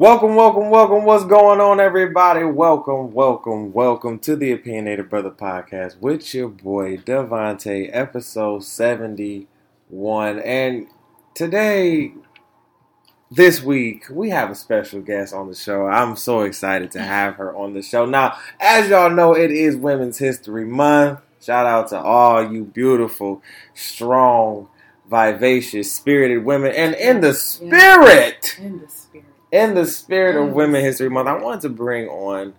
Welcome, welcome, welcome. What's going on, everybody? Welcome, welcome, welcome to the Opinionated Brother Podcast with your boy Devontae, episode 71. And today, this week, we have a special guest on the show. I'm so excited to have her on the show. Now, as y'all know, it is Women's History Month. Shout out to all you beautiful, strong, vivacious, spirited women. And in the spirit, In the spirit. In the spirit of Yes. Women History Month, I wanted to bring on,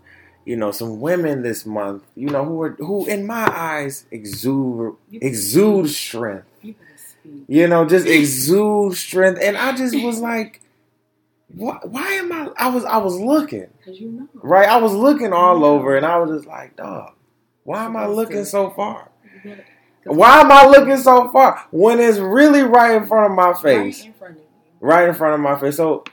you know, some women this month, you know, who are who in my eyes exude exude strength. People that speak. You know, just exude strength. And I just was like, why, why am I I was I was looking, you know. right? I was looking all over and I was just like, dog, why am I looking so far? You gotta- 'cause Why am I looking so far when it's really right in front of my face? Right in front of you. right in front of my face. So,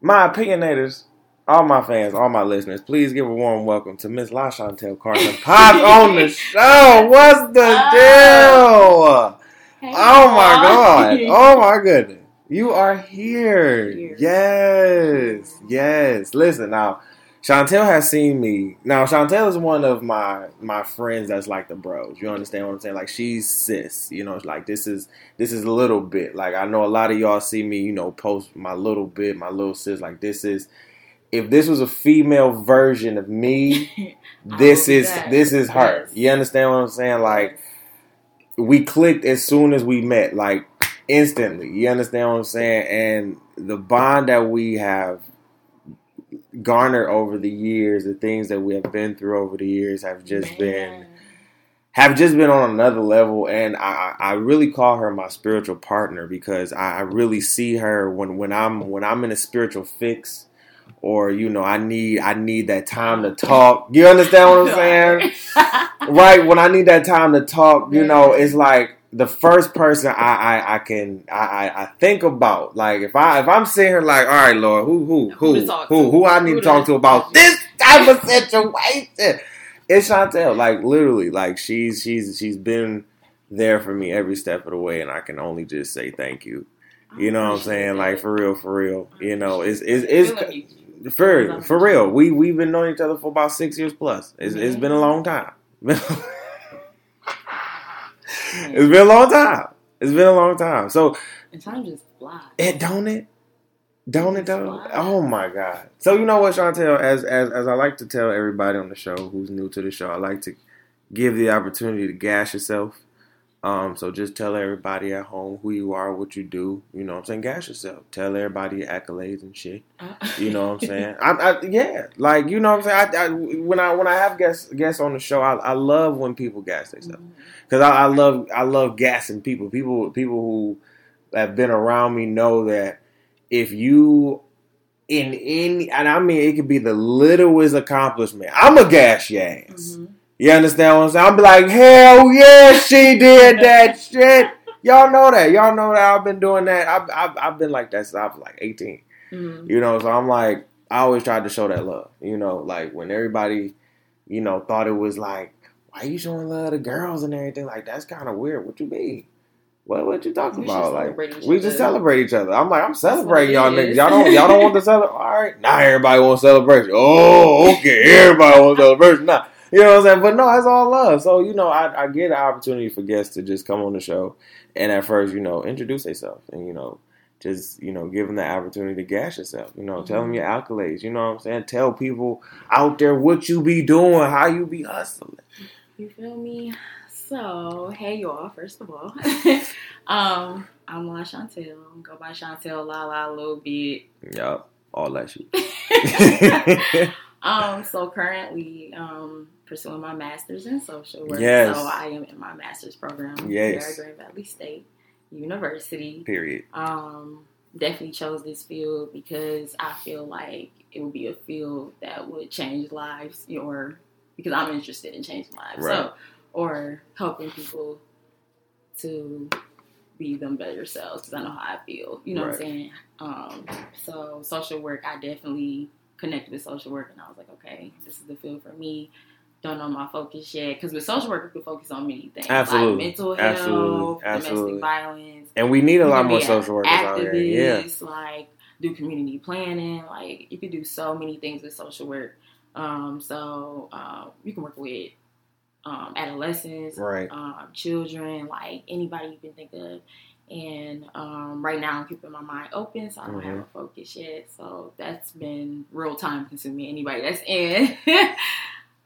my opinionators, all my fans, all my listeners, please give a warm welcome to Miss La Chantel Carson. Pop on the show. What's the uh, deal? Hey, Oh my god. Oh my goodness. You are here. Here. Yes. Yes. Listen now. Chantel has seen me. Now Chantel is one of my my friends that's like the bros. You understand what I'm saying? Like she's sis. You know, it's like this is this is a little bit. Like I know a lot of y'all see me, you know, post my little bit, my little sis. Like this is if this was a female version of me, this is that. this is her. You understand what I'm saying? Like we clicked as soon as we met, like instantly. You understand what I'm saying? And the bond that we have garnered over the years, the things that we have been through over the years have just been have just been on another level and I, I really call her my spiritual partner because I, I really see her when, when I'm when I'm in a spiritual fix or you know I need I need that time to talk. You understand what I'm saying? right when I need that time to talk, you know, it's like the first person I I, I can I, I I think about. Like if I if I'm sitting here like, all right, Lord, who who Who who who who I need Who to to- talk to about this type of situation? It's Chantel. Like literally, like she's she's she's been there for me every step of the way, and I can only just say thank you. You know what I'm saying? Like for real, for real. You know, it's it's it's. For for real, we we've been knowing each other for about six years plus. It's, it's been a long time. it's been a long time. It's been a long time. So And time just flies. it don't it, don't it though? Oh my god. So you know what, Chantel? As as as I like to tell everybody on the show who's new to the show, I like to give the opportunity to gas yourself. Um, so just tell everybody at home who you are, what you do. You know what I'm saying? Gas yourself. Tell everybody your accolades and shit. You know what I'm saying? I, I, yeah, like you know what I'm saying. I, I when I when I have guests guests on the show, I, I love when people gas themselves because I, I love I love gassing people. People people who have been around me know that if you in any and I mean it could be the littlest accomplishment, I'm a gas your ass. Mhm. You understand what I'm saying? I'm like, hell yeah, she did that shit. Y'all know that. Y'all know that I've been doing that. I've, I've, I've been like that since I was like 18. Mhm. You know, so I'm like, I always tried to show that love. You know, like when everybody, you know, thought it was like, why you showing love to girls and everything? Like that's kind of weird. What you mean? What what you talking We about? Like we just other. celebrate each other. I'm like, I'm celebrating y'all niggas. Y'all don't y'all don't want to celebrate. All right, now everybody wants celebration. Oh, okay, everybody wants celebration. Nah. You know what I'm saying? But no, it's all love. So, you know, I, I get an opportunity for guests to just come on the show and at first, you know, introduce themselves and, you know, just, you know, give them the opportunity to gas yourself. You know, tell them your accolades. You know what I'm saying? Tell people out there what you be doing, how you be hustling. You feel me? So, hey y'all, first of all. um, I'm La Chantel. Go by Chantel La La a little bit. Yup, all that shit. um, so currently um pursuing my master's in social work. Yes. So I am in my master's program Yes. here at Grand Valley State University. Period. Um, definitely chose this field because I feel like it would be a field that would change lives or because I'm interested in changing lives. Right. So or helping people to be them better selves because I know how I feel. You know what I'm saying? Um, so social work, I definitely connected with social work and I was like, okay, this is the field for me. Don't know my focus yet because with social work, we can focus on many things, Absolutely. like mental health, Absolutely. Absolutely. domestic violence, And we need a lot more social workers out here. Yeah. Like do community planning. Like you could do so many things with social work. Um, so um, you can work with um, adolescents, Right. um, children, like anybody you can think of. And um, right now, I'm keeping my mind open, so I don't have Mhm. a focus yet. So that's been real time consuming. Anybody that's in a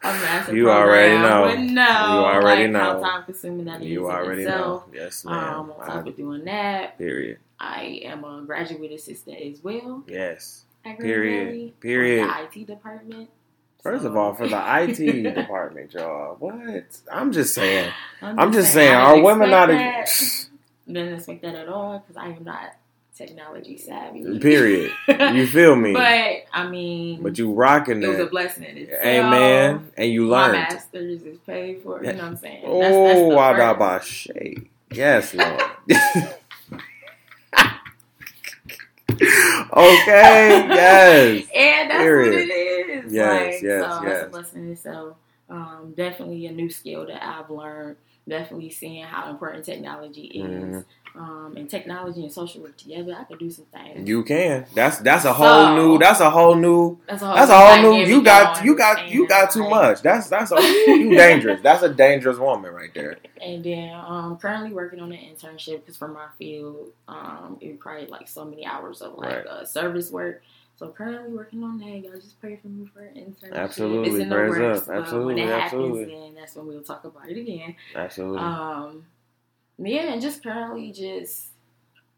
massive You already know. would know. You already like, know. How time consuming that is You already itself. know. Yes, Um, ma'am. on top I- of doing that, period. I am a graduate assistant as well. Yes. Period. Valley, for Period. The IT department. First of all, for the IT department, y'all, what? I'm just saying. I'm, I'm just saying, I are women not? A. Didn't expect that at all because I am not technology savvy. period. You feel me? but I mean, But you rocking it was a blessing in itself. Amen. And you My learned. master's is paid for. You know what I'm saying? Oh, That's- that's the first. Wadabashe. Yes, Lord. okay, yes. And that's Period. what it is. Yes, like, yes, so yes. That's a blessing in itself. Um, definitely a new skill that I've learned. Definitely seeing how important technology is. Mhm. Um, and technology and social work together, I could do some things. You can. That's that's a whole So- new. That's a whole new. that's a whole, That's a whole new. You got you got you got too like- much. That's that's a you dangerous. That's a dangerous woman right there. And then um, currently working on an internship because for my field, um, it required like so many hours of like Right. uh, service work. So currently working on that. Y'all just pray for me for an internship. Absolutely. it's in the works. up. but Absolutely, when it absolutely. happens, then that's when we'll talk about it again. Absolutely. Um, yeah, and just currently just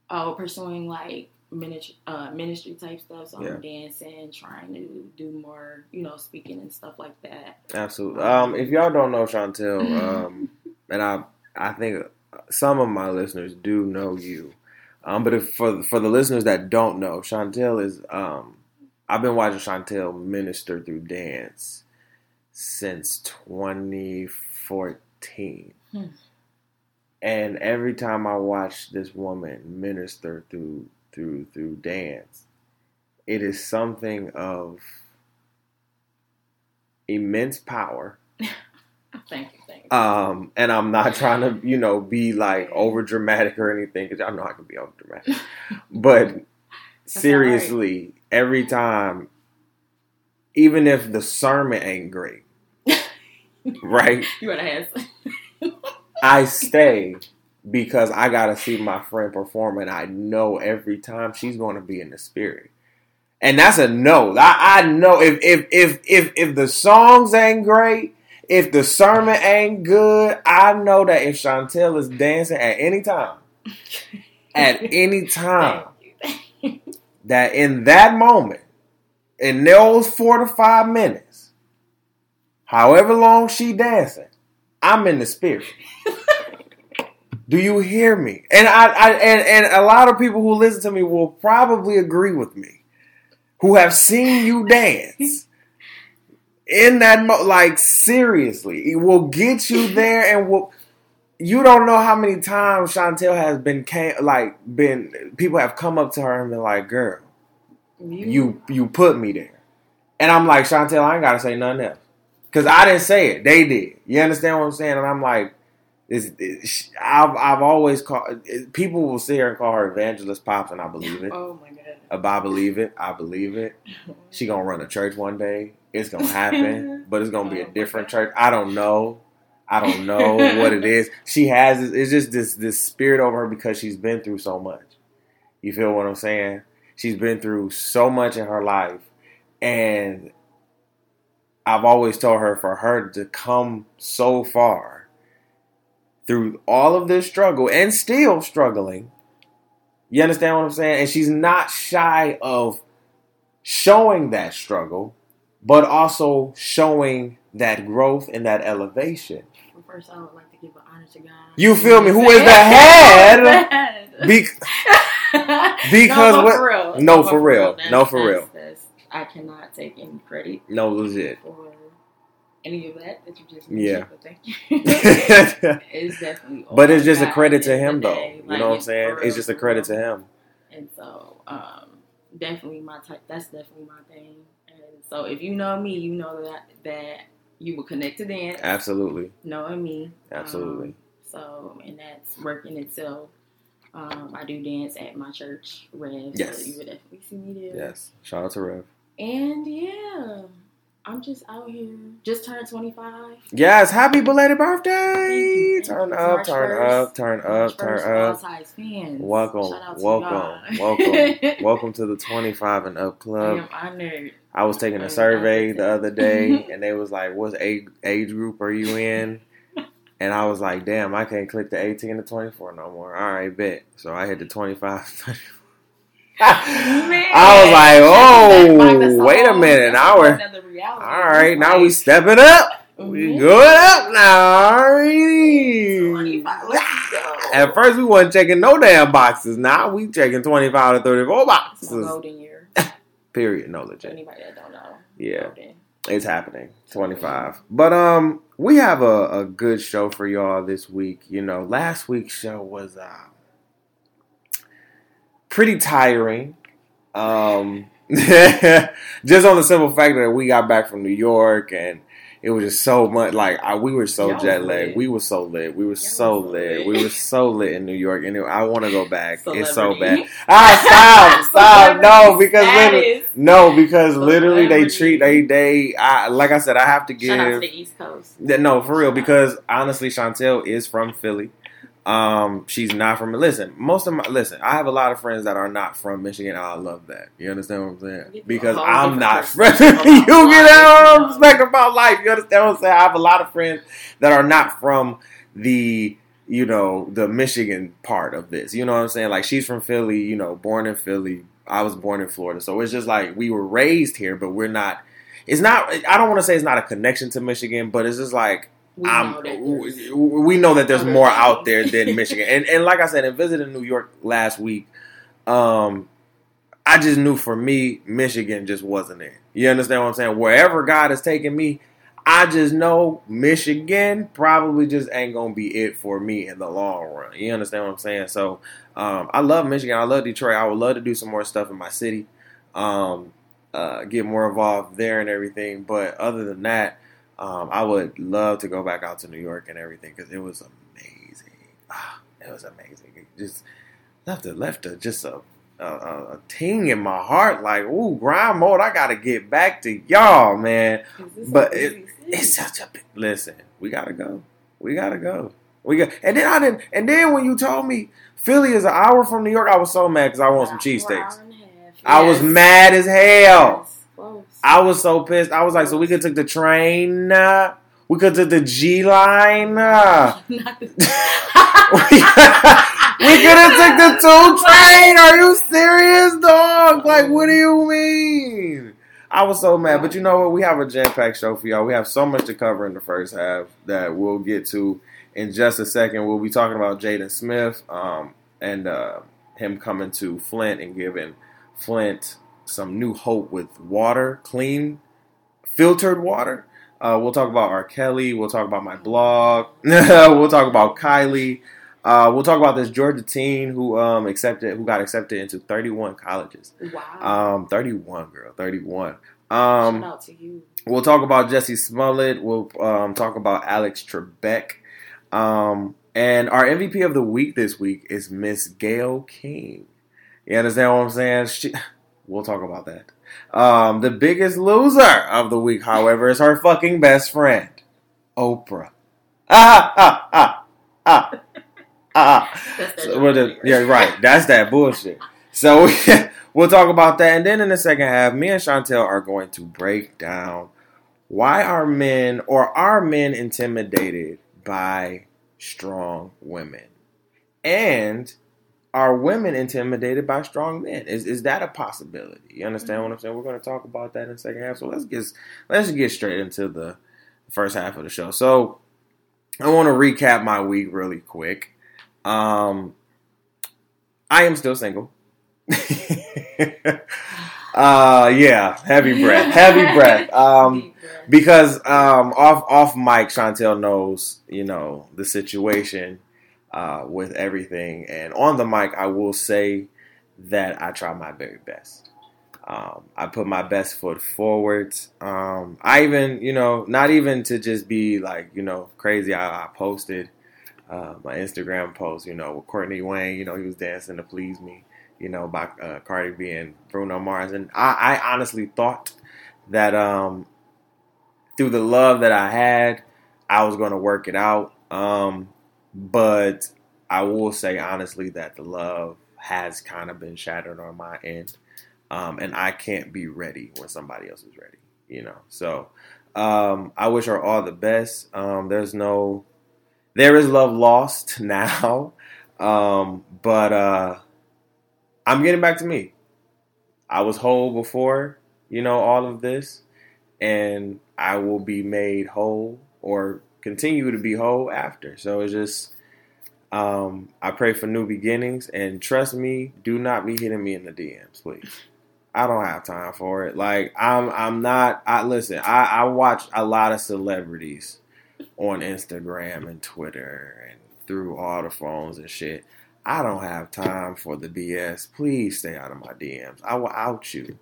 uh, pursuing like ministry, uh, ministry type stuff. So Yeah. I'm dancing, trying to do more, you know, speaking and stuff like that. Absolutely. Um, if y'all don't know Chantel, um, and I, I think some of my listeners do know you, um, but if for for the listeners that don't know, Chantel is, um, I've been watching Chantel minister through dance since 2014. Hmm. And every time I watch this woman minister through through through dance, it is something of immense power. Thank you, thank you. Um, and I'm not trying to, you know, be like over dramatic or anything because y'all know I can be over dramatic. But seriously, every time, even if the sermon ain't great, right? you want to have. I stay because I gotta see my friend perform, and I know every time she's going to be in the spirit. And that's a no. I, I know if if if if if the songs ain't great, if the sermon ain't good, I know that if Chantel is dancing at any time, at any time, that in that moment, in those four to five minutes, however long she dancing, I'm in the spirit. Do you hear me? And I, I and, and a lot of people who listen to me will probably agree with me, who have seen you dance. In that, mo- like seriously, it will get you there, and will. You don't know how many times Chantel has been came, like been people have come up to her and been like, "Girl, you you put me there," and I'm like, Chantel, I ain't gotta say nothing else because I didn't say it; they did. You understand what I'm saying? And I'm like, it's, it's, I've I've always called people will sit here and call her evangelist pops, and I believe it. Oh my god. I believe it. I believe it. She gonna run a church one day. It's gonna happen, but it's gonna be a oh different church. I don't know. I don't know what it is. She has. It's just this this spirit over her because she's been through so much. You feel what I'm saying? She's been through so much in her life, and I've always told her for her to come so far through all of this struggle and still struggling. You understand what I'm saying? And she's not shy of showing that struggle, but also showing that growth and that elevation. Well, first, I would like to give an honor to God. You feel me? Who is the head? Be- because no, what- For real. no, for real. That's- No, for real. that's- I cannot take any credit no, legit. for any of that that you just Yeah. But thank you. it's definitely. but it's just a credit to him, though. day. You know what I'm saying? for It's just a credit to him. And so, um, definitely my type. That's definitely my thing. So, if you know me, you know that that you will connect to dance, Absolutely. knowing me. Absolutely. Um, so, and that's work in itself. Um, I do dance at my church, Rev. Yes. So you would definitely see me there. Yes. Shout out to Rev. And yeah, I'm just out here. Just turned 25. Yes, happy belated Thank birthday! Turn up, turn 1st. up, turn up, turn 1st for all up. Welcome, Shout out to welcome, welcome, welcome to the 25 and up club. I am honored. I was taking a survey the other day, and they was like, "What age age group are you in?" And I was like, "Damn, I can't click the 18 to 24 no more." All right, bet. So I hit the 25. I was like, "Oh, wait a minute, we're all right. Now we stepping up. We Mhm. going up now. All right. 25. Let's go. At first, we wasn't checking no damn boxes. Now we checking 25 to 34 boxes. Period. No legit. anybody that don't know. Yeah. Golden. It's happening. 25. But um we have a, a good show for y'all this week. You know, last week's show was uh pretty tiring. Um just on the simple fact that we got back from New York and it was just so much like I, we were so jet lagged. We were so lit. We were so lit. We were so lit in New York, and it, I want to go back. It's so bad. Celebrity. Ah, stop, stop! No, because literally, no, because literally they treat they they. I, like I said, I have to give. Shout out to the East Coast. No, for real, because honestly, Chantel is from Philly. Um, she's not from. Listen, most of my listen. I have a lot of friends that are not from Michigan. I love that. You understand what I'm saying? Because I'm not from. you get you respect about life. You understand what I'm saying? I have a lot of friends that are not from the you know the Michigan part of this. You know what I'm saying? Like she's from Philly. You know, born in Philly. I was born in Florida, so it's just like we were raised here, but we're not. It's not. I don't want to say it's not a connection to Michigan, but it's just like We um, know that there's- we know that there's more out there than Michigan. And and like I said, in visiting New York last week, um, I just knew for me, Michigan just wasn't it. You understand what I'm saying? Wherever God has taken me, I just know Michigan probably just ain't gonna be it for me in the long run. You understand what I'm saying? So um, I love Michigan. I love Detroit. I would love to do some more stuff in my city, um, uh, get more involved there and everything. But other than that, um, I would love to go back out to New York and everything because it was amazing. Ah, it was amazing. It just left a left a just a a, a, ting in my heart. Like, ooh, grind mode. I gotta get back to y'all, man. But it, it's such a big. Listen, we gotta go. We gotta go. We got. And then I didn't. And then when you told me Philly is an hour from New York, I was so mad because I want some cheesesteaks. hour and a half. I was mad as hell. I was so pissed. I was like, so we could take the train. Uh, we could take the G line. Uh, we could have took the two train. Are you serious, dog? Like, what do you mean? I was so mad, but you know what? We have a jam packed show for y'all. We have so much to cover in the first half that we'll get to in just a second. We'll be talking about Jaden Smith um, and uh, him coming to Flint and giving Flint some new hope with water, clean, filtered water. Uh, we'll talk about R. Kelly. We'll talk about my blog. we'll talk about Kylie. Uh, we'll talk about this Georgia teen who um, accepted, who got accepted into 31 colleges. wow. Um, 31, girl, 31. Shout Um, out to you. we'll talk about Jussie Smollett. We'll um, talk about Alex Trebek. Um, and our MVP of the week this week is Miss Gayle King. You understand what I'm saying? She, we'll talk about that. Um, the biggest loser of the week, however, is her fucking best friend, Oprah. Ah, ah, ah, ah, ah. ah. So, well, the- yeah, right. That's that bullshit. So we'll talk about that, and then in the second half, me and Chantel are going to break down why are men or are men intimidated by strong women, and are women intimidated by strong men? Is is that a possibility? You understand what I'm saying? We're going to talk about that in the second half. So let's get let's get straight into the first half of the show. So I want to recap my week really quick. Um, I am still single. uh, yeah, heavy breath, heavy breath. Um, because um, off off mic, Chantel knows you know the situation uh, with everything, and on the mic, I will say that I try my very best. Um, I put my best foot forward. Um, I even, you know, not even to just be like, you know, crazy. I, I posted uh, my Instagram post, you know, with Courtney Wayne, you know, he was dancing to please me, you know, by uh, Cardi B and Bruno Mars, and I, I honestly thought that um, through the love that I had, I was going to work it out. Um, but I will say honestly that the love has kind of been shattered on my end, um, and I can't be ready when somebody else is ready. You know, so um, I wish her all the best. Um, there's no, there is love lost now, um, but uh, I'm getting back to me. I was whole before, you know, all of this, and I will be made whole or continue to be whole after. So it's just, um, I pray for new beginnings, and trust me, do not be hitting me in the DMs, please. I don't have time for it. Like I'm, I'm not. I listen. I, I watch a lot of celebrities on Instagram and Twitter and through all the phones and shit. I don't have time for the BS. Please stay out of my DMs. I will out you.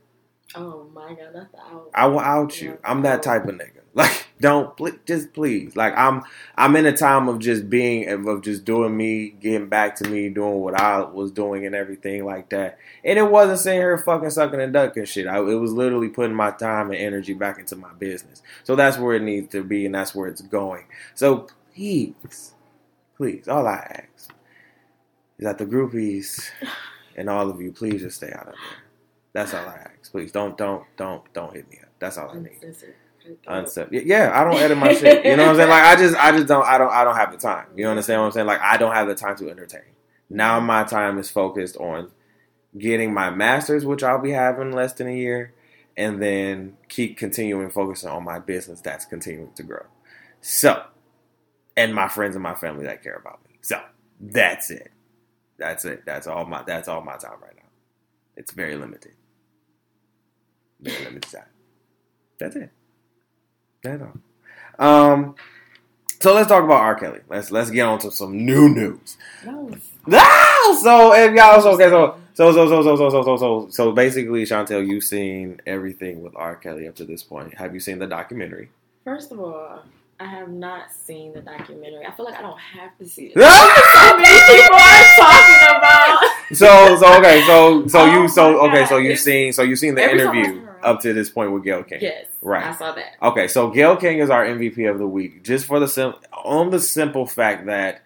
Oh my god, the out. I will out you. I'm that type of nigga. Like, don't just please. Like, I'm I'm in a time of just being of just doing me, getting back to me, doing what I was doing and everything like that. And it wasn't sitting here fucking sucking and ducking shit. I, it was literally putting my time and energy back into my business. So that's where it needs to be, and that's where it's going. So please, please, all I ask is that the groupies and all of you, please just stay out of there. That's all I ask. Please don't, don't, don't, don't hit me up. That's all I need. Uncensored. Yeah, I don't edit my shit. You know what I'm saying? Like I just, I just don't, I don't, I don't have the time. You understand what I'm saying? Like I don't have the time to entertain. Now my time is focused on getting my masters, which I'll be having less than a year, and then keep continuing focusing on my business that's continuing to grow. So, and my friends and my family that care about me. So that's it. That's it. That's all my. That's all my time right now. It's very limited. Very limited time. That's it. That's all. Um. So let's talk about R. Kelly. Let's let's get on to some new news. No. Ah! So if y'all so okay so so so so so so so so so so basically Chantel, you've seen everything with R. Kelly up to this point. Have you seen the documentary? First of all, I have not seen the documentary. I feel like I don't have to see it. so many people are talking about. So so okay so so oh you so okay so you've seen so you've seen the interview up to this point with Gayle King. Yes, right. I saw that. Okay, so Gayle King is our MVP of the week, just for the sim- on the simple fact that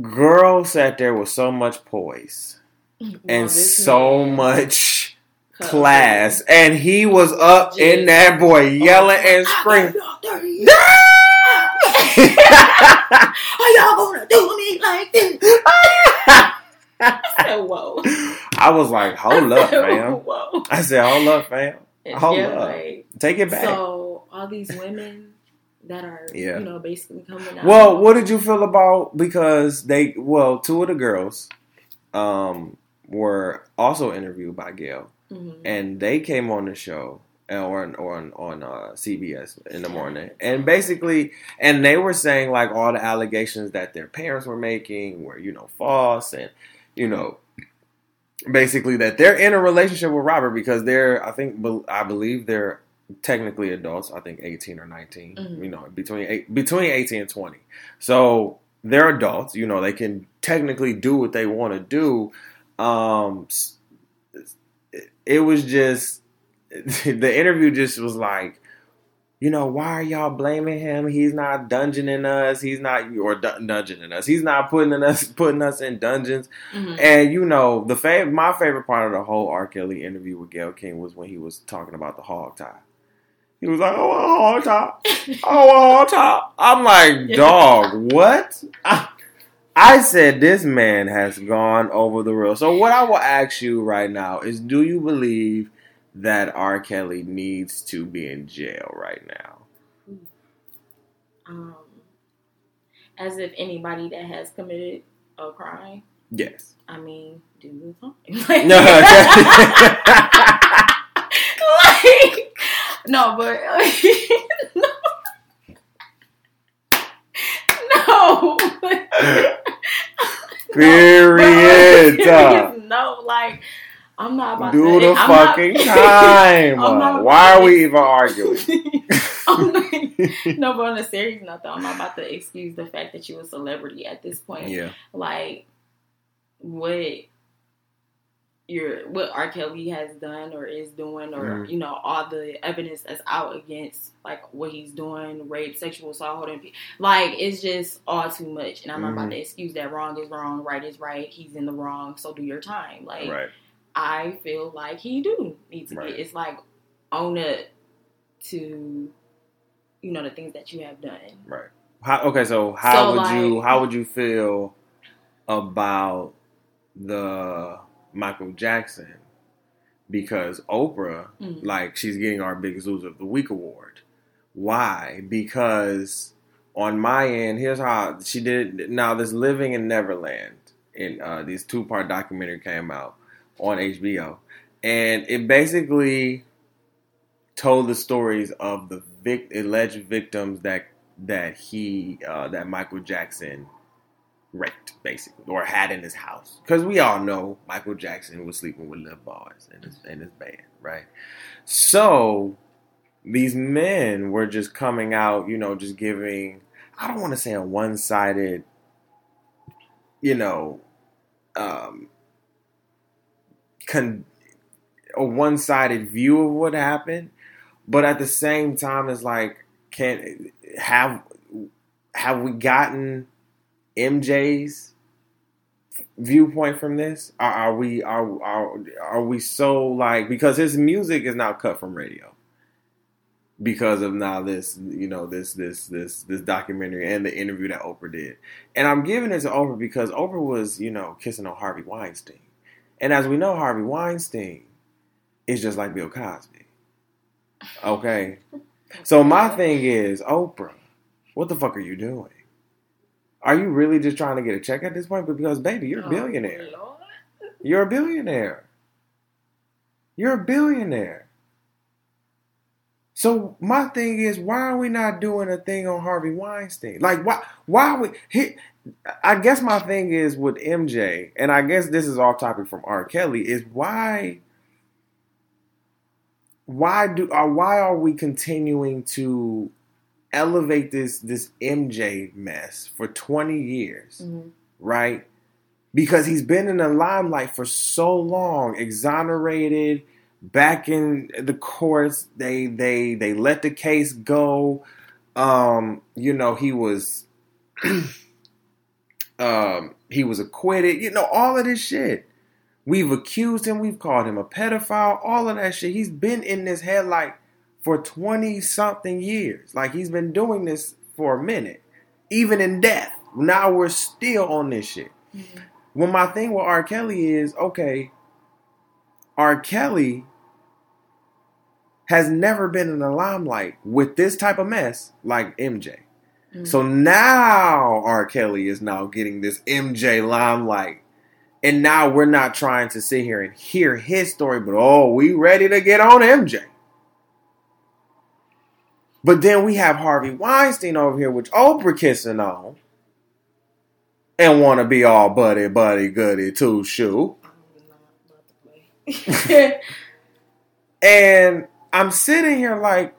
girl sat there with so much poise well, and so man. much class, and he was up Jeez. in that boy oh, yelling oh, and screaming. Are y'all gonna do me like this? I said, whoa. I was like, hold up, fam. Whoa. I said, hold up, fam. Hold yeah, up. Like, Take it back. So, all these women that are, yeah. you know, basically coming out. Well, what did you feel about, because they, well, two of the girls um, were also interviewed by Gayle. Mm-hmm. And they came on the show uh, or on on, on uh, CBS in the morning, and basically, and they were saying like all the allegations that their parents were making were you know false, and you know basically that they're in a relationship with Robert because they're I think I believe they're technically adults. I think eighteen or 19 mm-hmm. You know between eight, between eighteen and twenty. So they're adults. You know they can technically do what they want to do. Um, it was just the interview just was like, you know, why are y'all blaming him? He's not dungeoning us. He's not or dun- dungeoning us. He's not putting us putting us in dungeons. Mm-hmm. And you know, the fav- my favorite part of the whole R. Kelly interview with Gayle King was when he was talking about the hog tie. He was like, "Oh, a hog tie, oh, a hog tie." I'm like, "Dog, what?" I said this man has gone over the rail. So what I will ask you right now is do you believe that R. Kelly needs to be in jail right now? Um as if anybody that has committed a crime. Yes. I mean, do something. Like, no, like no, but no. no. Period. no, like I'm not about Do the fucking not, time. Why are we even arguing? no, but on a serious note, though, I'm not about to excuse the fact that you're a celebrity at this point. Yeah. Like, what your what R. Kelly has done or is doing, or Mhm. you know, all the evidence that's out against like what he's doing, rape, sexual assault, holding, pe- like it's just all too much. And I'm not about Mhm. to excuse that. Wrong is wrong, right is right. He's in the wrong, so do your time. Like, Right. I feel like he do need to Right. get. It's like own up to, you know, the things that you have done. Right. How, okay, so how So, would you how would you feel about the Michael Jackson? Because Oprah, Mhm. like, she's getting our Biggest Loser of the Week award. Why? Because on my end, here's how she did. Now, this Living in Neverland, in uh, this two part documentary came out on HBO, and it basically told the stories of the vic- alleged victims that that he uh, that Michael Jackson raped, basically, or had in his house. Because we all know Michael Jackson was sleeping with little boys in his in his bed, right? So these men were just coming out, you know, just giving. I don't want to say a one sided, you know, um, con- a one sided view of what happened, but at the same time, it's like, can have have we gotten MJ's viewpoint from this? Are, are we are, are are we so like because his music is now cut from radio because of now this you know this this this this documentary and the interview that Oprah did, and I'm giving it to Oprah because Oprah was you know kissing on Harvey Weinstein, and as we know, Harvey Weinstein is just like Bill Cosby. Okay, so my thing is Oprah, what the fuck are you doing? Are you really just trying to get a check at this point? Because baby, you're a Oh, billionaire. You're a billionaire. You're a billionaire. So my thing is, why are we not doing a thing on Harvey Weinstein? Like, why? Why would he? I guess my thing is with MJ, and I guess this is off topic from R. Kelly. Is why? Why do? Or why are we continuing to elevate this this MJ mess for twenty years? Mhm. right? Because he's been in the limelight for so long, exonerated, back in the courts. They they they let the case go. Um, you know, he was um he was acquitted, you know, all of this shit. We've accused him, we've called him a pedophile, all of that shit. He's been in this headlight for 20 something years. Like he's been doing this for a minute. Even in death. Now we're still on this shit. Mhm. Well, my thing with R. Kelly is okay, R. Kelly has never been in the limelight with this type of mess like MJ. Mhm. So now R. Kelly is now getting this MJ limelight. And now we're not trying to sit here and hear his story, but oh, we ready to get on MJ. But then we have Harvey Weinstein over here, which Oprah kissing on. And want to be all buddy, buddy, goody, two shoe. I'm not about to play. And I'm sitting here like,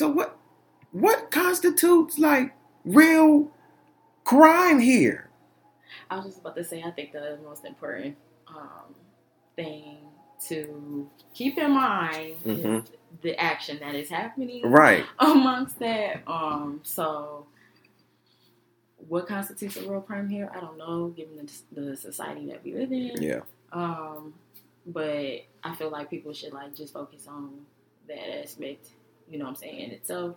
so what? What constitutes like real crime here? I was just about to say, I think the most important um, thing to keep in mind Mhm. is the action that is happening Right. amongst that. Um, so, what constitutes a real crime here? I don't know, given the, the society that we live in. Yeah. Um, but I feel like people should like just focus on that aspect. You know what I'm saying in itself.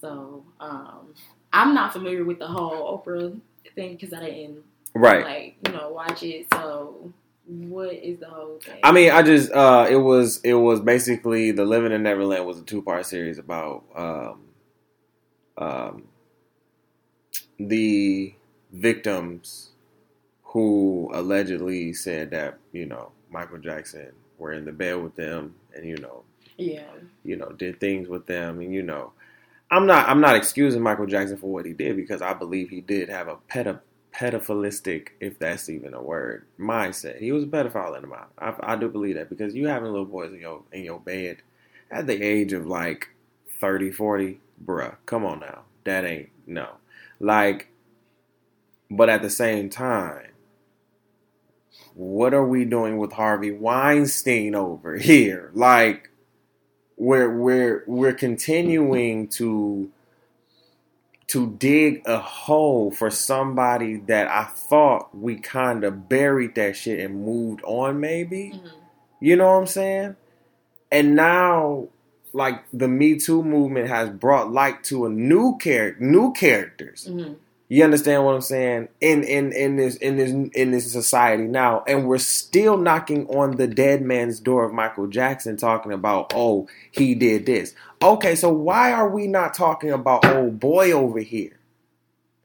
So um, I'm not familiar with the whole Oprah thing because I didn't Right. like you know watch it. So what is the whole thing? I mean, I just uh it was it was basically the Living in Neverland was a two part series about um um the victims who allegedly said that you know Michael Jackson were in the bed with them and you know yeah, you know did things with them and you know I'm not I'm not excusing Michael Jackson for what he did because I believe he did have a pedo pedophilistic if that's even a word mindset. He was a pedophile in the mind. I, I do believe that because you having little boys in your in your bed at the age of like 30, 40, bruh, come on now. That ain't no. Like, but at the same time, what are we doing with Harvey Weinstein over here? Like, we're we're we're continuing to to dig a hole for somebody that I thought we kind of buried that shit and moved on, maybe. Mhm. You know what I'm saying? And now, like the Me Too movement has brought light to a new character, new characters. Mhm. You understand what I'm saying? In in in this in this in this society now, and we're still knocking on the dead man's door of Michael Jackson, talking about, oh, he did this. Okay, so why are we not talking about old boy over here?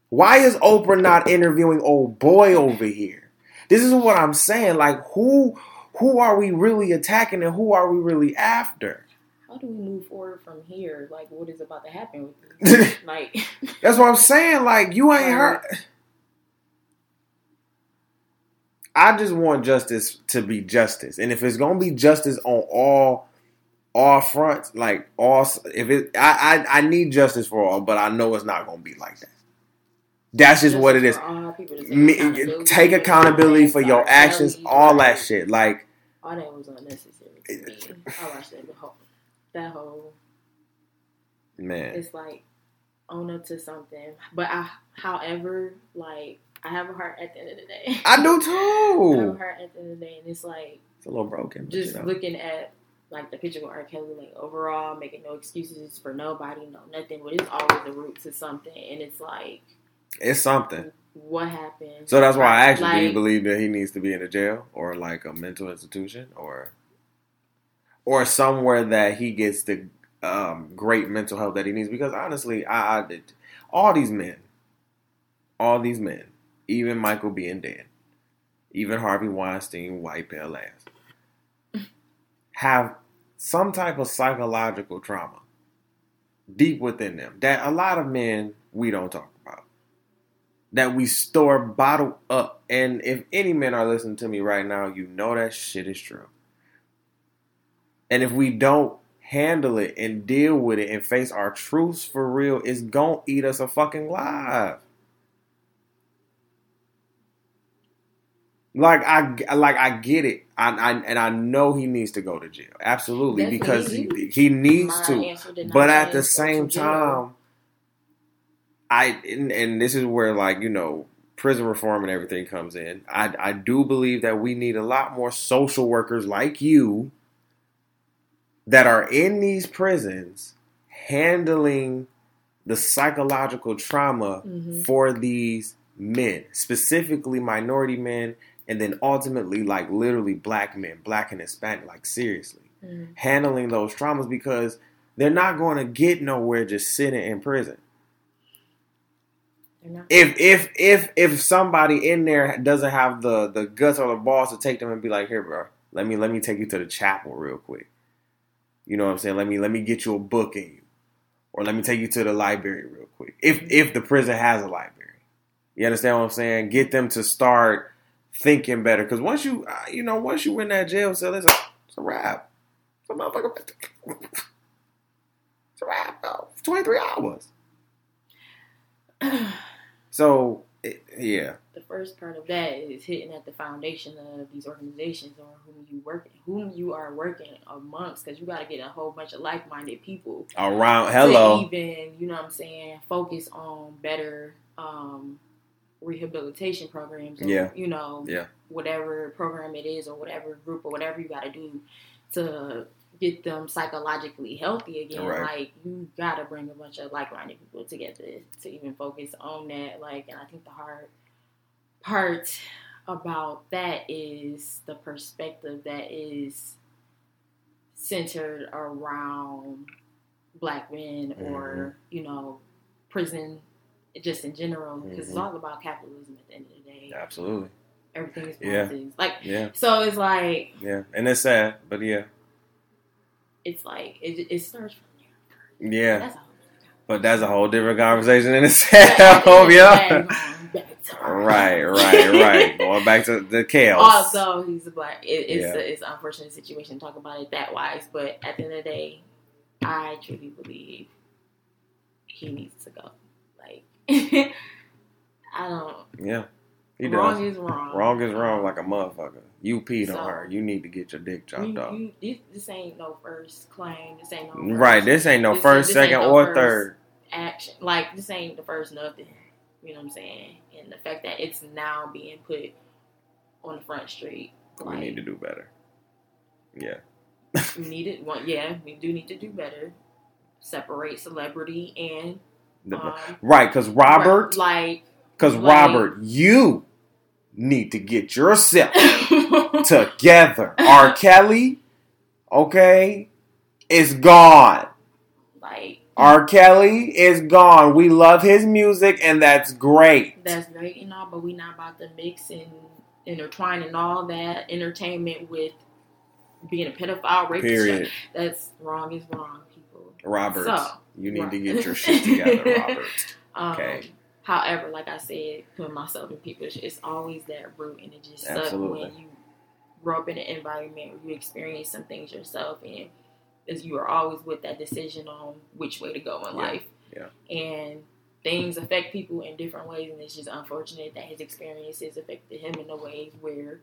Why is Oprah not interviewing old boy over here? This is what I'm saying. Like, who who are we really attacking, and who are we really after? How do we move forward from here? Like, what is about to happen with you? like, That's what I'm saying. Like you ain't heard. I just want justice to be justice, and if it's gonna be justice on all all fronts, like all, if it, I I, I need justice for all, but I know it's not gonna be like that. That's just what it is. for all people to take Me, accountability take for accountability for your actions, all that shit. Like All that was unnecessary to me. I watched that whole. That whole. man, It's like own up to something, but I. However, like I have a heart at the end of the day. I do I have a too. heart at the end of the day, and it's like It's a little broken, just you know. looking at like the picture with R. Kelly, like overall making no excuses for nobody, no nothing, but it's always a root to something, and it's like it's something. what happened. So that's why I actually you: Do you believe that he needs to be in a jail or like a mental institution or or somewhere that he gets the um, great mental health that he needs? Because honestly, I, I did all these men, all these men, even Michael being dead, even Harvey Weinstein, white pale ass, have some type of psychological trauma deep within them that a lot of men we don't talk about that we store bottled up. And if any men are listening to me right now, you know that shit is true. And if we don't handle it and deal with it and face our truths for real, it's gonna eat us a fucking live. Like I like I get it, I, I and I know he needs to go to jail, absolutely, because he, he needs My to. answer did not But at the same time, I and, and this is where like you know prison reform and everything comes in. I I do believe that we need a lot more social workers like you that are in these prisons handling the psychological trauma Mhm. for these men, specifically minority men, and then ultimately like literally black men, black and Hispanic, like seriously Mhm. handling those traumas because they're not going to get nowhere just sitting in prison. If if if if somebody in there doesn't have the the guts or the balls to take them and be like, here, bro, let me let me take you to the chapel real quick. You know what I'm saying? Let me let me get you a book in you, or let me take you to the library real quick. If if the prison has a library, you understand what I'm saying? Get them to start thinking better because once you uh, you know once you in that jail cell, it's a, it's a wrap. It's a motherfucker. It's a wrap, though. 23 hours. So, it, yeah. The first part of that is hitting at the foundation of these organizations or whom you work, whom you are working amongst, because you got to get a whole bunch of like-minded people Around, hello. even, you know what I'm saying, focus on better um, rehabilitation programs. Or, Yeah. You know, Yeah. whatever program it is or whatever group or whatever you got to do to get them psychologically healthy again. Right. Like, you got to bring a bunch of like-minded people together to even focus on that. Like, and I think the hard part about that is the perspective that is centered around black men or you know prison just in general because it's Mhm. all about capitalism at the end of the day Absolutely. everything is Yeah. like Yeah. so it's like Yeah. And it's sad, but yeah. it's like it, it starts from there Yeah. that's But that's a whole different conversation in itself. at the end of the yeah. Right, right, right. Going back to the chaos. although he's a black it, it's Yeah. a, it's an unfortunate situation to talk about it that wise but at the end of the day I truly believe he needs to go. Like, I don't. Yeah. He wrong does. is wrong. Wrong is wrong like a um, motherfucker. You peed So- on her. You need to get your dick chopped You, off. you, this, this ain't no first claim. This ain't no first Right. This ain't no This- first, this second, no or first- third. action. Like this ain't the first nothing. You know what I'm saying? And the fact that it's now being put on the front street. We Like, need to do better. Yeah. we need it. One, yeah, we do need to do better. Separate celebrity and The- um, right. Because Robert, like because like- Robert, you need to get yourself together. R. Kelly, okay, is gone. R. Kelly is gone. We love his music, and that's great. that's great and all, but we're not about to mix and intertwine and all that entertainment with being a pedophile rapist. Period. That's wrong is wrong, people. Robert, So, you need to get your shit together, Robert. Um, Okay. However, like I said, putting myself in people, it's always that root, and it just sucks when you grow up in an environment where you experience some things yourself, and as you are always with that decision on which way to go in Yeah. life. Yeah. And things affect people in different ways, and it's just unfortunate that his experiences affected him in a way where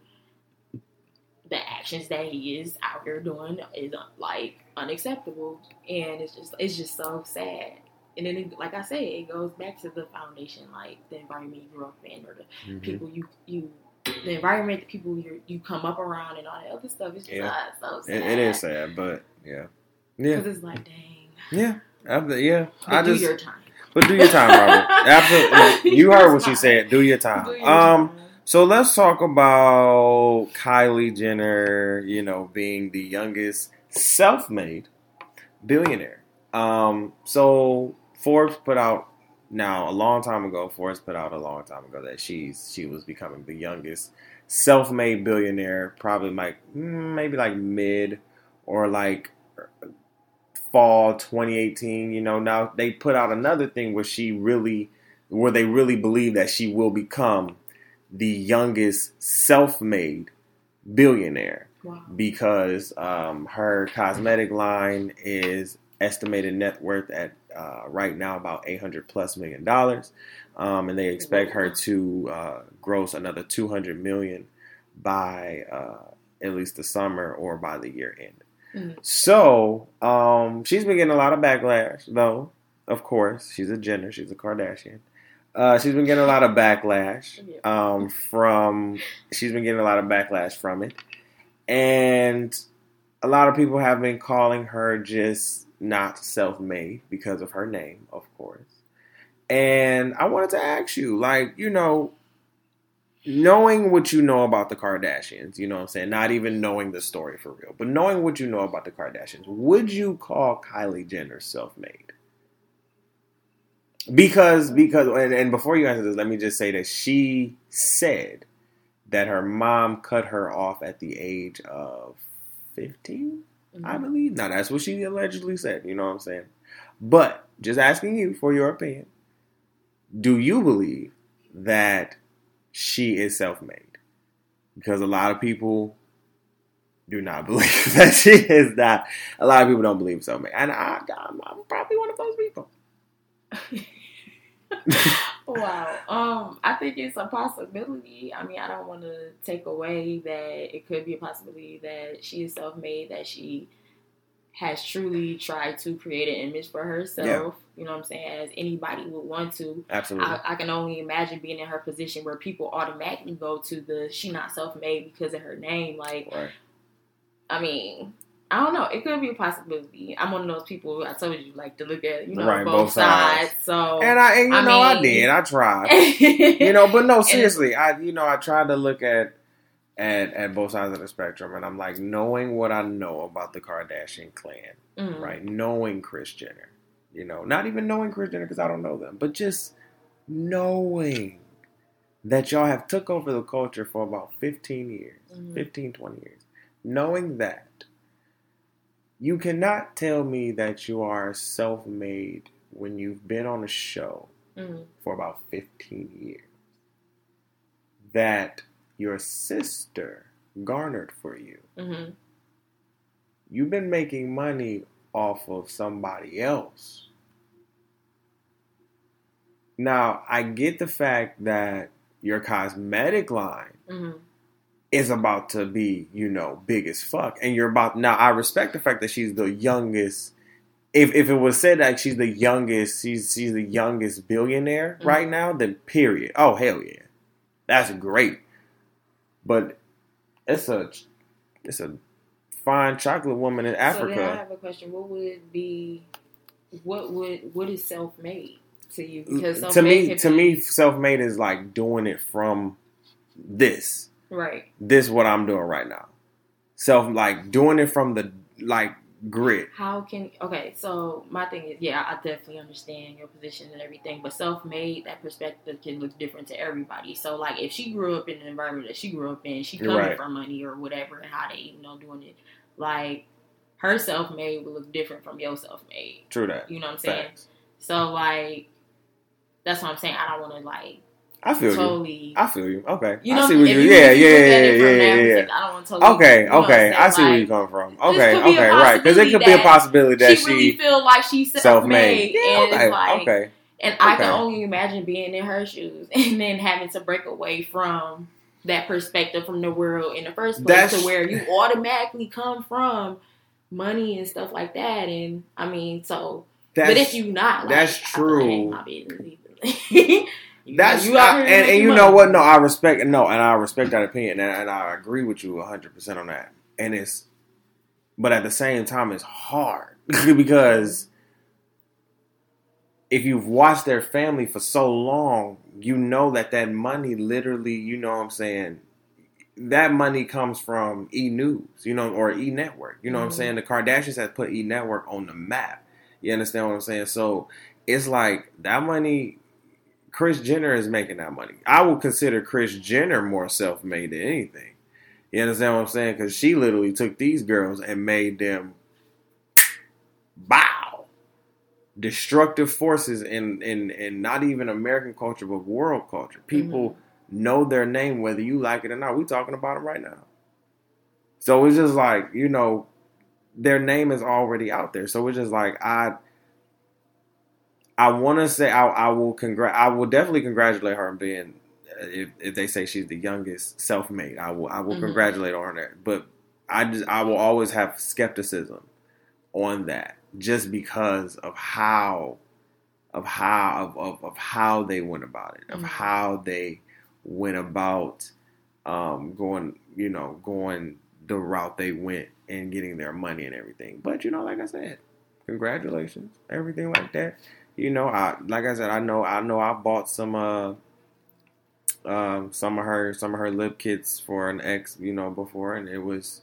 the actions that he is out here doing is like unacceptable, and it's just it's just so sad. And then, it, like I said, it goes back to the foundation, like the environment you grew up in, or the Mhm. people you you, the environment, the people you you come up around, and all that other stuff. It's just Yeah. so sad. It, it is sad, but yeah, yeah, because it's like, dang. yeah. After, yeah, But I do just your time. but do your time, Robert. Absolutely, you heard what she said. Do your time. Do your Um, time. So let's talk about Kylie Jenner, you know, being the youngest self-made billionaire. Um, so Forbes put out now a long time ago, Forbes put out a long time ago that she's she was becoming the youngest self-made billionaire, probably like mm, maybe like mid or like fall 2018, you know. Now they put out another thing where she really where they really believe that she will become the youngest self-made billionaire Wow. because um, her cosmetic line is estimated net worth at uh, right now about 800 plus million dollars. Um, and they expect her to uh, gross another 200 million by uh, at least the summer or by the year end. Mhm. so um, she's been getting a lot of backlash though of course. She's a jenner. She's a kardashian. Uh, she's been getting a lot of backlash um, from she's been getting a lot of backlash from it. And a lot of people have been calling her just not self-made because of her name, of course. And I wanted to ask you, like, you know, knowing what you know about the Kardashians, you know what I'm saying? Not even knowing the story for real, but knowing what you know about the Kardashians, would you call Kylie Jenner self-made? Because because and, and before you answer this, let me just say that she said that her mom cut her off at the age of 15, I Mhm. believe. Now, that's what she allegedly said. You know what I'm saying? But just asking you for your opinion. Do you believe that she is self made? Because a lot of people do not believe that she is not. A lot of people don't believe self made. And I, I'm, I'm probably one of those people. wow. Um, I think it's a possibility. I mean, I don't want to take away that it could be a possibility that she is self-made, that she has truly tried to create an image for herself. You know what I'm saying? As anybody would want to. Absolutely. I, I can only imagine being in her position where people automatically go to the she not self-made because of her name. Like, right. I mean. I don't know. It could be a possibility. I'm one of those people. I told you, like to look at you know Right, both, both sides. sides. So And I, and you I know, I did. I tried. you know, but no, seriously, I you know I tried to look at at at both sides of the spectrum, and I'm like knowing what I know about the Kardashian clan, Mhm. right? Knowing Kris Jenner, you know, not even knowing Kris Jenner because I don't know them, but just knowing that y'all have took over the culture for about 15 years, Mhm. 15, 20 years, knowing that. You cannot tell me that you are self-made when you've been on a show Mhm. for about 15 years that your sister garnered for you. Mhm. You've been making money off of somebody else. Now, I get the fact that your cosmetic line Mhm. Is about to be, you know, big as fuck. And you're about now I respect the fact that she's the youngest if if it was said that she's the youngest, she's she's the youngest billionaire Mhm. right now, then period. Oh hell yeah. That's great. But it's a it's a fine chocolate woman in Africa. So I have a question. What would be, what would, what is self made to you? Because to me to be- me self made is like doing it from this. Right? This is what I'm doing right now. Self like doing it from the like grit. How can okay? So my thing is, yeah, I definitely understand your position and everything, but self-made, that perspective can look different to everybody. So like, if she grew up in the environment that she grew up in, she coming right. from money or whatever, and how they you know doing it, like her self-made will look different from your self-made. True that. You know what I'm saying? Facts. So like, that's what I'm saying. I don't want to like I feel you. totally. I feel you. Okay. You know, I see if you. you, Yeah, you yeah, at yeah, yeah, yeah, yeah. I don't want to totally. Okay, you okay. I see where Like, you come from. Okay, could be a okay, right. Because it could be a possibility that she really she feel like she's self-made. Yeah, and okay, like, okay. and I can only imagine being in her shoes and then having to break away from that perspective from the world in the first place That's- to where you automatically come from money and stuff like that. And I mean, so That's, but if you not, like, that's I feel like, true. ain't my business either. You- That's you I- and, and you money. know what? No, I respect no, and I respect that opinion, and, and I agree with you hundred percent on that. And it's, but at the same time, it's hard because if you've watched their family for so long, you know that that money literally, you know, what I'm saying, that money comes from E News, you know, or E Network. You know what I'm Mhm. saying? The Kardashians have put E Network on the map. You understand what I'm saying? So it's like that money. Kris Jenner is making that money. I would consider Kris Jenner more self-made than anything. You understand what I'm saying? Because she literally took these girls and made them bow. Destructive forces in in in not even American culture but world culture. People mm-hmm. know their name whether you like it or not. We talking about them right now. So it's just like you know, their name is already out there. So it's just like I. I want to say I, I will congr- I will definitely congratulate her on being uh, if, if they say she's the youngest self-made I will I will Mhm. congratulate her on that but I just I will always have skepticism on that just because of how of how of, of, of how they went about it of Mhm. how they went about um, going you know going the route they went and getting their money and everything but you know like I said congratulations everything like that you know I like I said I know I know I bought some uh um some of her some of her lip kits for an ex you know before and it was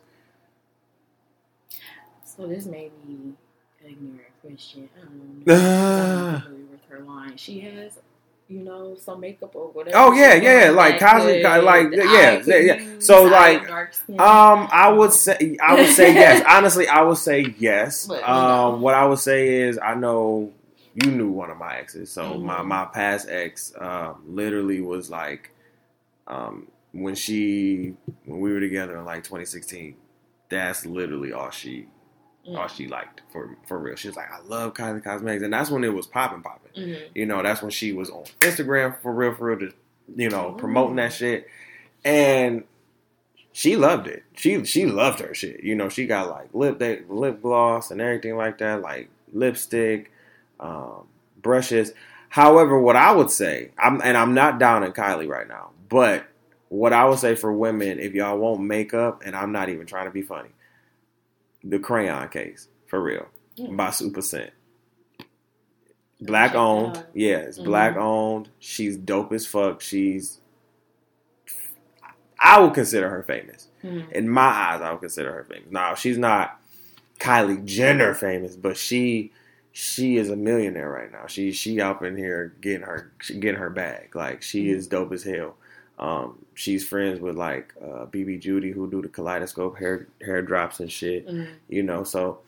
So this may be an ignorant question. I don't know. I'm not familiar with her line. She has, you know, some makeup or whatever. Oh, yeah, yeah, like that cosmic- could- like, the yeah, yeah, yeah. So, like. Um, I would say I would say yes. Honestly, I would say yes. But, you know. Um, what I would say is I know you knew one of my exes, so Mhm. my my past ex um, literally was like um, when she when we were together in like 2016. That's literally all she Mm. all she liked for for real. She was like, I love Kylie Cosmetics, and that's when it was popping, popping. Mhm. You know, that's when she was on Instagram for real, for real, just you know, Ooh. promoting that shit. And she loved it. She she loved her shit. You know, she got like lip lip gloss and everything like that, like lipstick, um, brushes. However, what I would say, I'm and I'm not down on Kylie right now, but what I would say for women, if y'all want makeup, and I'm not even trying to be funny, the crayon case for real Mm. by Super Scent. Black owned, yeah, it's Mhm. black owned. She's dope as fuck. She's, I would consider her famous Mhm. in my eyes. I would consider her famous. Now she's not Kylie Jenner famous, but she she is a millionaire right now. She she up in here getting her getting her bag. Like she Mhm. is dope as hell. Um, she's friends with like uh, BB Judy who do the kaleidoscope hair hair drops and shit Mhm. you know so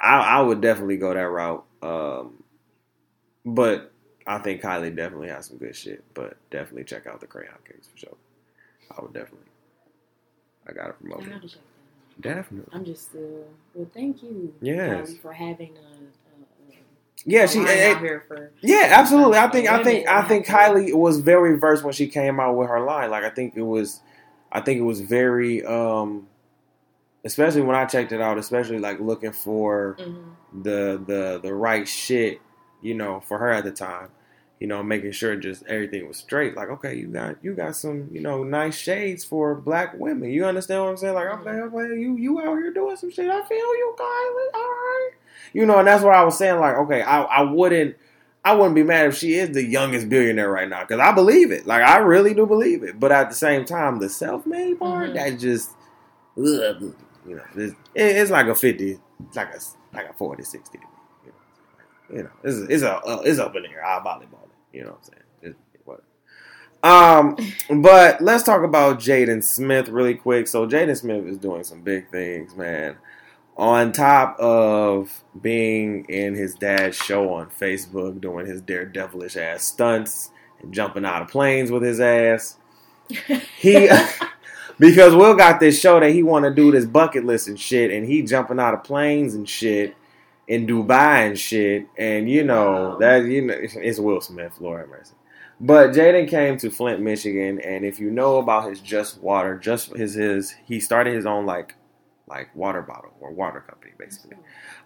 i i would definitely go that route um but i think kylie definitely has some good shit but definitely check out the crayon cakes for sure i would definitely i promote it gotta check Definitely. I'm just still. Well, thank you. Yes. Kylie, for having a. Yeah, she. line eh, here for. Yeah, absolutely. I think I think I think Kylie was very versed when she came out with her line. Like I think it was I think it was very um especially when I checked it out, especially like looking for Mhm. the the the right shit, you know, for her at the time. You know, making sure just everything was straight. Like, okay, you got you got some, you know, nice shades for black women. You understand what I'm saying? Like, okay, okay, you you out here doing some shit. I feel you, Kylie. All right. You know, and that's what I was saying. Like, okay, I, I wouldn't I wouldn't be mad if she is the youngest billionaire right now because I believe it. Like, I really do believe it. But at the same time, the self made part Mhm. that just, ugh, you know, it's, it- it's like a fifty, it's like a like a 40, 60. You know, you know, it's it's a uh, it's up in the air. I volleyball it. You know what I'm saying? Um, but let's talk about Jaden Smith really quick. So Jaden Smith is doing some big things, man. On top of being in his dad's show on Facebook, doing his daredevilish ass stunts and jumping out of planes with his ass, he because Will got this show that he want to do this bucket list and shit, and he jumping out of planes and shit in Dubai and shit, and you know Wow. that you know it's Will Smith, Lord have mercy. But Jaden came to Flint, Michigan, and if you know about his Just Water, just his his he started his own like like water bottle or water company basically.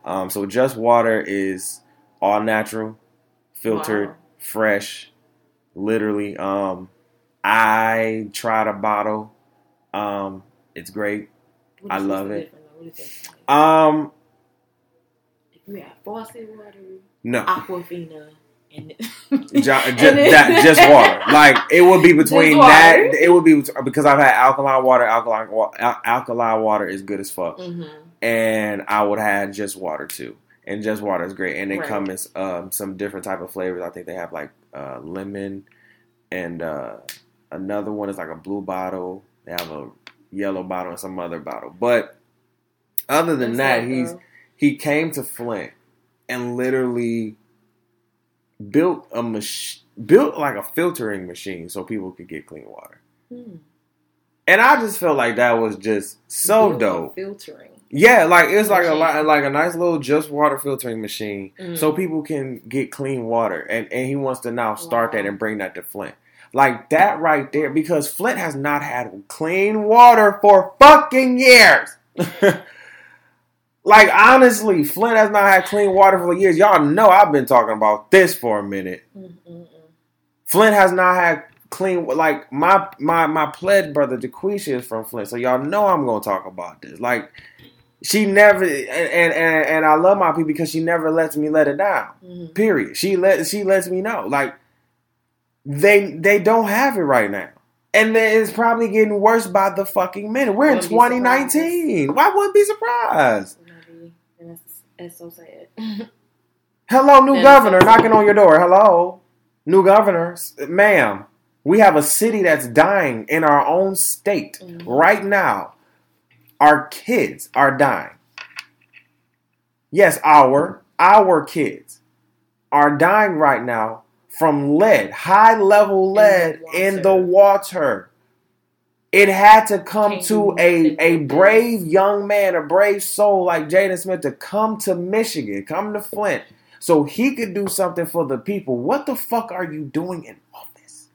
Um, so Just Water is all natural, filtered, Wow. fresh, literally. Um, I tried a bottle. Um, it's great. I love it. difference? What is that? Um, you have faucet water, no, Aquafina, and ju- ju- and that just water. Like it would be between that. It would be because I've had alkaline water. Alkaline al- alkaline water is good as fuck, Mhm. and I would have just water too. And just water is great, and they Right. come in um, some different type of flavors. I think they have like uh, lemon, and uh, another one is like a blue bottle. They have a yellow bottle and some other bottle. But other than That's that, he's uh, he came to Flint and literally built a mach- built like a filtering machine so people could get clean water. hmm. And I just felt like that was just so Built dope. Filtering. Yeah, like it's like a li- like a nice little just water filtering machine Mm. so people can get clean water. And and he wants to now start that and bring that to Flint. Like that right there because Flint has not had clean water for fucking years. like honestly, Flint has not had clean water for years. Y'all know I've been talking about this for a minute. Mm-mm-mm. Flint has not had clean like my my my pledge brother DeQuisha is from Flint, so y'all know I'm gonna talk about this. Like she never and and and, and I love my people because she never lets me let it down. Mhm. Period. She let she lets me know like they they don't have it right now. And then it's probably getting worse by the fucking minute. We're in 2019. Why wouldn't be surprised? That's, so sad. Hello, new That governor so- knocking on your door. Hello, new governor, ma'am. We have a city that's dying in our own state Mhm. right now. Our kids are dying. Yes, our our kids are dying right now from lead, high level lead the in the water. It had to come to a, a brave young man, a brave soul like Jaden Smith to come to Michigan, come to Flint, so he could do something for the people. What the fuck are you doing in office?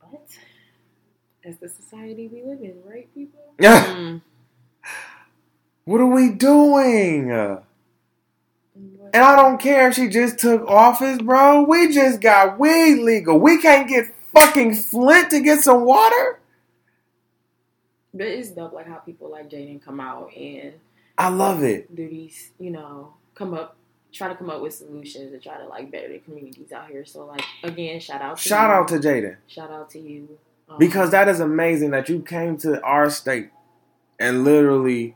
But that's the society we live in, right, people? Yeah. Mm. What are we doing? And I don't care if she just took office, bro. We just got weed legal. We can't get fucking Flint to get some water. But it's dope, like how people like Jaden come out and I love it. do these, you know, come up, try to come up with solutions to try to like better the communities out here. So, like again, shout out, to Shout you. out to Jaden shout out to you, um, because that is amazing that you came to our state and literally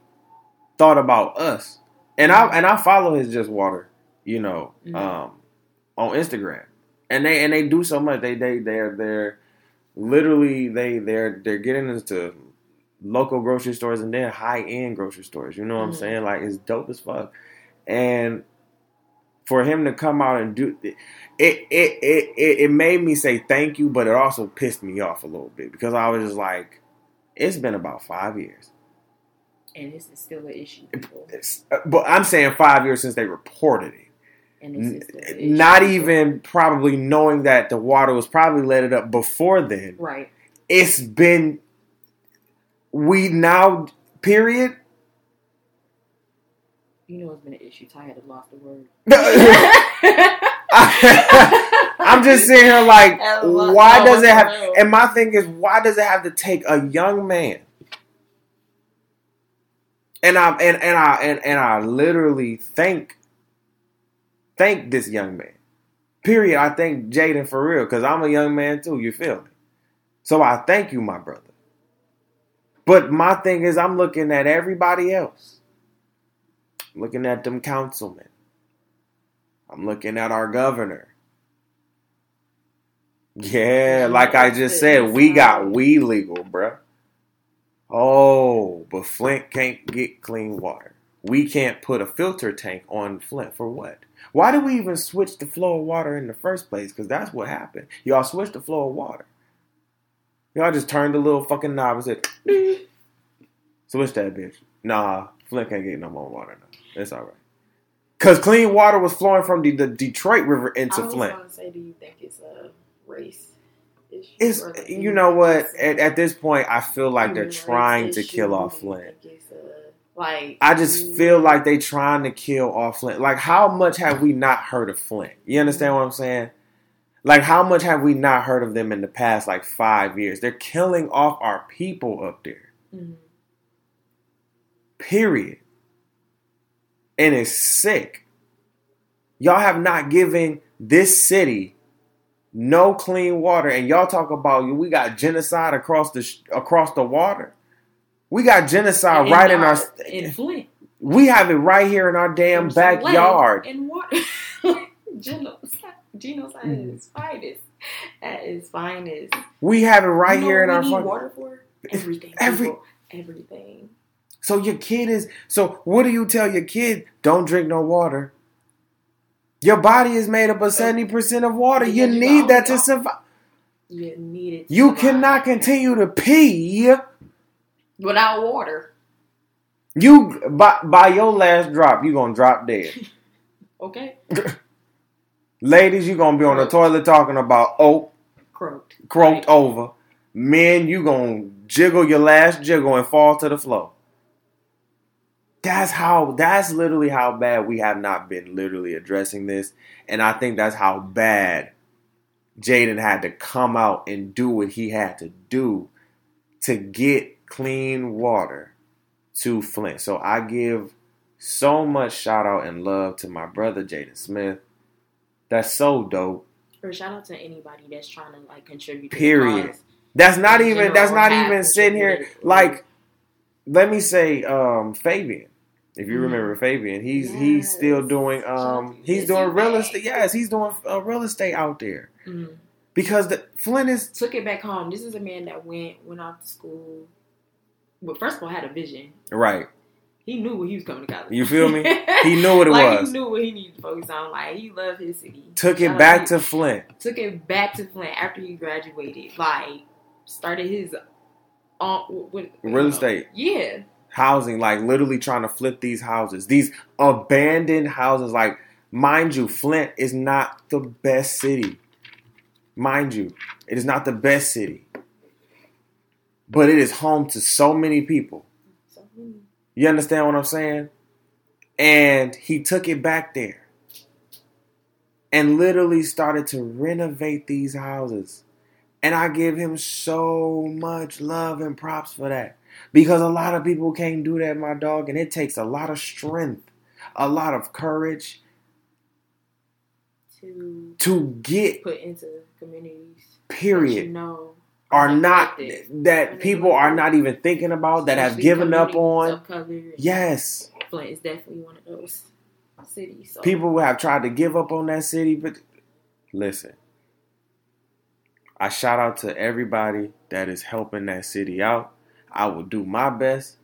thought about us. And I and I follow his just water, you know, Mhm. um, on Instagram, and they and they do so much. They they they're they're literally they they're they're getting into local grocery stores and then high end grocery stores. You know what I'm Mhm. saying? Like it's dope as fuck. And For him to come out and do it, it it it it made me say thank you, but it also pissed me off a little bit because I was just like, it's been about five years. And this is still an issue. It's- uh, but I'm saying five years since they reported it. And this is still an N- Not even probably knowing that the water was probably let it up before then. Right. It's been we now period. You know it's been an issue. Ty had to lost the word. I'm just sitting here like, why does it have? And my thing is, why does it have to take a young man? And I and and I and, and I literally thank thank this young man. Period. I thank Jaden for real because I'm a young man too. You feel me? So I thank you, my brother. But my thing is, I'm looking at everybody else. I'm looking at them councilmen. I'm looking at our governor. Yeah, like I just said, we got we legal, bruh. Oh, but Flint can't get clean water. We can't put a filter tank on Flint for what? Why do we even switch the flow of water in the first place? Because that's what happened. Y'all switched the flow of water. Y'all just turned the little fucking knob and said, switch that bitch. Nah, Flint can't get no more water now. It's all right. Because clean water was flowing from the, the Detroit River into I was Flint. gonna say, do you think it's a race? It's you know what? At, at this point, I feel like they're trying to kill off Flint. think it's a- Like I just feel like they're trying to kill off Flint. Like how much have we not heard of Flint? You understand what I'm saying? Like how much have we not heard of them in the past like five years? They're killing off our people up there. Mhm. Period. And it's sick. Y'all have not given this city no clean water, and y'all talk about we got genocide across the sh- across the water. We got genocide right in our. in Flint. We have it right here in our damn There's backyard. and water. genocide, genocide mm-hmm. at its finest. At its finest. We have it right You know here in our need fucking. water for everything. Every- people. everything. So your kid is. So what do you tell your kid? Don't drink no water. Your body is made up of seventy percent of water. You need that to survive. You need it. You cannot continue to pee. without water. You by by your last drop, you're gonna drop dead. Okay, Ladies, you're gonna be on the toilet talking about oh croaked. croaked over. Men, you gonna jiggle your last jiggle and fall to the floor. That's how. That's literally how bad we have not been literally addressing this, and I think that's how bad Jaden had to come out and do what he had to do to get clean water to Flint. So I give so much shout out and love to my brother Jaden Smith. That's so dope. Or shout out to anybody that's trying to like contribute. Period. The. That's not even. That's not even sitting here. Like, let me say, um, Fabian. If you remember Fabian, he's he's still doing. Um, he's Missy doing real estate. Yes, he's doing uh, real estate out there Mhm. because the Flint is Took it back home. This is a man that went went off to school. Well, first of all, had a vision. right. He knew what he was coming to college. You feel me? He knew what it like, was. He knew what he needed to focus on. Like he loved his city. Took it back to to Flint. took it back to Flint after he graduated. Like started his um with, Real estate. Yeah, housing, like literally trying to flip these houses, these abandoned houses. Like, mind you, Flint is not the best city. Mind you, it is not the best city, but it is home to so many people. You understand what I'm saying? And he took it back there and literally started to renovate these houses. And I give him so much love and props for that. Because a lot of people can't do that, my dog. And it takes a lot of strength, a lot of courage to to get, put into communities. period. You know, Are not that people are not even thinking about that have given up on. Yes. Flint is definitely one of those cities. So. People have tried to give up on that city, but listen. I shout out to everybody that is helping that city out. I will do my best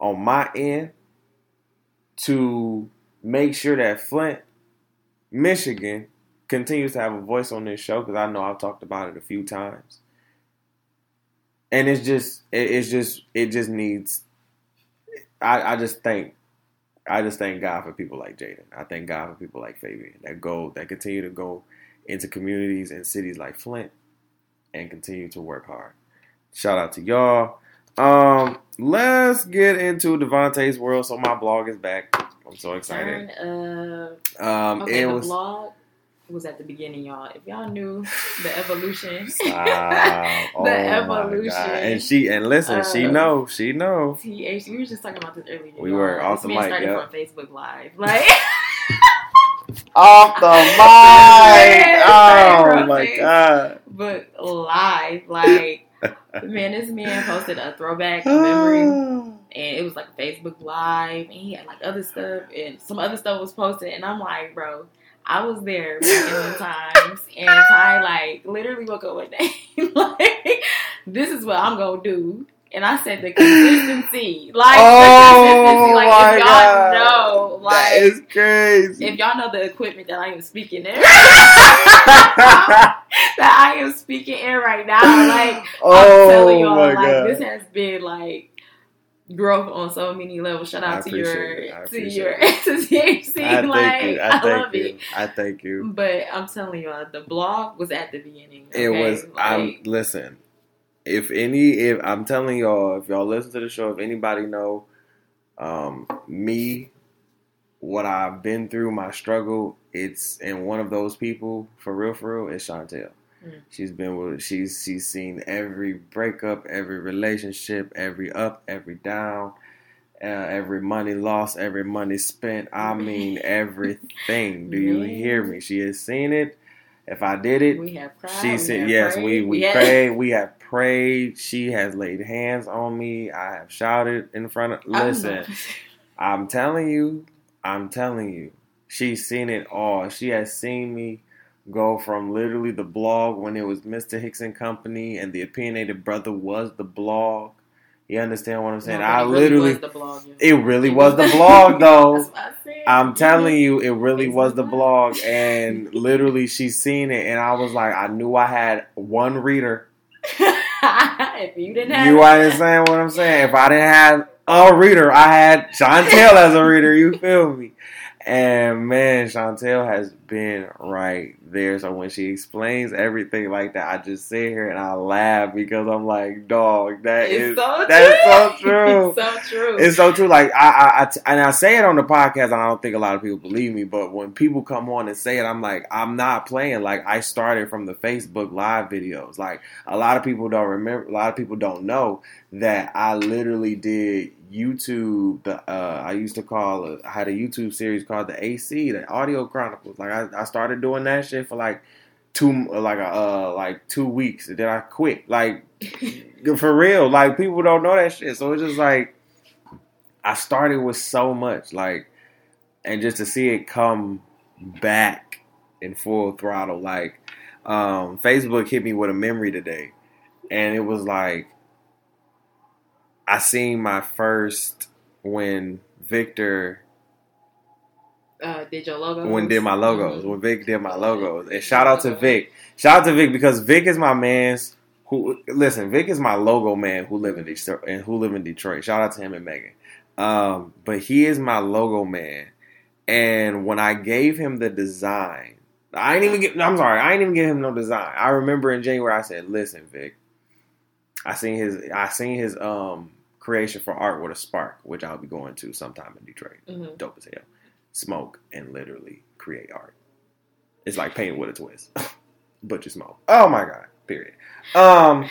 on my end to make sure that Flint Michigan continues to have a voice on this show because I know I've talked about it a few times, and it's just it, it's just it just needs. I I just think I just thank God for people like Jaden. I thank God for people like Fabian that go that continue to go into communities and cities like Flint and continue to work hard. Shout out to y'all. Um, let's get into Devontae's world. So my blog is back. I'm so excited. Turn, uh, Um, okay, it the was vlog was at the beginning, y'all. If y'all knew the evolution, Wow. Oh the my evolution. And she and listen, she Uh, know, she know. TH, we were just talking about this earlier. We y'all. were, off This the man mic, started yeah. from Facebook Live, like. Off the mic. Oh my god. but live, like man, this man posted a throwback memory, oh. and it was like Facebook Live, and he had like other stuff, and some other stuff was posted, and I'm like, bro, I was there in times, and Ty like literally woke up one day, like this is what I'm gonna do. And I said the consistency, like Oh the consistency, oh like my if y'all God. know, like that is crazy. if y'all know the equipment that I am speaking in, that I am speaking in right now, like I'm oh telling y'all, my like god. this has been like growth on so many levels. Shout out to your appreciate it. I to your to THC. I like thank you. I I, love you. it. I thank you. But I'm telling y'all, the blog was at the beginning. It was. like, I'm listen. If any, if I'm telling y'all, if y'all listen to the show, if anybody know, um, me, what I've been through, my struggle, it's and one of those people for real, for real, is Chantel. Mm. She's been with. She's she's seen every breakup, every relationship, every up, every down. Uh, every money lost, every money spent. I mean everything. Do you hear me? She has seen it. If I did it, we have cried. she said, "Yes, prayed, we we have- prayed. We have prayed. She has laid hands on me. I have shouted in front of. Listen. I'm telling you, I'm telling you, she's seen it all. She has seen me go from literally the blog when it was Mr. Hicks and Company, and the opinionated brother was the blog. You understand what I'm saying? No, I but it really literally, was the blog. yeah. it really was the blog though. That's what I said. I'm telling you, it really was the blog, and literally, she seen it, and I was like, I knew I had one reader. if you didn't have You understand what I'm saying? If I didn't have a reader, I had Chantel as a reader. You feel me? And man, Chantel has been right there. So when she explains everything like that, I just sit here and I laugh because I'm like, dog, that it's is so that's true. so true. it's so true. It's so true. Like I, I, I t- and I say it on the podcast. And I don't think a lot of people believe me, but when people come on and say it, I'm like, I'm not playing. Like I started from the Facebook live videos. Like a lot of people don't remember. A lot of people don't know that I literally did YouTube. The uh, I used to call. it- I had a YouTube series called the AC, the Audio Chronicles. Like I, I started doing that shit for like two, like a, uh, like two weeks, and then I quit. Like for real. Like people don't know that shit. So it's just like I started with so much, like, and just to see it come back in full throttle, like, um, Facebook hit me with a memory today, and it was like I seen my first when Victor uh, did your logo? when did my logos Mhm. when Vic did my logos and shout out to Vic shout out to Vic because Vic is my man's who listen Vic is my logo man who live in Detroit and who live in Detroit shout out to him and Megan um but he is my logo man and when I gave him the design I ain't even get I'm sorry I ain't even give him no design I remember in January I said listen Vic I seen his I seen his um creation for art with a spark which I'll be going to sometime in Detroit Mhm. dope as hell. Smoke and literally create art. It's like paint with a twist, but you smoke. Oh my god! Period. Um.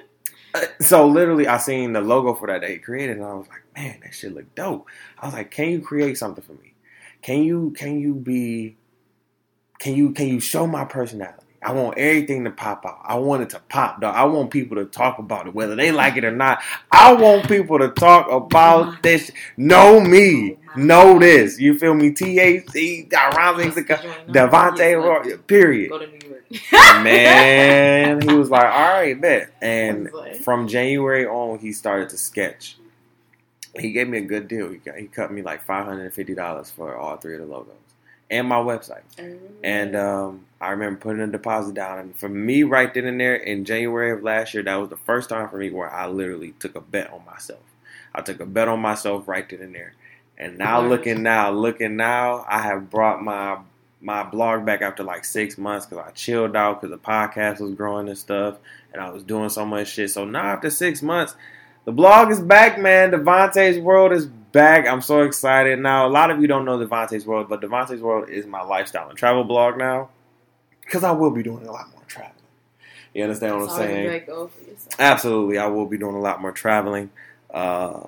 uh, so literally, I seen the logo for that he created, and I was like, man, that shit look dope. I was like, can you create something for me? Can you? Can you be? Can you? Can you show my personality? I want everything to pop out. I want it to pop, dog. I want people to talk about it, whether they like it or not. I want people to talk about this. Know me, know this. You feel me? THC, Ron Devontae, Roy, period. Go to New York. Man, he was like, all right, bet. And I was like- from January on, he started to sketch. He gave me a good deal. He, got, he cut me like five hundred and fifty dollars for all three of the logos, and my website. And um, I remember putting a deposit down. And for me, right then and there in January of last year, that was the first time for me where I literally took a bet on myself. I took a bet on myself right then and there. And now looking now, looking now, I have brought my my blog back after like six months because I chilled out because the podcast was growing and stuff, and I was doing so much shit. So now after six months, the blog is back, man. Devontae's World is back. I'm so excited. Now, a lot of you don't know Devontae's World, but Devontae's World is my lifestyle and travel blog now because I will be doing a lot more traveling. You understand what I'm saying? great goal for yourself. Absolutely, I will be doing a lot more traveling uh,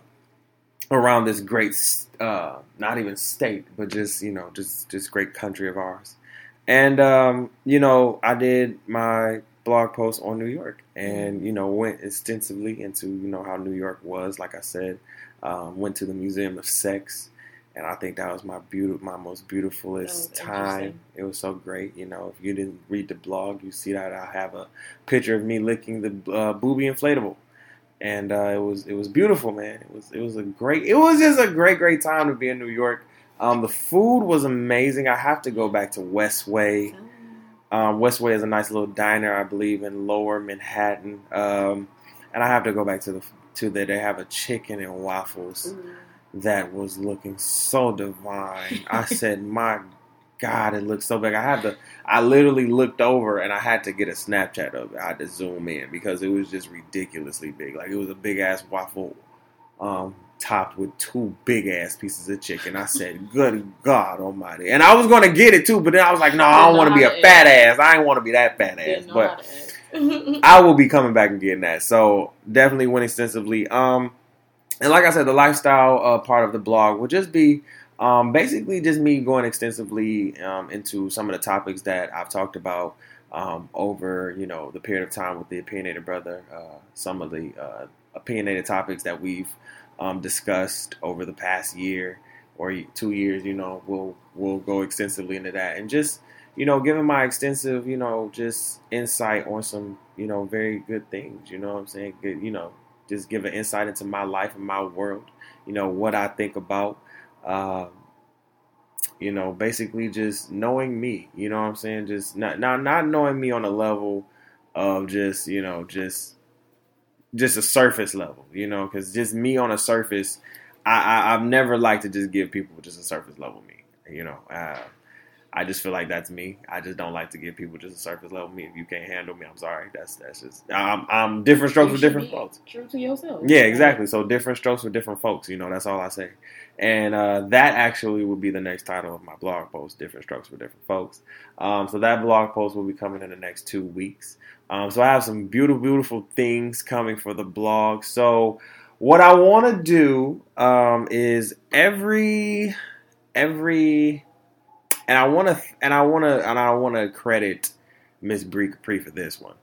around this great, uh, not even state, but just you know, just just great country of ours. And um, you know, I did my blog post on New York, and you know, went extensively into you know how New York was. Like I said, um, went to the Museum of Sex. And I think that was my beautiful, my most beautifulest time. It was so great. You know, if you didn't read the blog, you see that I have a picture of me licking the uh, booby inflatable, and uh, it was it was beautiful, man. It was it was a great. It was just a great great time to be in New York. Um, the food was amazing. I have to go back to Westway. Um, Westway is a nice little diner, I believe, in Lower Manhattan. Um, and I have to go back to the to that they have a chicken and waffles Ooh. that was looking so divine. I said, "My God, it looks so big." I had to. I literally looked over and I had to get a Snapchat of it. I had to zoom in because it was just ridiculously big. Like it was a big ass waffle, um, topped with two big ass pieces of chicken. I said, "Good God Almighty!" And I was going to get it too, but then I was like, "No, I don't want to be a fat ass. I didn't want to be that fat ass." But how to act. I will be coming back and getting that. So definitely went extensively. Um, and like I said, the lifestyle uh, part of the blog will just be um, basically just me going extensively um, into some of the topics that I've talked about um, over you know the period of time with the opinionated brother. Uh, some of the uh, opinionated topics that we've um, discussed over the past year or two years. You know, we'll we'll go extensively into that and just you know, giving my extensive, you know, just insight on some, you know, very good things. You know what I'm saying? Good, you know, just give an insight into my life and my world. You know what I think about. Um, you know, basically just knowing me. You know what I'm saying? Just not not not knowing me on a level of just you know just just a surface level. You know, because just me on a surface, I, I I've never liked to just give people just a surface level me. You know. Uh, I just feel like that's me. I just don't like to give people just a surface level me. If you can't handle me, I'm sorry. That's that's just I'm, I'm different strokes You with different folks. True to yourself. Yeah, exactly. So different strokes for different folks. You know, that's all I say. And uh, that actually would be the next title of my blog post: "Different Strokes for Different Folks." Um, so that blog post will be coming in the next two weeks. Um, so I have some beautiful, beautiful things coming for the blog. So what I want to do um, is every every and I want to and I want to and I want to credit Miss Bree Capri for this one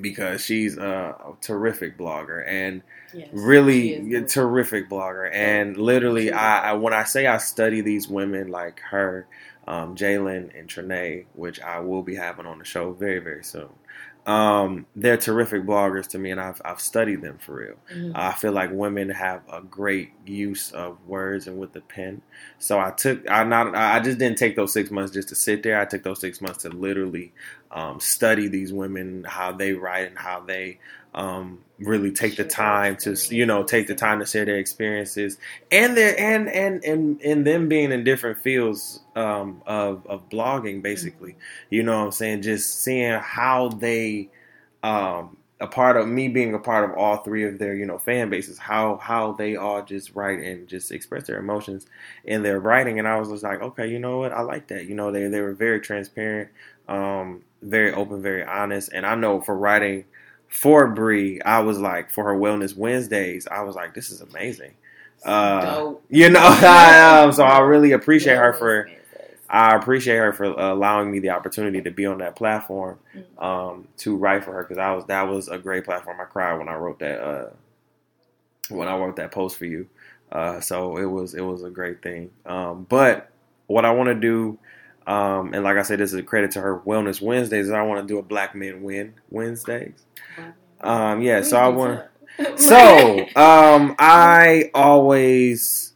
because she's a, a terrific blogger and Yes, really a terrific blogger. And literally, I, I when I say I study these women like her, um, Jalen and Trinae, which I will be having on the show very very soon. Um, they're terrific bloggers to me, and I've I've studied them for real. Mhm. I feel like women have a great use of words and with the pen. So I took I not I just didn't take those six months just to sit there. I took those six months to literally um, study these women, how they write and how they um, really take the time to you know take the time to share their experiences and their and and and and them being in different fields um, of of blogging basically. You know what I'm saying? Just seeing how they um a part of me being a part of all three of their, you know, fan bases, how how they all just write and just express their emotions in their writing. And I was just like, okay, you know what? I like that. You know, they they were very transparent, um, very open, very honest. And I know for writing for Bree, I was like for her Wellness Wednesdays, I was like, this is amazing. Uh, Dope. You know, I, um, so I really appreciate her for I appreciate her for allowing me the opportunity to be on that platform Mhm. um, to write for her because I was that was a great platform. I cried when I wrote that uh, when I wrote that post for you. Uh, so it was it was a great thing. Um, but what I want to do, um, and like I said, this is a credit to her Wellness Wednesdays. I want to do a Black Men Win Wednesdays. Um, yeah, so I want. So, um, I always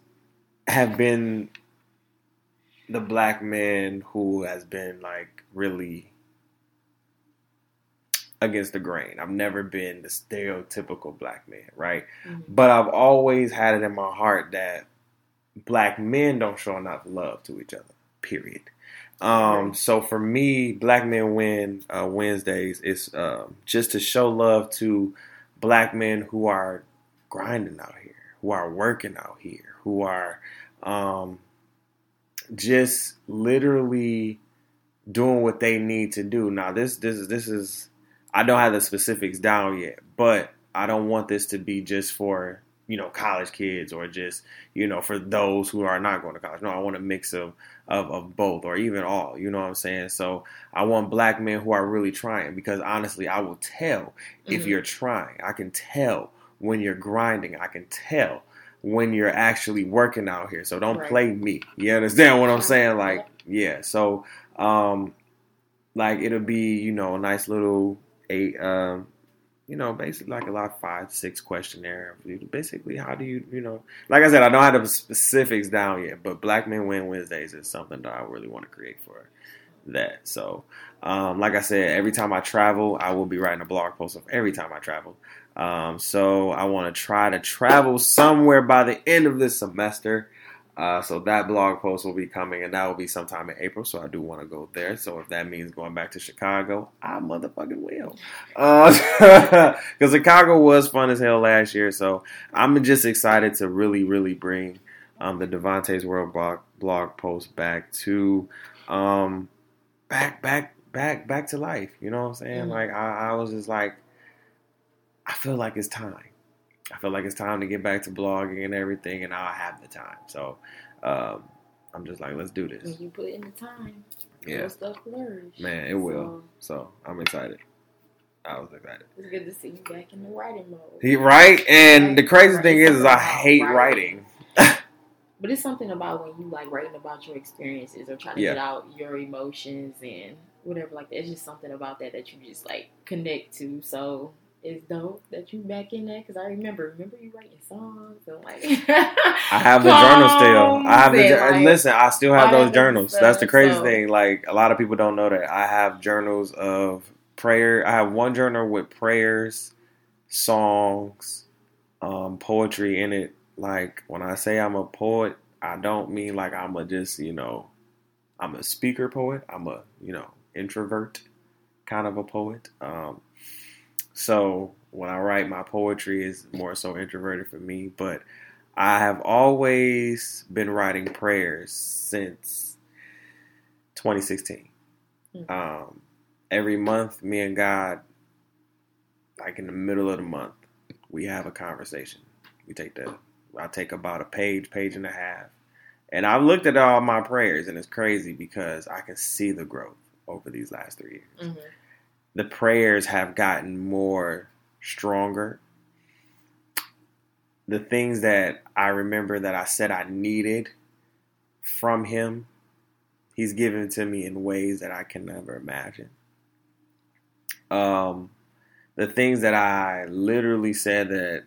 have been the black man who has been like really against the grain. I've never been the stereotypical black man, right? Mhm. But I've always had it in my heart that black men don't show enough love to each other. Period. Um, so for me, Black Men Win uh, Wednesdays is um, just to show love to black men who are grinding out here, who are working out here, who are um, just literally doing what they need to do. Now this this is this is I don't have the specifics down yet, but I don't want this to be just for you know college kids or just you know for those who are not going to college. No, I want a mix of of, of both or even all. You know what I'm saying? So I want black men who are really trying because honestly, I will tell if Mhm. you're trying. I can tell when you're grinding. I can tell when you're actually working out here. So don't Right. play me. You understand what I'm saying? Like, yeah. So, um, like it'll be you know a nice little eight, um, you know, basically like a lot of five six questionnaire. Basically, how do you you know? Like I said, I don't have the specifics down yet, but Black Men Win Wednesdays is something that I really want to create for that. So, um, like I said, every time I travel, I will be writing a blog post of every time I travel. Um, so I want to try to travel somewhere by the end of this semester. Uh, so that blog post will be coming, and that will be sometime in April. So I do want to go there. So if that means going back to Chicago, I motherfucking will. Because Chicago was fun as hell last year. So I'm just excited to really, really bring um, the DeVonta's World blog, blog post back to um, back, back, back, back to life. You know what I'm saying? Mhm. Like I, I was just like, I feel like it's time. I feel like it's time to get back to blogging and everything, and I'll have the time. So um, I'm just like, let's do When this. you put in the time, Yeah, stuff flourish. man, it will. So I'm excited. I was excited. It's good to see you back in the writing mode. He, right, and the crazy thing is, is I hate writing. writing. But it's something about when you like writing about your experiences or trying to Yeah. get out your emotions and whatever like that. It's just something about that that you just like connect to. So it's dope that you back in that because I remember, remember you writing songs and like. I have the journal still. I have the like, listen. I still have those journals. That's the crazy so- thing. Like a lot of people don't know that I have journals of prayer. I have one journal with prayers, songs, um, poetry in it. Like when I say I'm a poet, I don't mean like I'm a just you know, I'm a speaker poet. I'm a you know introvert kind of a poet. Um, so when I write my poetry is more so introverted for me, but I have always been writing prayers since 2016. Mhm. Um, every month, me and God, like in the middle of the month, we have a conversation. We take the, I take about a page, page and a half, and I've looked at all my prayers, and it's crazy because I can see the growth over these last three years Mhm. The prayers have gotten more stronger. The things that I remember that I said I needed from him, he's given to me in ways that I can never imagine. Um, the things that I literally said that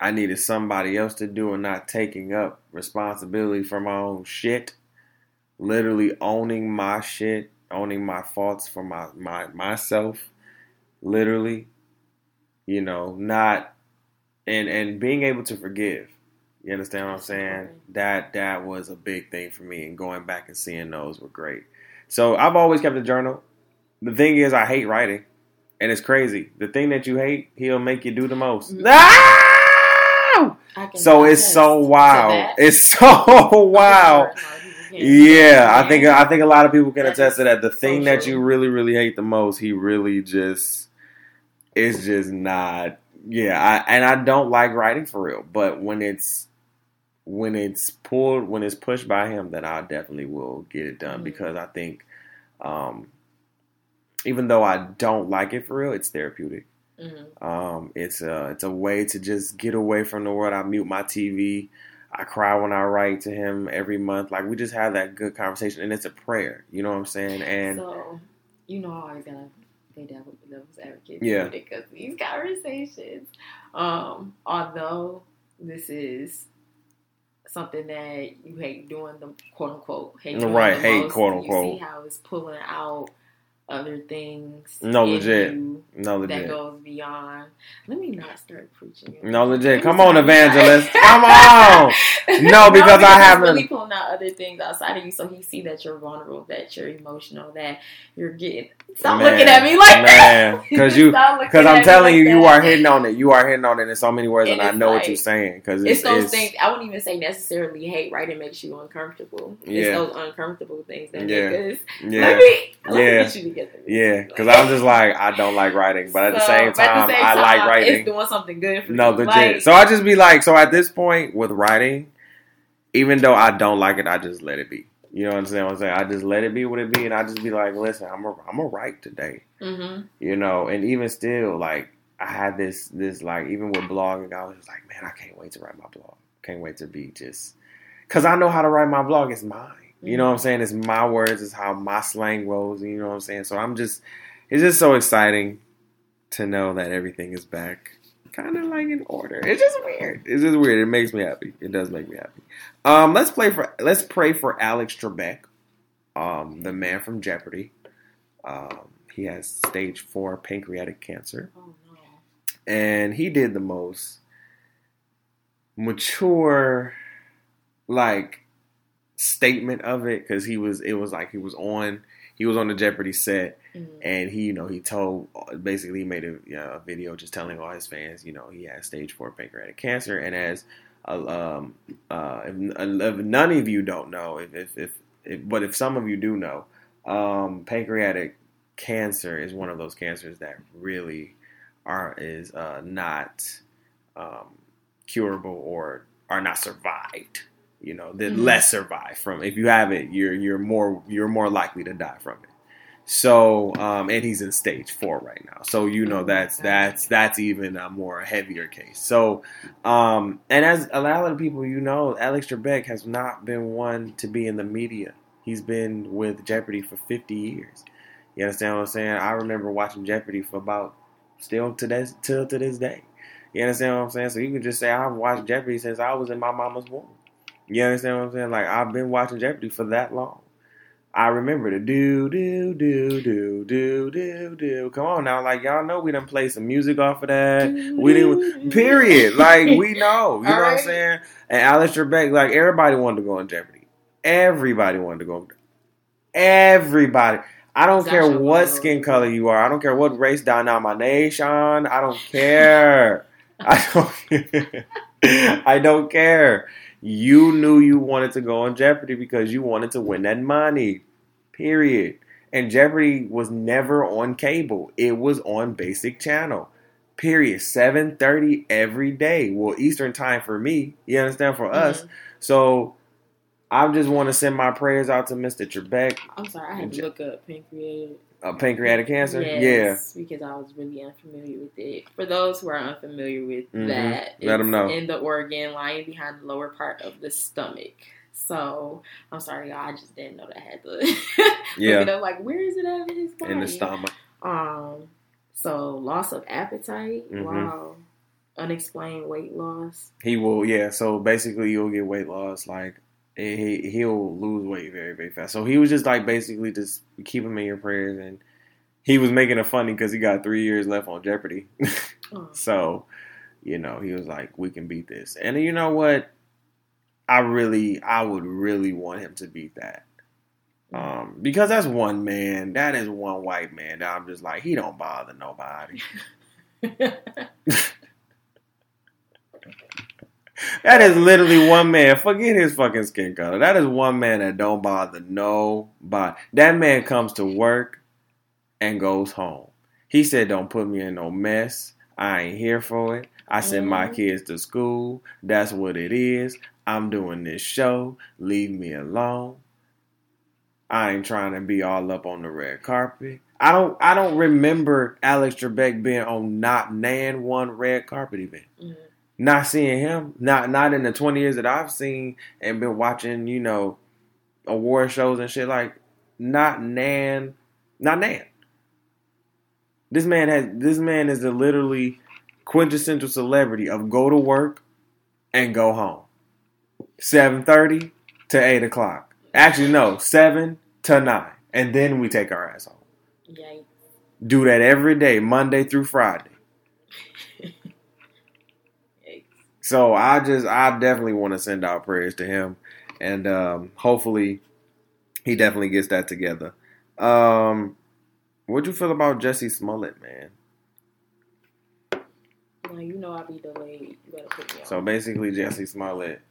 I needed somebody else to do and not taking up responsibility for my own shit, literally owning my shit, owning my faults for my, my myself, literally, you know, not and and being able to forgive. You understand what I'm saying? That that was a big thing for me, and going back and seeing those were great. So I've always kept a journal. The thing is, I hate writing, and it's crazy. The thing that you hate, he'll make you do the most. Mhm. Ah! So it's so wild. It's so wild. Yeah, I think I think a lot of people can attest to that. The thing that you really, really hate the most, he really just it's just not. Yeah, I, and I don't like writing for real. But when it's when it's pulled, when it's pushed by him, then I definitely will get it done Mhm. because I think, um, even though I don't like it for real, it's therapeutic. Mhm. Um, it's a it's a way to just get away from the world. I mute my TV. I cry when I write to him every month. Like we just have that good conversation, and it's a prayer. You know what I'm saying? And so you know, I always gotta play devil devil's advocate. Yeah. because these conversations, um, although this is something that you hate doing the quote unquote hate doing Right, hate, most, quote, You unquote. see how it's pulling out other things. No, legit. No, That legit. goes beyond. Let me not start preaching. No, legit. Come on, evangelist. Come on. No, because I haven't- really pulling out other things outside of you, so he see that you're vulnerable, that you're emotional, that you're getting. Stop Man, looking at me like man, that. 'cause you- Because I'm telling like you, you are hitting on it. You are hitting on it in so many words, and, And I know what you're saying. Because It's it's, those it's- things. I wouldn't even say necessarily hate. Right? It makes you uncomfortable. Yeah. It's those uncomfortable things that Yeah. make us. Yeah, Let me. Let me Yeah. get you together. yeah. Because I'm just like I don't like writing, but at the same at time, the same I like time, writing. It's doing something good for No, you. legit. Like, so I just be like, so at this point with writing, even though I don't like it, I just let it be. You know what I'm saying? I'm saying I just let it be what it be, and I just be like, listen, I'm a, I'm a write today. hmm You know, and even still, like I had this this like even with blogging, I was just like, man, I can't wait to write my blog. Can't wait to be just because I know how to write my blog. It's mine. You know what I'm saying? It's my words. It's how my slang rolls. You know what I'm saying? So I'm just, it's just so exciting to know that everything is back, kind of like in order. It's just weird. It's just weird. It makes me happy. It does make me happy. Um, let's play for let's pray for Alex Trebek, um, the man from Jeopardy. Um, he has stage four pancreatic cancer, Oh no. and he did the most mature, like statement of it because he was. It was like he was on. He was on the Jeopardy set, Mhm. and he, you know, he told basically he made a, you know, a video just telling all his fans, you know, he has stage four pancreatic cancer, and as uh, um, uh, if, if none of you don't know, if, if, if, if but if some of you do know, um, pancreatic cancer is one of those cancers that really are is uh, not um, curable or are not survived. You know, they're Mhm. less survive from. it. If you have it, you're you're more you're more likely to die from it. So, um, and he's in stage four right now. So you know Oh that's that's that's even a more heavier case. So, um, and as a lot of people you know, Alex Trebek has not been one to be in the media. He's been with Jeopardy for 50 years. You understand what I'm saying? I remember watching Jeopardy for about still to this till to this day. You understand what I'm saying? So you can just say I've watched Jeopardy since I was in my mama's womb. You understand what I'm saying? Like I've been watching Jeopardy for that long. I remember the do do do do do do do. Come on now, like y'all know we done play some music off of that. We didn't. Period. Like we know. You know what I'm saying? And Alex Trebek, like everybody wanted to go on Jeopardy. Everybody wanted to go. Everybody. I don't care what skin color you are. I don't care what race denomination. I don't care. I don't. I don't care. You knew you wanted to go on Jeopardy because you wanted to win that money. Period. And Jeopardy was never on cable. It was on basic channel. Period. 7:30 every day. Well, Eastern time for me. You understand for us. Mhm. So I just want to send my prayers out to Mr. Trebek, I'm sorry, I had to look up pancreatic. uh, pancreatic cancer. Yes, because I was really unfamiliar with it. For those who are unfamiliar with Mhm. that, let it's know. in the organ lying behind the lower part of the stomach. So I'm sorry, y'all. I just didn't know that I had to Yeah. look it up. Like, where is it at in his body? In the stomach. Um. So loss of appetite. Mhm. Wow. Unexplained weight loss. He will, yeah. So basically, you'll get weight loss. Like he he'll lose weight very very fast. So he was just like basically just keep him in your prayers, and he was making it funny because he got three years left on Jeopardy. Oh. so you know he was like, we can beat this, and you know what? I really, I would really want him to beat that. Um, because that's one man, that is one white man that I'm just like, he don't bother nobody. That is literally one man. Forget his fucking skin color. That is one man that don't bother nobody. That man comes to work and goes home. He said, "Don't put me in no mess. I ain't here for it. I send my Mhm. kids to school. That's what it is. I'm doing this show. Leave me alone. I ain't trying to be all up on the red carpet. I don't. I don't remember Alex Trebek being on not nan one red carpet event Mhm. Not seeing him, not not in the twenty years that I've seen and been watching, you know, award shows and shit like not Nan, not Nan. This man has this man is the literally quintessential celebrity of go to work and go home. seven thirty to eight o'clock. Actually, no, seven to nine, and then we take our ass home. Yikes. Do that every day, Monday through Friday. Yikes. So I just, I definitely want to send out prayers to him, and um, hopefully, he definitely gets that together. Um, what'd you feel about Jussie Smollett, man? Well, you know I'll be delayed. You gotta put me on. So basically, Jussie Smollett,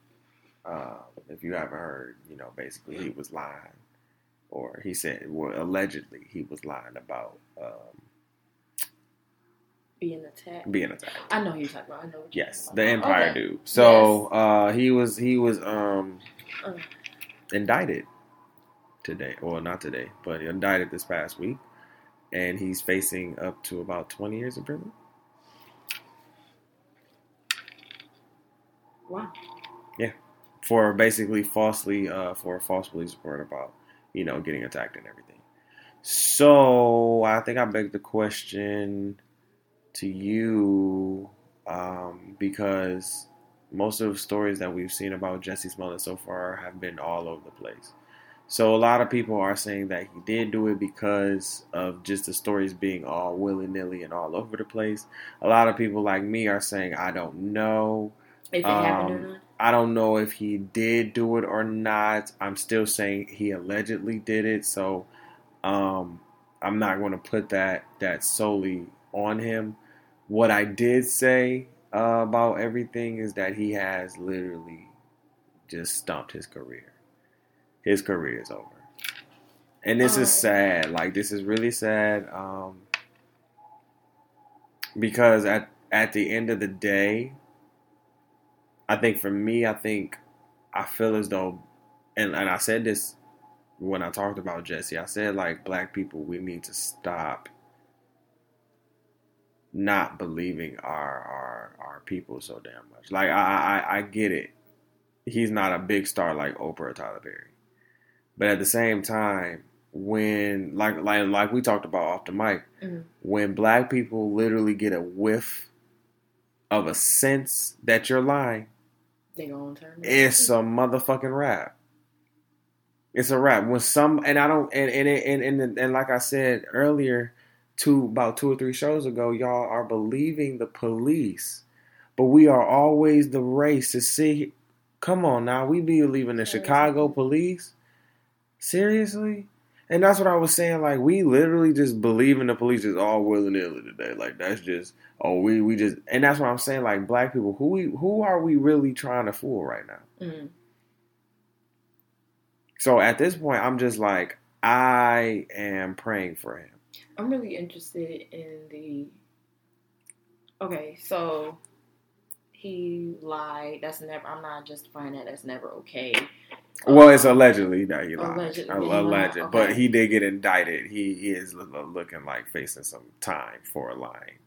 uh, if you haven't heard, you know, basically he was lying, or he said, well, allegedly he was lying about um, being attacked. being attacked. I know who you're talking about. I know what you're Yes, the. Empire Okay. dude. So uh, he was he was um, Uh. indicted today, well not today, but indicted this past week, and he's facing up to about twenty years in prison. Wow. Yeah, for basically falsely uh, for a false police report about you know getting attacked and everything. So I think I beg the question to you um, because most of the stories that we've seen about Jussie Smollett so far have been all over the place. So a lot of people are saying that he did do it because of just the stories being all willy nilly and all over the place. A lot of people like me are saying I don't know. If it happened or Um, not. I don't know if he did do it or not. I'm still saying he allegedly did it, so um, I'm not going to put that that solely on him. What I did say uh, about everything is that he has literally just stumped his career. His career is over, and this is sad. Like this is really sad um, because at at the end of the day, I think for me, I think I feel as though, and, and I said this when I talked about Jussie. I said like black people, we need to stop not believing our our our people so damn much. Like I I, I get it. He's not a big star like Oprah or Tyler Perry, but at the same time, when like like like we talked about off the mic, Mhm. when black people literally get a whiff of a sense that you're lying, They gonna turn. it's a motherfucking rap. It's a rap. When some and I don't and and and and, and like I said earlier, two about two or three shows ago, y'all are believing the police, but we are always the race to see. Come on now, we believe in the Chicago police. Seriously. And that's what I was saying. Like we literally just believe in the police is all willy nilly today. Like that's just oh we we just and that's what I'm saying. Like black people, who we who are we really trying to fool right now? Mhm. So at this point, I'm just like I am praying for him. I'm really interested in the. Okay, so he lied. That's never. I'm not justifying that. That's never okay. Well, it's allegedly that he lied. Allegedly, Alleged, okay. but he did get indicted. He, he is lo- lo- looking like facing some time for lying.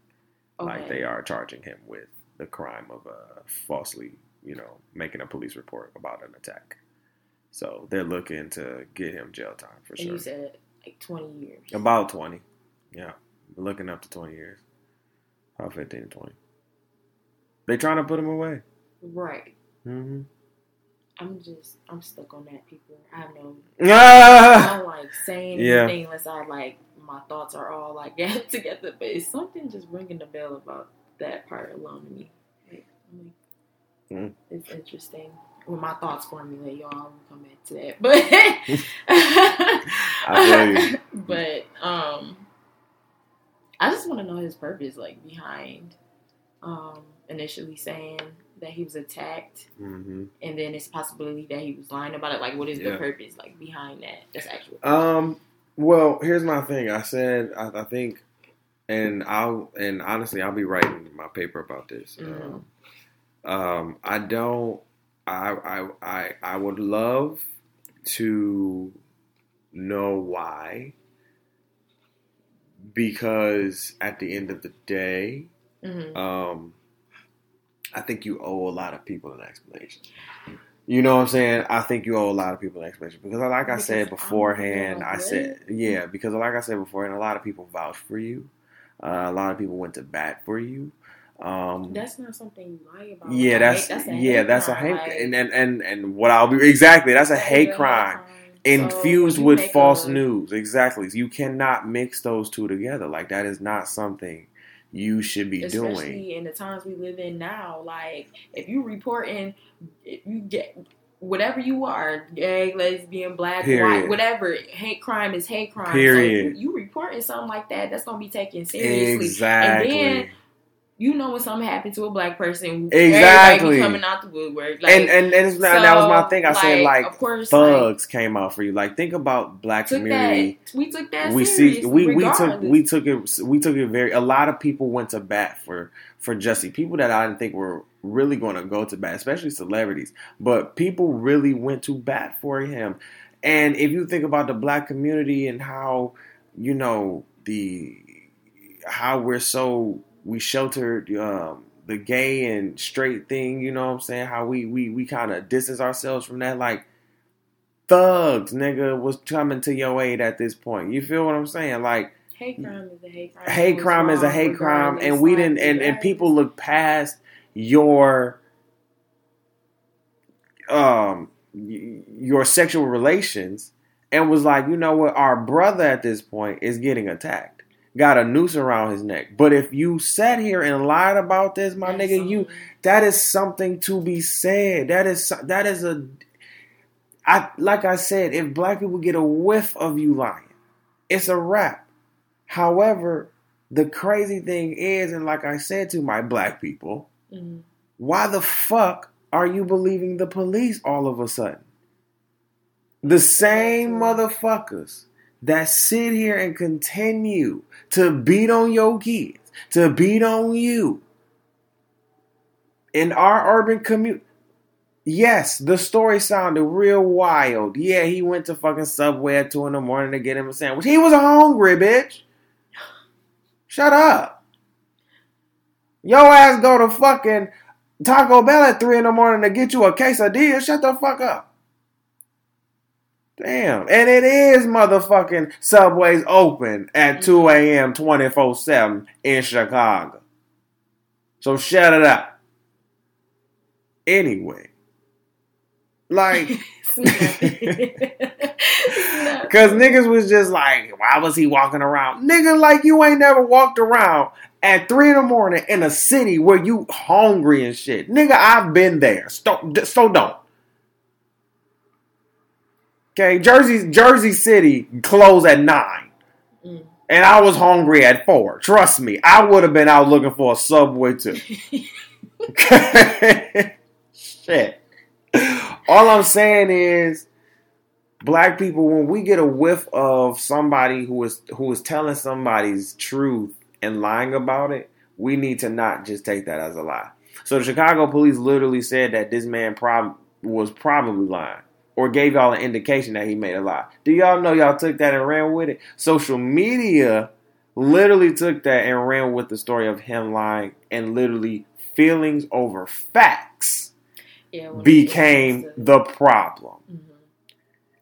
Like they are charging him with the crime of uh, falsely, you know, making a police report about an attack. So they're looking to get him jail time for And sure. you said like 20 years. About twenty, yeah, looking up to twenty years. About fifteen to twenty. They trying to put him away. Right. hmm I'm just. I'm stuck on that. People. I no. Ah! I don't like saying Yeah. anything unless I like my thoughts are all like get together. But it's something just ringing the bell about that part alone to me. Like, like, Mm. It's interesting. When my thoughts formulate, y'all, I'll come back to that. But I feel you. but um, I just want to know his purpose, like behind um initially saying that he was attacked, hmm and then it's possibility that he was lying about it. Like, what is the purpose, like behind that? That's actual. Um. Well, here's my thing. I said I, I think, and I'll and honestly, I'll be writing my paper about this. Mhm. Um, um, I don't. I I I I would love to know why, because at the end of the day, hmm um, I think you owe a lot of people an explanation. You know what I'm saying? I think you owe a lot of people an explanation because, like I Because said beforehand, I said yeah because, like I said beforehand, a lot of people vouched for you. Uh, a lot of people went to bat for you. Um, That's not something you lie about. yeah, that's, a yeah, hate that's a hate, like, and, and and and what I'll be exactly that's a hate crime So infused you with false news. Exactly, you cannot mix those two together. Like that is not something you should be doing. especially in the times we live in now. Like, if you reporting, if you get whatever you are, gay, lesbian, black, Period. white, whatever, hate crime is hate crime. Period. So you, you reporting something like that, that's gonna be taken seriously. Exactly. And then you know when something happened to a black person, Exactly. coming out the woodwork. Like, and and, and not, that was my thing. I said like of course, like, thugs came out for you. Like think about black community. that. We took that. we see we, we took we took it we took it very a lot of people went to bat for for Jussie people that I didn't think were really going to go to bat especially celebrities but people really went to bat for him and if you think about the black community and how you know the how we're so we sheltered um the gay and straight thing you know what I'm saying how we we we kind of distance ourselves from that like thugs, nigga, was coming to your aid at this point. You feel what I'm saying? Like Hate crime is a hate crime. hate crime is a hate crime, and we didn't, and, and people look past your um your sexual relations and was like, you know what, our brother at this point is getting attacked. Got a noose around his neck. But if you sat here and lied about this, my nigga, you that is something to be said. That is that is a I like I said, if black people get a whiff of you lying, it's a wrap. However, the crazy thing is, and like I said to my black people, Mhm. why the fuck are you believing the police all of a sudden? The same motherfuckers that sit here and continue to beat on your kids, to beat on you in our urban community. Yes, the story sounded real wild. Yeah, he went to fucking Subway at 2 in the morning to get him a sandwich. He was hungry, bitch. Shut up. Your ass go to fucking Taco Bell at 3 in the morning to get you a quesadilla. Shut the fuck up. Damn. And it is motherfucking Subways open at 2 mm-hmm. a.m. 24 7 in Chicago. So shut it up. Anyway. Like, Cause niggas was just like, why was he walking around? Nigga, like you ain't never walked around at three in the morning in a city where you hungry and shit. Nigga, I've been there. So, so don't. Okay, Jersey, Jersey City closed at nine. Mm. And I was hungry at four. Trust me, I would have been out looking for a subway too. Shit. All I'm saying is, black people, when we get a whiff of somebody who is who is telling somebody's truth and lying about it, we need to not just take that as a lie. So the Chicago police literally said that this man prob- was probably lying or gave y'all an indication that he made a lie. Do y'all know y'all took that and ran with it? Social media literally took that and ran with the story of him lying and literally feelings over facts Yeah, became to- the problem. Mhm.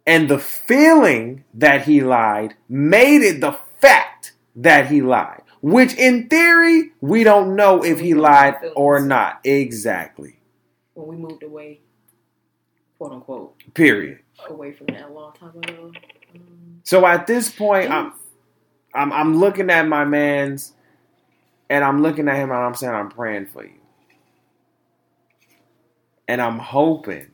And the feeling that he lied made it the fact that he lied. Which in theory, we don't know if he lied or not. Exactly. when we moved away, quote unquote, Period. away from that a long time ago. Um, So at this point, I'm I'm I'm looking at my man's and I'm looking at him and I'm saying I'm praying for you. And I'm hoping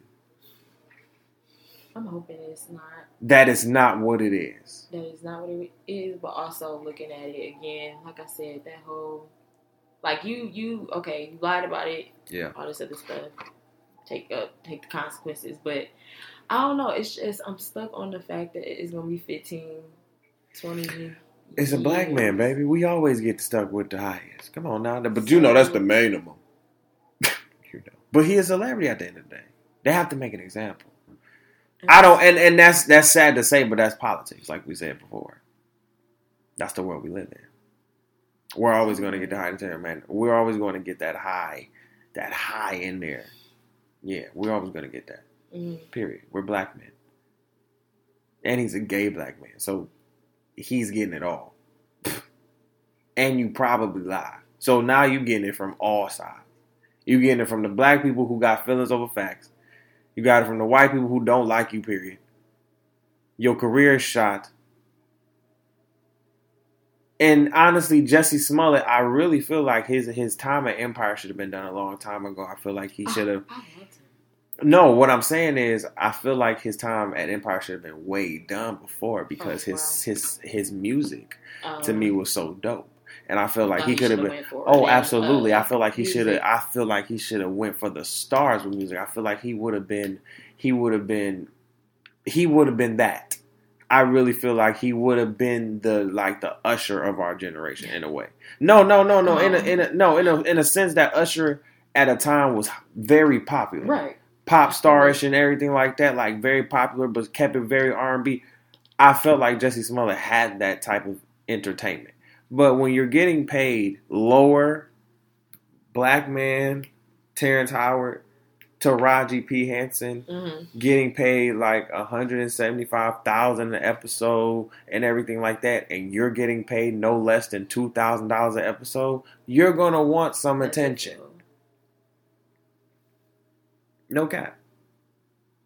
I'm hoping it's not That is not what it is. that is not what it is, but also looking at it again, like I said, that whole like you you okay, you lied about it, Yeah. all this other stuff. Take up take the consequences. But I don't know, it's just I'm stuck on the fact that it's gonna be 15, 20 It's a black years. man, baby. We always get stuck with the highest. Come on now. But you know that's the minimum. you know. But he is a celebrity at the end of the day. They have to make an example. I don't and, and that's that's sad to say, but that's politics, like we said before. That's the world we live in. We're always gonna get the high in man. We're always gonna get that high, that high in there. Yeah, we're always gonna get that. Mhm. Period. We're black men. And he's a gay black man. So he's getting it all. And you probably lie. So now you're getting it from all sides. You're getting it from the black people who got feelings over facts. You got it from the white people who don't like you. Period. Your career is shot. And honestly, Jussie Smollett, I really feel like his his time at Empire should have been done a long time ago. I feel like he should have. I loved him. No, what I'm saying is, I feel like his time at Empire should have been way done before because Oh, his wow. his his music Um, to me was so dope, and I feel like he could have been. Oh, absolutely! uh, I feel like he should have. I feel like he should have went for the stars with music. I feel like he would have been. He would have been. He would have been that. I really feel like he would have been the like the Usher of our generation in a way. No, no, no, no. In a, in a no in a in a sense that Usher at a time was very popular Right. pop starish and everything like that, like very popular, but kept it very R and B. I felt like Jussie Smollett had that type of entertainment. But when you're getting paid lower, Black Man, Terrence Howard, Taraji P Henson, hmm getting paid like hundred and seventy five thousand an episode and everything like that, and you're getting paid no less than two thousand dollars an episode, you're gonna want some attention. No cap.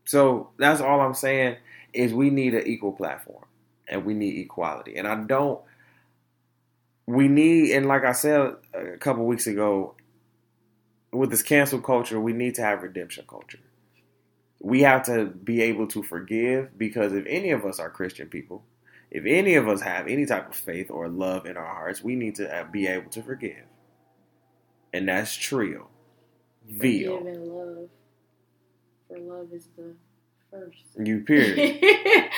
So that's all I'm saying is we need an equal platform and we need equality. And I don't we need and like I said a couple weeks ago with this cancel culture, we need to have redemption culture. We have to be able to forgive because if any of us are Christian people, if any of us have any type of faith or love in our hearts, we need to uh, be able to forgive. And that's trio. Veal. Forgive and love. For love is the first. You period.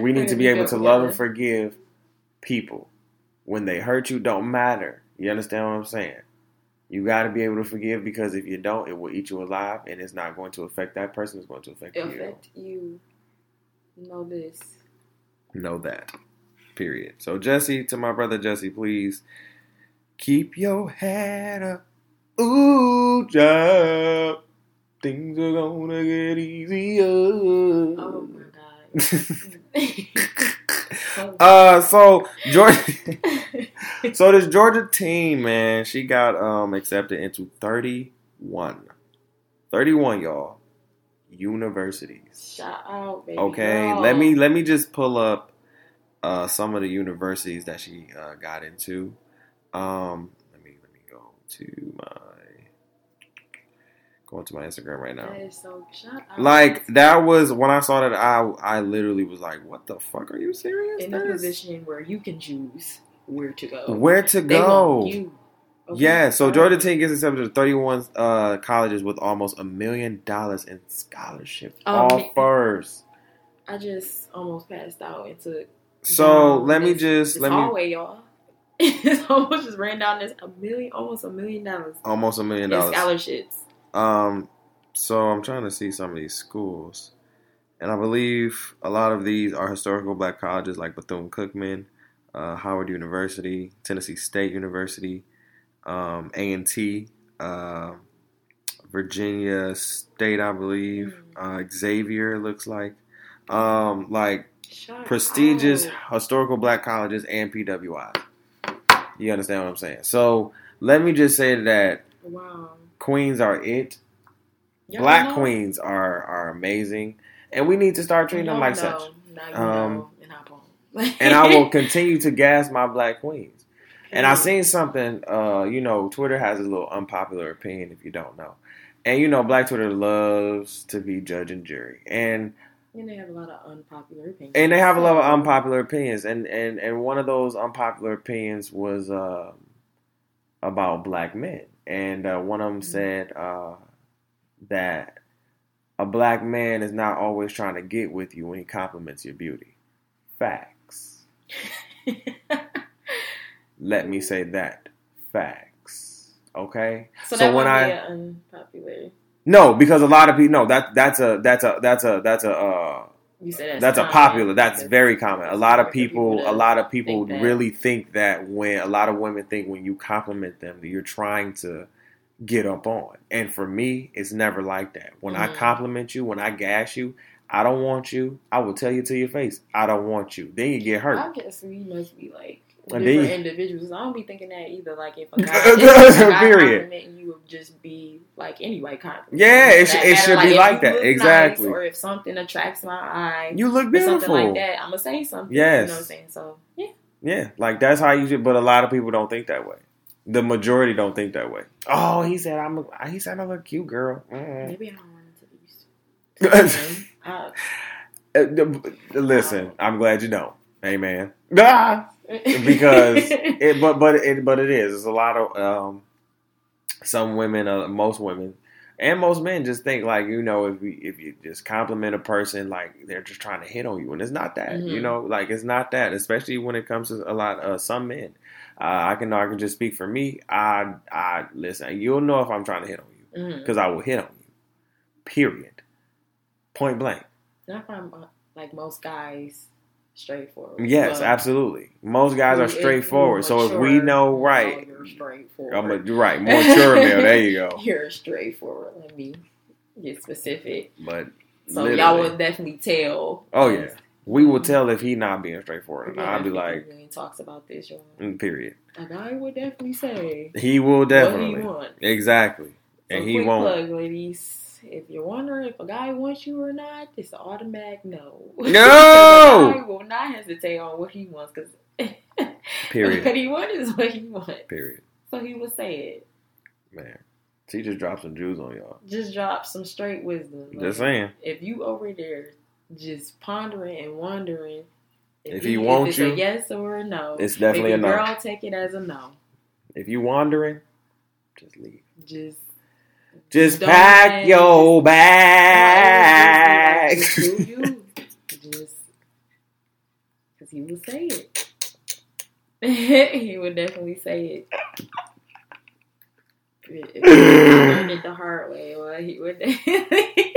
We need to be able to love and forgive people. When they hurt you, don't matter. You understand what I'm saying? You got to be able to forgive because if you don't, it will eat you alive and it's not going to affect that person. It's going to affect you. affect you. Know this. Know that. Period. So, Jussie, to my brother Jussie, please keep your head up. Ooh, job. Things are going to get easier. Oh my god. Uh, so Georgia, so this Georgia team, man, she got um accepted into 31, 31, y'all, universities. Shout out, baby. Okay, girl. let me let me just pull up uh some of the universities that she uh, got into. Um, let me let me go to my going to my Instagram right now. That so. Like that was when I saw that I I literally was like, "What the fuck? Are you serious?" in a position where you can choose where to go. Where to They go? you. Okay? Yeah, so. Georgia Tech gets accepted to 31 uh, colleges with almost a million dollars in scholarship Um, offers. I just almost passed out and took. So let me just this let me hallway, y'all. it's almost just ran down this a million, almost a million dollars almost a million in dollars. scholarships. Um, so I'm trying to see some of these schools, and I believe a lot of these are historical black colleges like Bethune Cookman, uh, Howard University, Tennessee State University, um, A and T, uh, Virginia State, I believe, uh, Xavier looks like, um, like Shout prestigious historical black colleges and PWI. You understand what I'm saying? So let me just say that Wow. Queens are it. Y'all Black know? queens are are amazing, and we need to start treating them like know. such. Um, and. And I will continue to gas my black queens. And I seen something, uh, you know, Twitter has a little unpopular opinion if you don't know. And you know, Black Twitter loves to be judge and jury. And And they have a lot of unpopular opinions. and they have a lot of unpopular opinions. And and and one of those unpopular opinions was uh, about black men. And uh, one of them Mhm. said uh, that a black man is not always trying to get with you when he compliments your beauty. Facts. Let me say that. Facts. Okay. so, So that when I- unpopular. No, because a lot of people. No, that that's a that's a that's a that's a uh, You said that's, that's a popular. That's very common. A lot of people people. A lot of people that. really think that when a lot of women think when you compliment them that you're trying to get up on. And for me, it's never like that. When I Mhm. compliment you, when I gas you, I don't want you. I will tell you to your face, I don't want you. Then you get hurt. I guess we must be like different Indeed. individuals. I don't be thinking that either. Like if a guy, if a guy Period. you would just be like any white compliment. Yeah, it For sh- it should like, be like that. Exactly. Nice, or if something attracts my eye, You look beautiful. something like that, I'm gonna say something. Yes. you know what I'm saying. So yeah, Yeah, like that's how you should. But a lot of people don't think that way. The majority don't think that way. Oh, he said I'm. A, he said I'm a cute girl. Mm. maybe I don't want to be. used to Uh, Listen, I'm glad you don't. Amen. Ah! because it, but but it but it is. It's a lot of um, some women, uh, most women, and most men just think like you know if we if you just compliment a person like they're just trying to hit on you, and it's not that. You Mhm. know, like it's not that. Especially when it comes to a lot uh, some men. Uh, I can I can just speak for me. I I listen. You'll know if I'm trying to hit on you because I will hit on you. Period. Point blank. I find uh, like most guys straightforward. Yes, But absolutely. Most guys are straightforward. So if we know right, you're straightforward. I'm a, right, more mature male. There you go. You're straightforward. Let me get specific. But So literally. y'all will definitely tell. oh yeah, we will tell if he not being straightforward. Yeah, I'll be if he talks about this, y'all. mm, period. A guy would definitely say He will what definitely he wants. exactly, and So he won't. Plug, ladies. If you're wondering if a guy wants you or not, it's an automatic no. No! Guy will not hesitate on what he wants because Period. what he wants is what he wants. Period. So he will say it. Man, she just dropped some jewels on y'all. Just drop some straight wisdom. Like, Just saying. If you over there just pondering and wondering If he wants it's you, a yes or a no, it's definitely a no. Girl, take it as a no. If you wandering, just leave. Just Just Don't pack your Just bags. do you. Just because he will say it. he would definitely say it. If he learned it the hard way, well, he would definitely,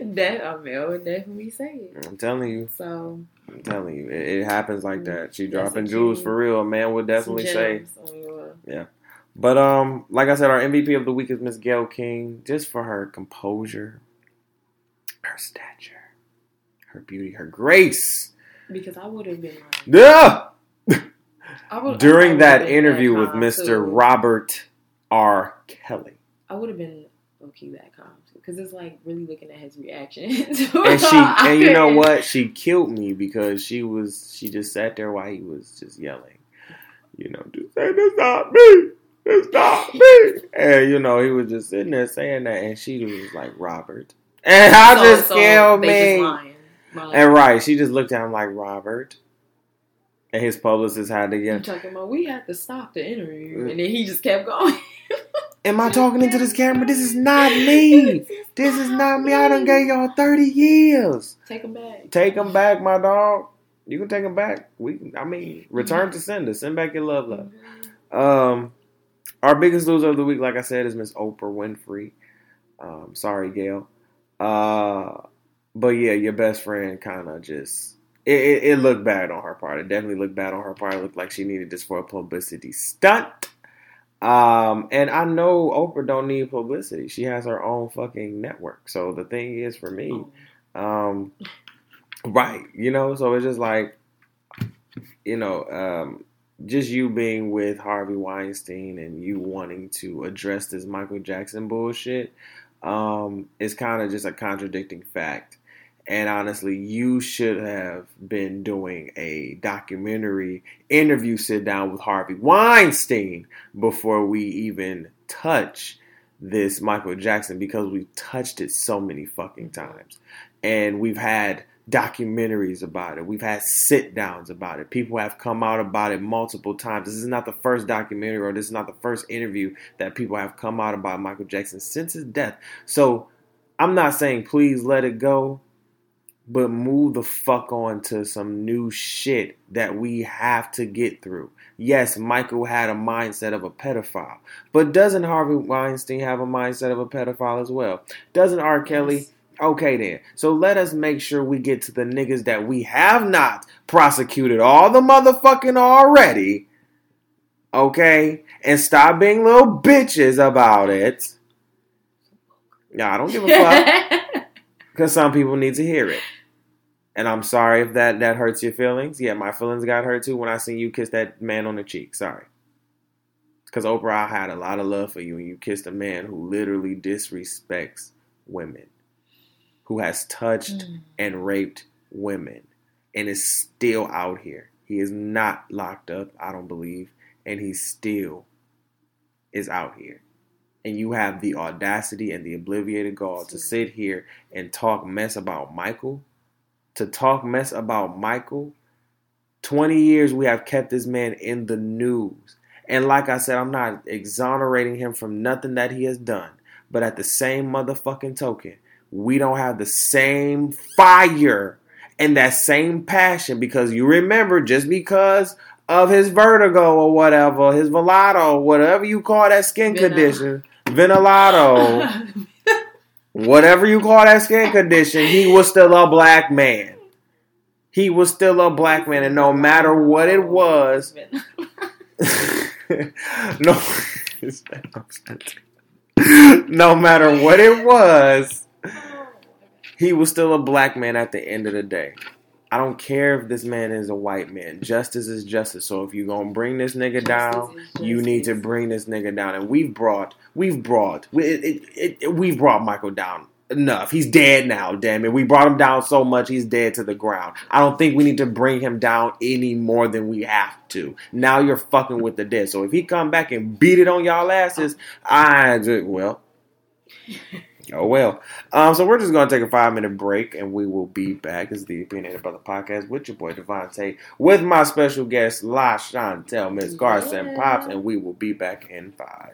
that a male would definitely say it. I'm telling you. So I'm telling you, it, it happens like that. She Mm. Dropping jewels for real. A man would definitely say. your- But um, like I said, our MVP of the week is Miss Gayle King, just for her composure, her stature, her beauty, her grace. because I would have been like, Yeah. I would, During that interview with Mr. too. Robert R. Kelly, I would have been low key that calm because it's like really looking at his reaction. and she, and you know what? She killed me because she was, she just sat there while he was just yelling, you know, just say that's not me. It's not me. And you know, he was just sitting there saying that, and she was like, Robert. And I just killed me. And right, she just looked at him like Robert. And his publicist had to I'm get. talking about we had to stop the interview, uh, and then he just kept going. Am I talking into this camera? This is not me. This is not me. I done gave y'all 30 years. Take him back. Take them back, my dog. You can take them back. We, I mean, return mm-hmm. to sender. Send back your love, love. Mm-hmm. Um, our biggest loser of the week, like I said, is Miss Oprah Winfrey. Um, sorry, Gayle. Uh, but yeah, your best friend kind of just it, it, it looked bad on her part. It definitely looked bad on her part. It looked like she needed this for a publicity stunt. Um, and I know Oprah don't need publicity. She has her own fucking network. So the thing is, for me, Oh, um, right, you know, so it's just like, you know, um, just you being with Harvey Weinstein and you wanting to address this Michael Jackson bullshit, um, is kind of just a contradicting fact. And honestly, you should have been doing a documentary interview sit down with Harvey Weinstein before we even touch this Michael Jackson because we've touched it so many fucking times and we've had documentaries about it. We've had sit downs about it. People have come out about it multiple times. This is not the first documentary or this is not the first interview that people have come out about Michael Jackson since his death. So I'm not saying please let it go, but move the fuck on to some new shit that we have to get through. Yes, Michael had a mindset of a pedophile, but doesn't Harvey Weinstein have a mindset of a pedophile as well? Doesn't R. Kelly? Okay, then. So let us make sure we get to the niggas that we have not prosecuted all the motherfucking already. Okay? And stop being little bitches about it. Yeah, I don't give a fuck. Because some people need to hear it. And I'm sorry if that that hurts your feelings. Yeah, my feelings got hurt too when I seen you kiss that man on the cheek. Sorry. Because Oprah, I had a lot of love for you, and you kissed a man who literally disrespects women, who has touched Mm. and raped women, and is still out here. He is not locked up, I don't believe, and he still is out here. And you have the audacity and the obliviated gall to sit here and talk mess about Michael. To talk mess about Michael. 20 years we have kept this man in the news. And like I said, I'm not exonerating him from nothing that he has done. But at the same motherfucking token, we don't have the same fire and that same passion because you remember just because of his vertigo or whatever, his velato, whatever you call that skin condition, venolato, whatever you call that skin condition, he was still a black man. He was still a black man, and no matter what it was, no, no matter what it was, he was still a black man at the end of the day. I don't care if this man is a white man. Justice is justice. So if you're gonna bring this nigga down, Justice is you need to bring this nigga down. And we've brought, we've brought, we, it, it, it, we've brought Michael down enough. He's dead now. Damn it, we brought him down so much he's dead to the ground. I don't think we need to bring him down any more than we have to. Now you're fucking with the dead. So if he come back and beat it on y'all asses, I well. Oh well. Um, so we're just gonna take a five minute break and we will be back. This is the Opinionated Brother Podcast with your boy Devontae with my special guest La Chantel, Miss Carson Yeah. Pops, and we will be back in five.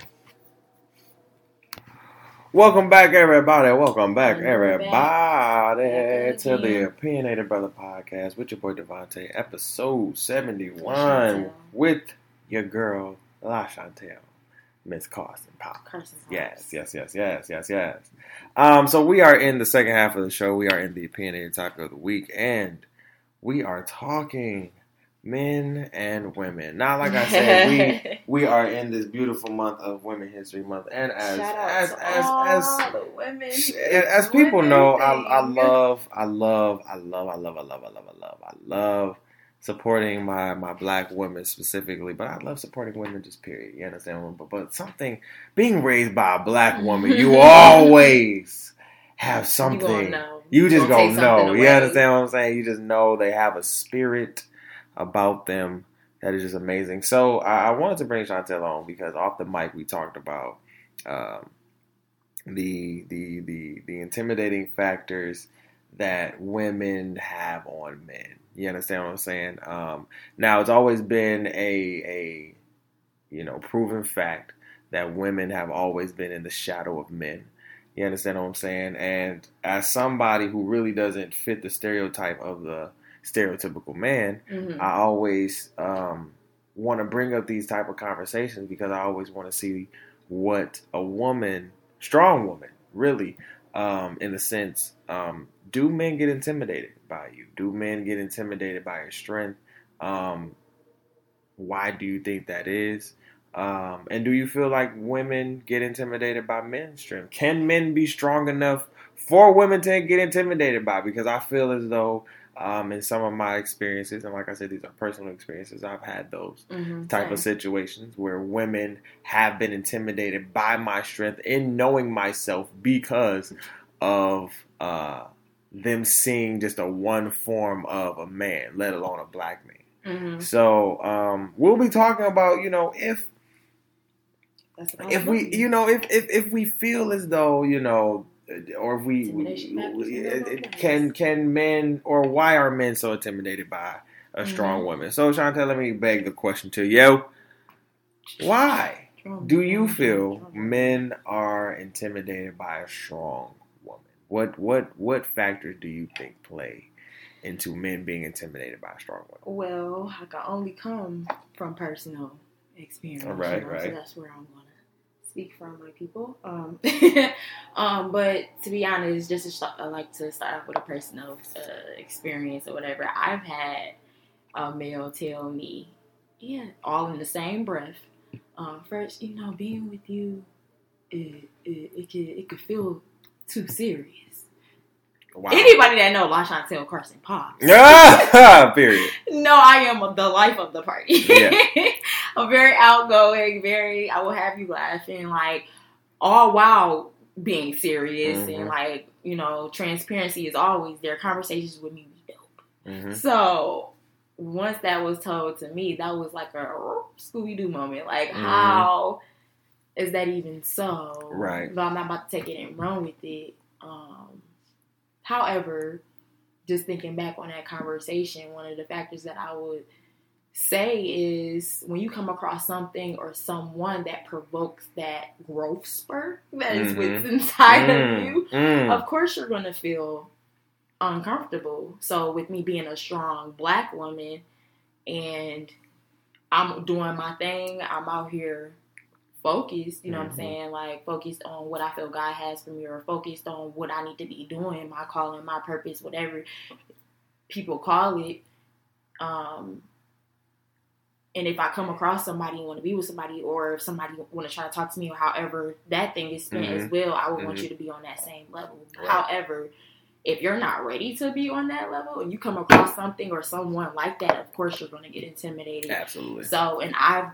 Welcome back, everybody. Welcome back, we're everybody, back to the. Opinionated Brother Podcast with your boy Devontae, episode seventy one, with your girl La Chantel, Miss Carson Pops. Carson. Yes, yes, yes, yes, yes, yes. Um, so we are in the second half of the show. We are in the opinionated topic of the week, and we are talking men and women. Now, like I said, we we are in this beautiful month of Women History Month, and as as as as the women. as people Women know, I, I thing. love, I love, I love, I love, I love, I love, I love, I love supporting my my black women specifically, but I love supporting women just period. You understand? But but something being raised by a black woman, you always have something. know. You just Gonna know. You understand what I'm saying? You just know they have a spirit about them that is just amazing. So I, I wanted to bring Chantel on because off the mic we talked about um, the the the the intimidating factors that women have on men. You understand what I'm saying? Um, now it's always been a a you know proven fact that women have always been in the shadow of men. You understand what I'm saying? And as somebody who really doesn't fit the stereotype of the stereotypical man, Mhm. I always um, want to bring up these type of conversations because I always want to see what a woman, strong woman, really, um, in the sense, um, do men get intimidated by you? Do men get intimidated by your strength? Um, why do you think that is? Um, and do you feel like women get intimidated by men's strength? Can men be strong enough for women to get intimidated by? Because I feel as though um, in some of my experiences, and like I said, these are personal experiences, I've had those Mhm. type of situations where women have been intimidated by my strength in knowing myself because of uh, them seeing just a one form of a man, let alone a black man. Mhm. So um, we'll be talking about, you know, if if we, you know, if, if if we feel as though, you know, or if we, factors can go both ways. can men or why are men so intimidated by a strong Mhm. woman? So Chantel, let me beg the question to you: Why do you feel men are intimidated by a strong? What what what factors do you think play into men being intimidated by a strong woman? Well, I can only come from personal experience. All right, you know, right. So that's where I'm gonna speak from, my people. Um, um, but to be honest, just to start, I like to start off with a personal uh, experience or whatever. I've had a male tell me, yeah, all in the same breath. Um, first, you know, being with you, it it, it could it could feel too serious. Wow. Anybody that know La Carson Pops. Ah, period. No, I am the life of the party. Yeah. I'm very outgoing, very I will have you laughing, like all while being serious Mhm. and like, you know, transparency is always there. Conversations with me be dope. hmm So once that was told to me, that was like a Scooby Doo moment. Like, Mhm. how is that even so? Right. But I'm not about to take it and run with it. Um, however, just thinking back on that conversation, one of the factors that I would say is when you come across something or someone that provokes that growth spur that is Mhm. what's inside of Mm, you, mm. of course you're going to feel uncomfortable. So with me being a strong black woman and I'm doing my thing, I'm out here focused, you know what I'm Mhm. saying? Like focused on what I feel God has for me or focused on what I need to be doing, my calling, my purpose, whatever people call it. Um and if I come across somebody and want to be with somebody, or if somebody want to try to talk to me, or however that thing is spent as well, I would want Mhm. you to be on that same level. Right. However, if you're not ready to be on that level, and you come across something or someone like that, of course you're going to get intimidated. Absolutely. So, and I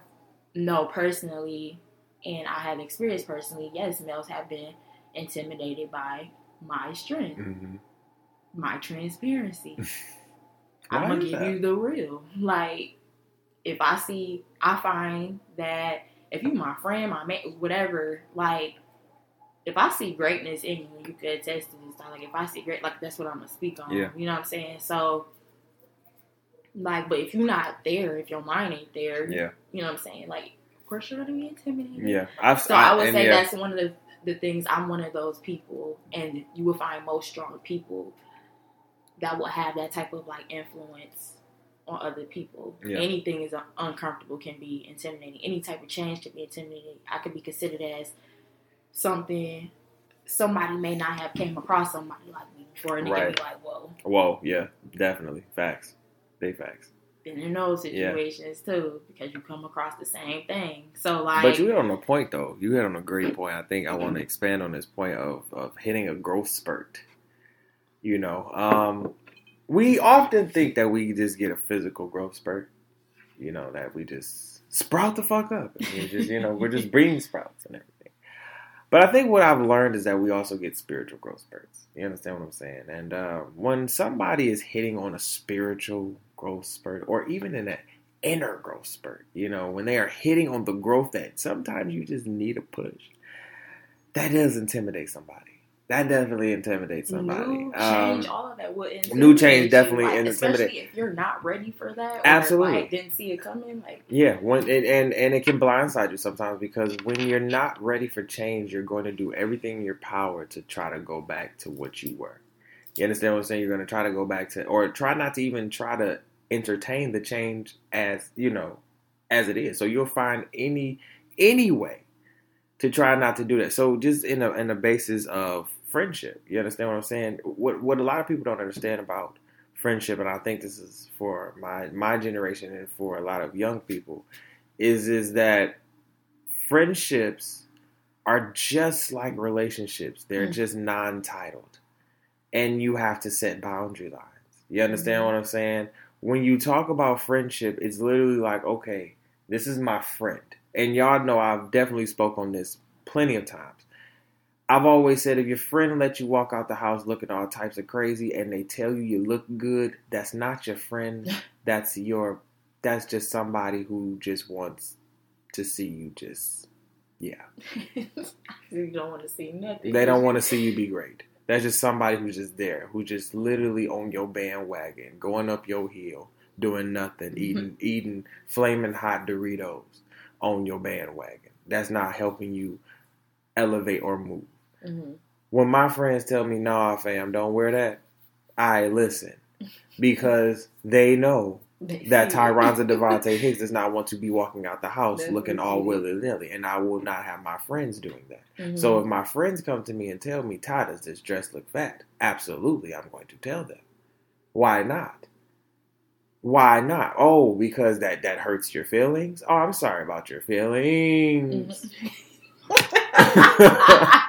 know personally, and I have experienced personally, yes, males have been intimidated by my strength, hmm my transparency. I'm gonna give that? you the real. Like, if I see, I find that if you my friend, my mate, whatever, like, if I see greatness in you, you could attest to this. Like, if I see great, like that's what I'm gonna speak on. Yeah. You know what I'm saying? So, like, but if you're not there, if your mind ain't there, Yeah. you know what I'm saying? Like, course you're gonna be intimidated. Yeah. I've, So I, would say yeah. that's one of the the things. I'm one of those people, and you will find most strong people that will have that type of like influence on other people. Yeah. Anything is uncomfortable can be intimidating. Any type of change can be intimidating. I could be considered as something somebody may not have came across somebody like me before, and they can be like, "Whoa." Whoa. Yeah. Definitely. Facts. Big facts. Been in those Yeah. situations too because you come across the same thing. So like, But you hit on a point though. You hit on a great point. I think I want to expand on this point of, of hitting a growth spurt. You know, um, we often think that we just get a physical growth spurt. You know that we just sprout the fuck up. And we just you know we're just breeding sprouts and everything. But I think what I've learned is that we also get spiritual growth spurts. You understand what I'm saying? And uh, when somebody is hitting on a spiritual growth spurt, or even in an inner growth spurt, you know, when they are hitting on the growth that sometimes you just need a push, that does intimidate somebody. That definitely intimidates somebody. New change, Um, all of that intimidate new change you, definitely like, intimidate- Especially if you're not ready for that, or Absolutely. like, didn't see it coming. Like, Yeah, when and, and and it can blindside you sometimes because when you're not ready for change, you're going to do everything in your power to try to go back to what you were. You understand what I'm saying? You're going to try to go back to, or try not to even try to entertain the change as you know, as it is. So you'll find any any way to try not to do that. So just in a in a basis of friendship, you understand what I'm saying? What what a lot of people don't understand about friendship, and I think this is for my my generation and for a lot of young people, is is that friendships are just like relationships. They're Mm. just non-titled, and you have to set boundary lines. You understand Mhm. what I'm saying? When you talk about friendship, it's literally like, okay, this is my friend, and y'all know I've definitely spoke on this plenty of times. I've always said if your friend lets you walk out the house looking all types of crazy and they tell you you look good, that's not your friend. That's your that's just somebody who just wants to see you just yeah. you don't want to see nothing. They don't want to see you be great. That's just somebody who's just there, who just literally on your bandwagon, going up your hill, doing nothing, Mm-hmm. eating eating flaming hot Doritos on your bandwagon. That's not helping you elevate or move. Hmm when my friends tell me, "Nah, fam, don't wear that," I listen because they know that Tyronza Devontae Hicks does not want to be walking out the house That's looking all willy nilly, and I will not have my friends doing that. Mm-hmm. So if my friends come to me and tell me, "Ty, does this dress look fat?" Absolutely, I'm going to tell them. Why not? Why not? Oh, because that that hurts your feelings. Oh, I'm sorry about your feelings. Mm-hmm.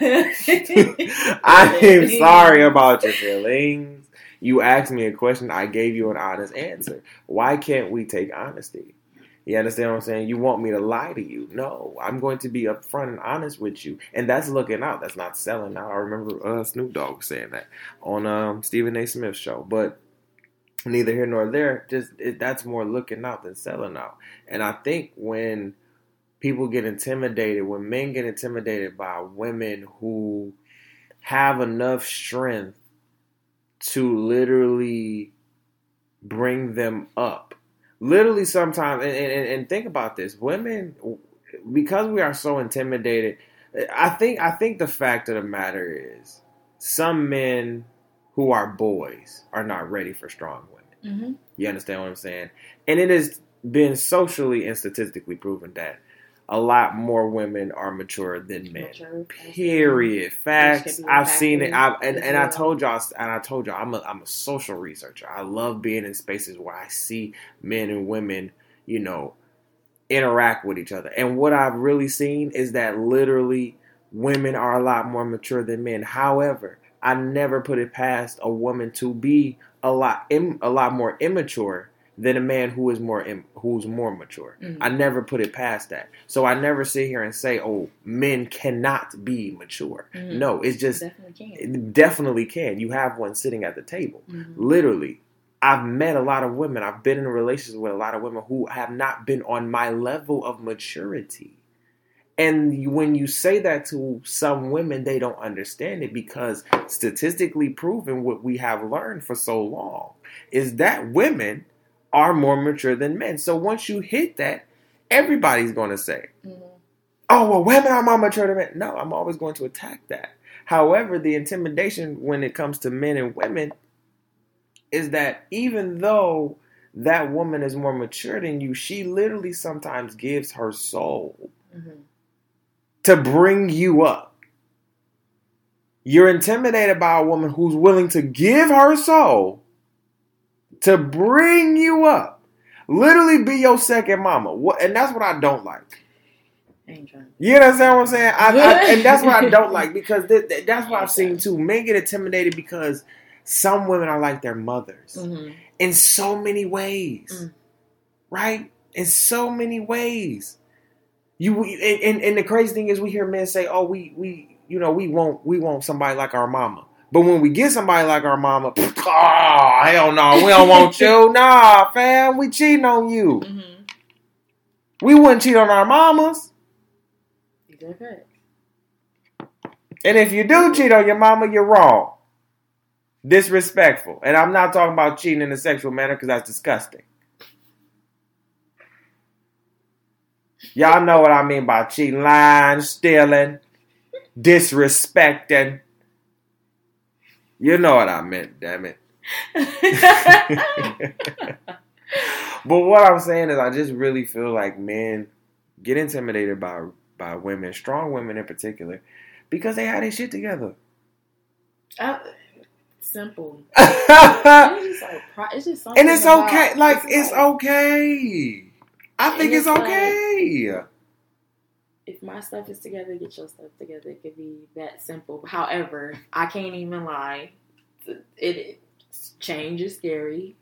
I am sorry about your feelings. You asked me a question, I gave you an honest answer. Why can't we take honesty? You understand what I'm saying? You want me to lie to you? No, I'm going to be upfront and honest with you, and that's looking out. That's not selling out. I remember uh, Snoop Dogg saying that on um, Stephen A. Smith's show, but neither here nor there. Just it, that's more looking out than selling out. And I think when people get intimidated, when men get intimidated by women who have enough strength to literally bring them up. Literally, sometimes, and, and, and think about this: women, because we are so intimidated. I think I think the fact of the matter is, some men who are boys are not ready for strong women. Mm-hmm. You understand what I'm saying? And it has been socially and statistically proven that a lot more women are mature than men. Mature, Period. Facts. I've seen it. factor I, and and I told y'all. And I told y'all. I'm a I'm a social researcher. I love being in spaces where I see men and women. You know, interact with each other. And what I've really seen is that literally women are a lot more mature than men. However, I never put it past a woman to be a lot Im, a lot more immature than a man who is more Im, who's more mature. Mhm. I never put it past that. So I never sit here and say, "Oh, men cannot be mature." Mhm. No, it's just Definitely can. it definitely can. You have one sitting at the table. Mhm. Literally, I've met a lot of women. I've been in relationships with a lot of women who have not been on my level of maturity. And when you say that to some women, they don't understand it because statistically proven, what we have learned for so long is that women are more mature than men. So once you hit that, everybody's going to say, Mhm. oh well women are more mature than men no i'm always going to attack that however the intimidation when it comes to men and women is that even though that woman is more mature than you she literally sometimes gives her soul Mhm. to bring you up you're intimidated by a woman who's willing to give her soul to bring you up literally be your second mama what and that's what i don't like you understand what I'm saying? I, I, and that's what I don't like because th- th- that's what I've seen too. Men get intimidated because some women are like their mothers Mm-hmm. in so many ways, Mm. right? In so many ways. You and, and, and the crazy thing is, we hear men say, "Oh, we we you know we want we want somebody like our mama." But when we get somebody like our mama, oh hell no, we don't want you. Nah, fam, we cheating on you. Mm-hmm. We wouldn't cheat on our mamas. These are good. And if you do cheat on your mama, you're wrong. Disrespectful. And I'm not talking about cheating in a sexual manner because that's disgusting. Y'all know what I mean by cheating, lying, stealing, disrespecting. You know what I meant, damn it. but what I'm saying is, I just really feel like men get intimidated by by women, strong women in particular, because they had their shit together. Uh, simple. and It's just like it's just something it's about- okay. Like it's okay. I think And it's it's like- okay. If my stuff is together, get your stuff together. It could be that simple. However, I can't even lie. It, it change is scary.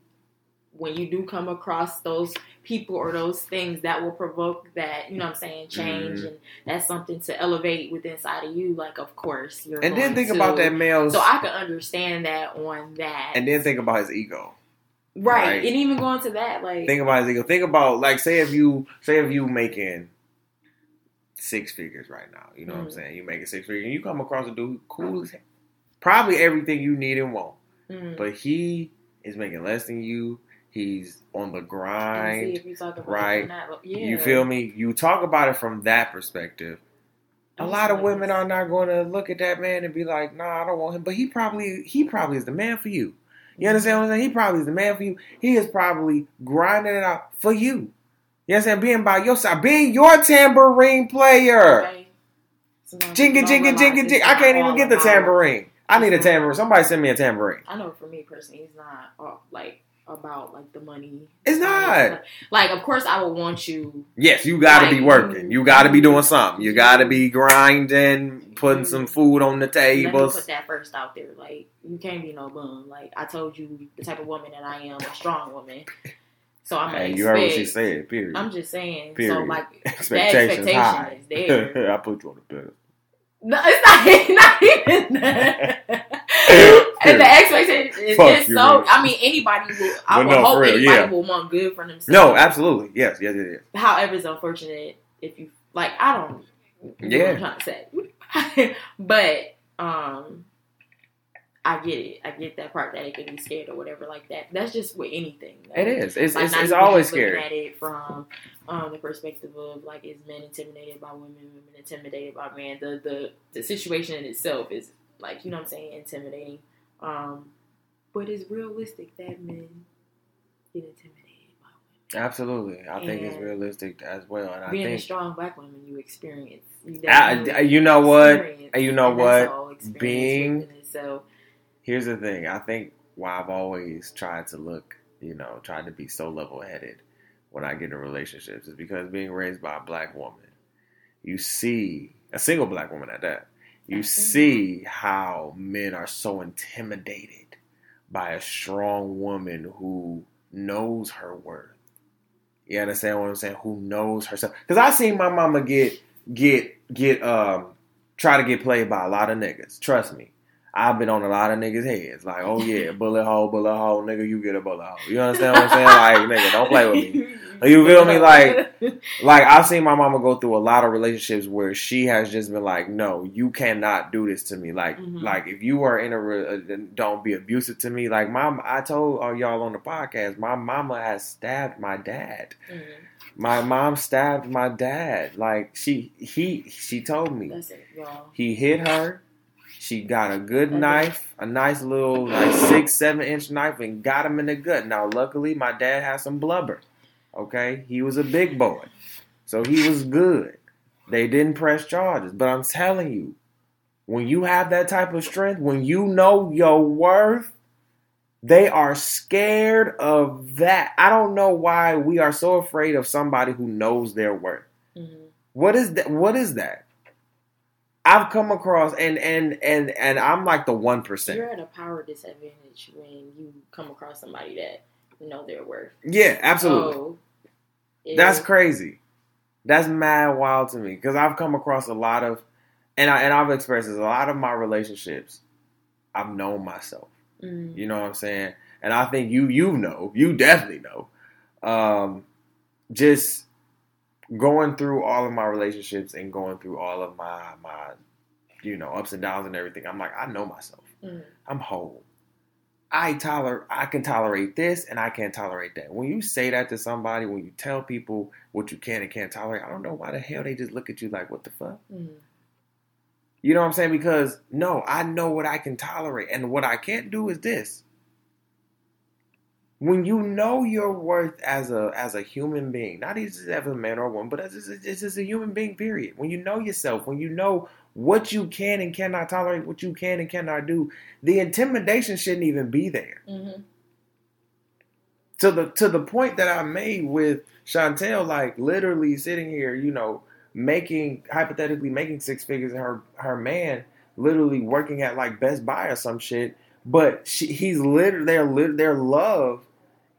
When you do come across those people or those things that will provoke that, you know what I'm saying, change, Mhm. and that's something to elevate within inside of you. Like, of course, you're. And then think about that male's. So I can understand that on that. and then think about his ego. right. right. and even going to that, like, Think about his ego. Think about like say if you say if you making six figures right now. You know what I'm Mhm. saying? You making six figures and you come across a dude cool as. Probably everything you need and want. mm, But he is making less than you. He's on the grind. if you talk about right. Yeah. You feel me? You talk about it from that perspective. A lot of women are not going to look at that man and be like, "Nah, I don't want him." But he probably, he probably is the man for you. You understand what I'm saying? He probably is the man for you. He is probably grinding it out for you. You understand? Being by your side, being your tambourine player. Jingle, don't jingle, jingle, jingle. I can't even get the tambourine. I need a tambourine. Somebody send me a tambourine. I know for me personally, it's not all, like about like the money. It's not. Like, of course, I would want you. Yes, you got to Like, be working. You got to be doing something. You got to be grinding, putting some food on the tables. put that first out there. Like, you can't be no bum. Like, I told you the type of woman that I am, a strong woman. So I'm Hey, expect. you heard what she said. Period. I'm just saying. So Period. like, Expectations the high. expectation is there. I put you on the pedestal. no, it's not, not even that. and the expectation is Fuck just so. man. I mean, anybody will. I will no, hope real, anybody yeah. will want good for themselves. No, absolutely. Yes, yes, it is. However, it's unfortunate if you like. I don't. Yeah. what I'm trying to say, but um, I get it. I get that part that it can be scared or whatever like that. That's just with anything. It is. It's, Like, it's, it's always scary. At it from um, the perspective of like, is men intimidated by women? Women intimidated by men? The the the situation in itself is like, you know what I'm saying, intimidating. Um, but it's realistic that men get intimidated by women. Absolutely. I think it's realistic as well. And I being a think, strong black woman. You experience. You, I, you know what? You know what? Being- itself. Here's the thing. I think why I've always tried to look, you know, tried to be so level headed when I get in relationships is because being raised by a black woman, you see a single black woman at that. You see how men are so intimidated by a strong woman who knows her worth. You understand what I'm saying? Who knows herself? Because I seen my mama get get get um try to get played by a lot of niggas. Trust me. I've been on a lot of niggas' heads. Like, oh yeah, bullet hole, bullet hole, nigga, you get a bullet hole. You understand what I'm saying? Like, nigga, don't play with me. You feel me? Like, like I've seen my mama go through a lot of relationships where she has just been like, "No, you cannot do this to me." Like, Mhm. like if you are in a, re- uh, don't be abusive to me. Like, mom, I told uh, y'all on the podcast, my mama has stabbed my dad. Mhm. My mom stabbed my dad. Like she, he, she told me it, he hit her. She got a good Okay. knife, a nice little like six, seven inch knife, and got him in the gut. Now, luckily, my dad had some blubber. Okay, he was a big boy, so he was good. They didn't press charges, but I'm telling you, when you have that type of strength, when you know your worth, they are scared of that. I don't know why we are so afraid of somebody who knows their worth. Mhm. What is that? What is that? I've come across and and and and I'm like the one percent. You're at a power disadvantage when you come across somebody that know their worth. Yeah, absolutely. So, That's crazy. That's mad wild to me because I've come across a lot of, and I and I've expressed this, a lot of my relationships. I've known myself. Mhm. You know what I'm saying? And I think you you know, you definitely know. Um, just going through all of my relationships and going through all of my my you know ups and downs and everything. I'm like I know myself. Mhm. I'm whole. I tolerate. I can tolerate this, and I can't tolerate that. When you say that to somebody, when you tell people what you can and can't tolerate, I don't know why the hell they just look at you like, "What the fuck?" Mhm. You know what I'm saying? Because no, I know what I can tolerate, and what I can't do is this. When you know your worth as a as a human being, not just as a man or woman, but as as a human being, period. When you know yourself, when you know what you can and cannot tolerate, what you can and cannot do, the intimidation shouldn't even be there. Mhm. To the to the point that I made with Chantel, like literally sitting here, you know, making hypothetically making six figures and her her man literally working at like Best Buy or some shit. But she, he's literally their their love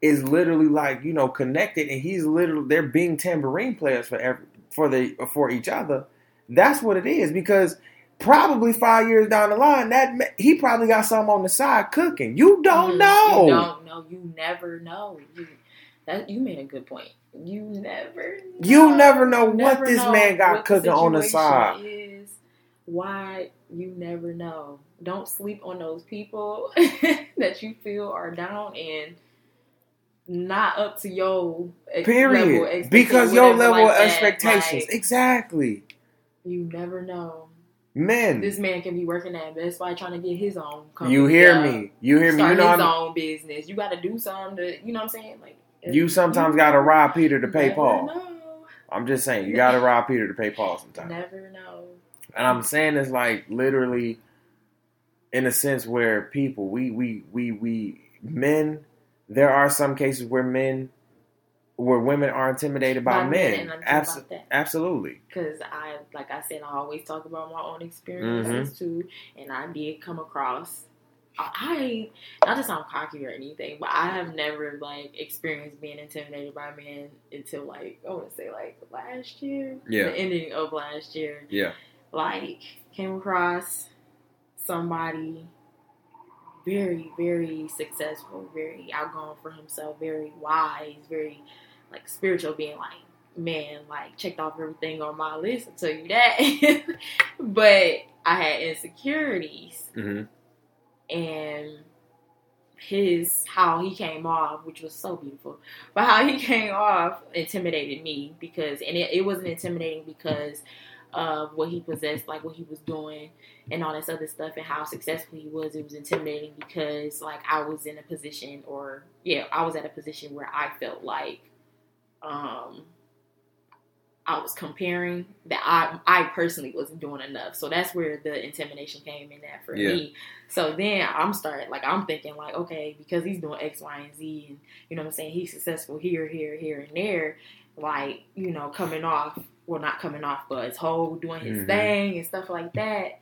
is literally like you know connected, and he's literally they're being tambourine players for every, for the for each other. That's what it is because probably five years down the line, that he probably got something on the side cooking. You don't Mhm. know. You don't know. You never know. You, that you made a good point. You never. Know. You never know You what never this know man got cooking on the side. Is why you never know. Don't sleep on those people that you feel are down and not up to your Period. Because your level like of expectations. Like, exactly. you never know. Men. This man can be working at Best Buy trying to get his own. Company You hear me. You hear me. You know his I'm, own business. You got to do something to, you know what I'm saying? Like you sometimes gotta rob Peter to pay Paul. Know. I'm just saying, you gotta rob Peter to pay Paul sometimes. Never know. And I'm saying this like literally in a sense where people we we we we men there are some cases where men, where women are intimidated by, By men, men. Abs- absolutely. Because I, like I said, I always talk about my own experiences Mm-hmm. too, and I did come across. I, I not to sound cocky or anything, but I have never like experienced being intimidated by men until like I want to say like last year, Yeah. the ending of last year. Yeah. Like came across somebody very, very successful, very outgoing for himself, very wise, very like spiritual, being like, man, like checked off everything on my list. I'll tell you that. but I had insecurities hmm and his how he came off, which was so beautiful, but how he came off intimidated me because, and it, it wasn't intimidating because of what he possessed, like what he was doing, and all this other stuff, and how successful he was. It was intimidating because, like, I was in a position, or yeah, I was at a position where I felt like, um, I was comparing that I I personally wasn't doing enough. So that's where the intimidation came in that for Yeah. me. So then I'm starting like I'm thinking like, okay, because he's doing X, Y, and Z and you know what I'm saying, he's successful here, here, here and there, like, you know, coming off well not coming off, but his whole doing his Mhm. thing and stuff like that.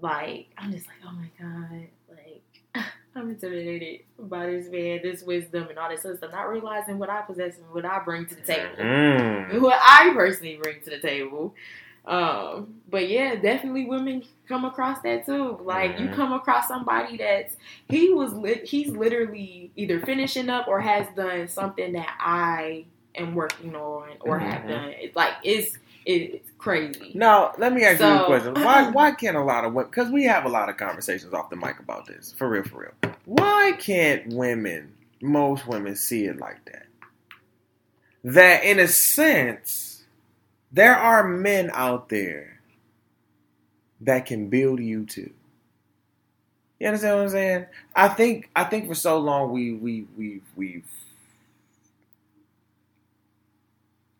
Like, I'm just like, oh my God, like I'm intimidated by this man, this wisdom and all this other stuff, not realizing what I possess and what I bring to the table Mm. what I personally bring to the table. Um, but yeah, definitely women come across that too. Like you Mhm. come across somebody that's he was lit, he's literally either finishing up or has done something that I am working on or have Mhm. done. It's like it's it's crazy. Now, let me ask you So- a question. Why why can't a lot of women because we have a lot of conversations off the mic about this. For real, for real. Why can't women, most women see it like that? That in a sense, there are men out there that can build you too. You understand what I'm saying? I think I think for so long we we we we've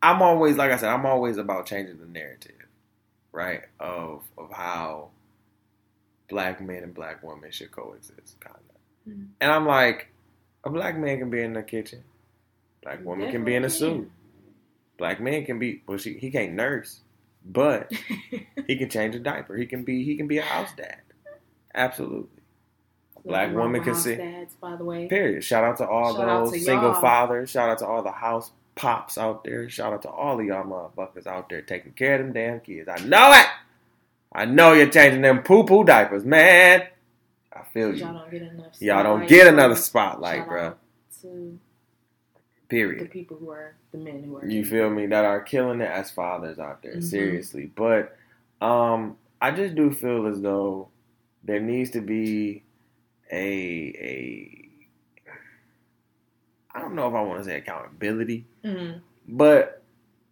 I'm always like I said, I'm always about changing the narrative, right? Of of how black men and black women should coexist, kind of. Mhm. And I'm like, a black man can be in the kitchen, black woman can be in a suit, black man can be well, she, he can't nurse, but he can change a diaper. He can be he can be a house dad, absolutely. Black woman can sit- dads, by the way. Period. Shout out to all Shout those to single fathers. Shout out to all the house pops out there. Shout out to all of y'all motherfuckers out there taking care of them damn kids. I know it. I know you're changing them poo poo diapers, man. I feel Y'all you. don't get enough. Y'all don't get another spotlight, bro. Period. the people who are the men who are You feel me? That are killing it as fathers out there. Mhm. Seriously. But um I just do feel as though there needs to be a a I don't know if I want to say accountability, Mhm, but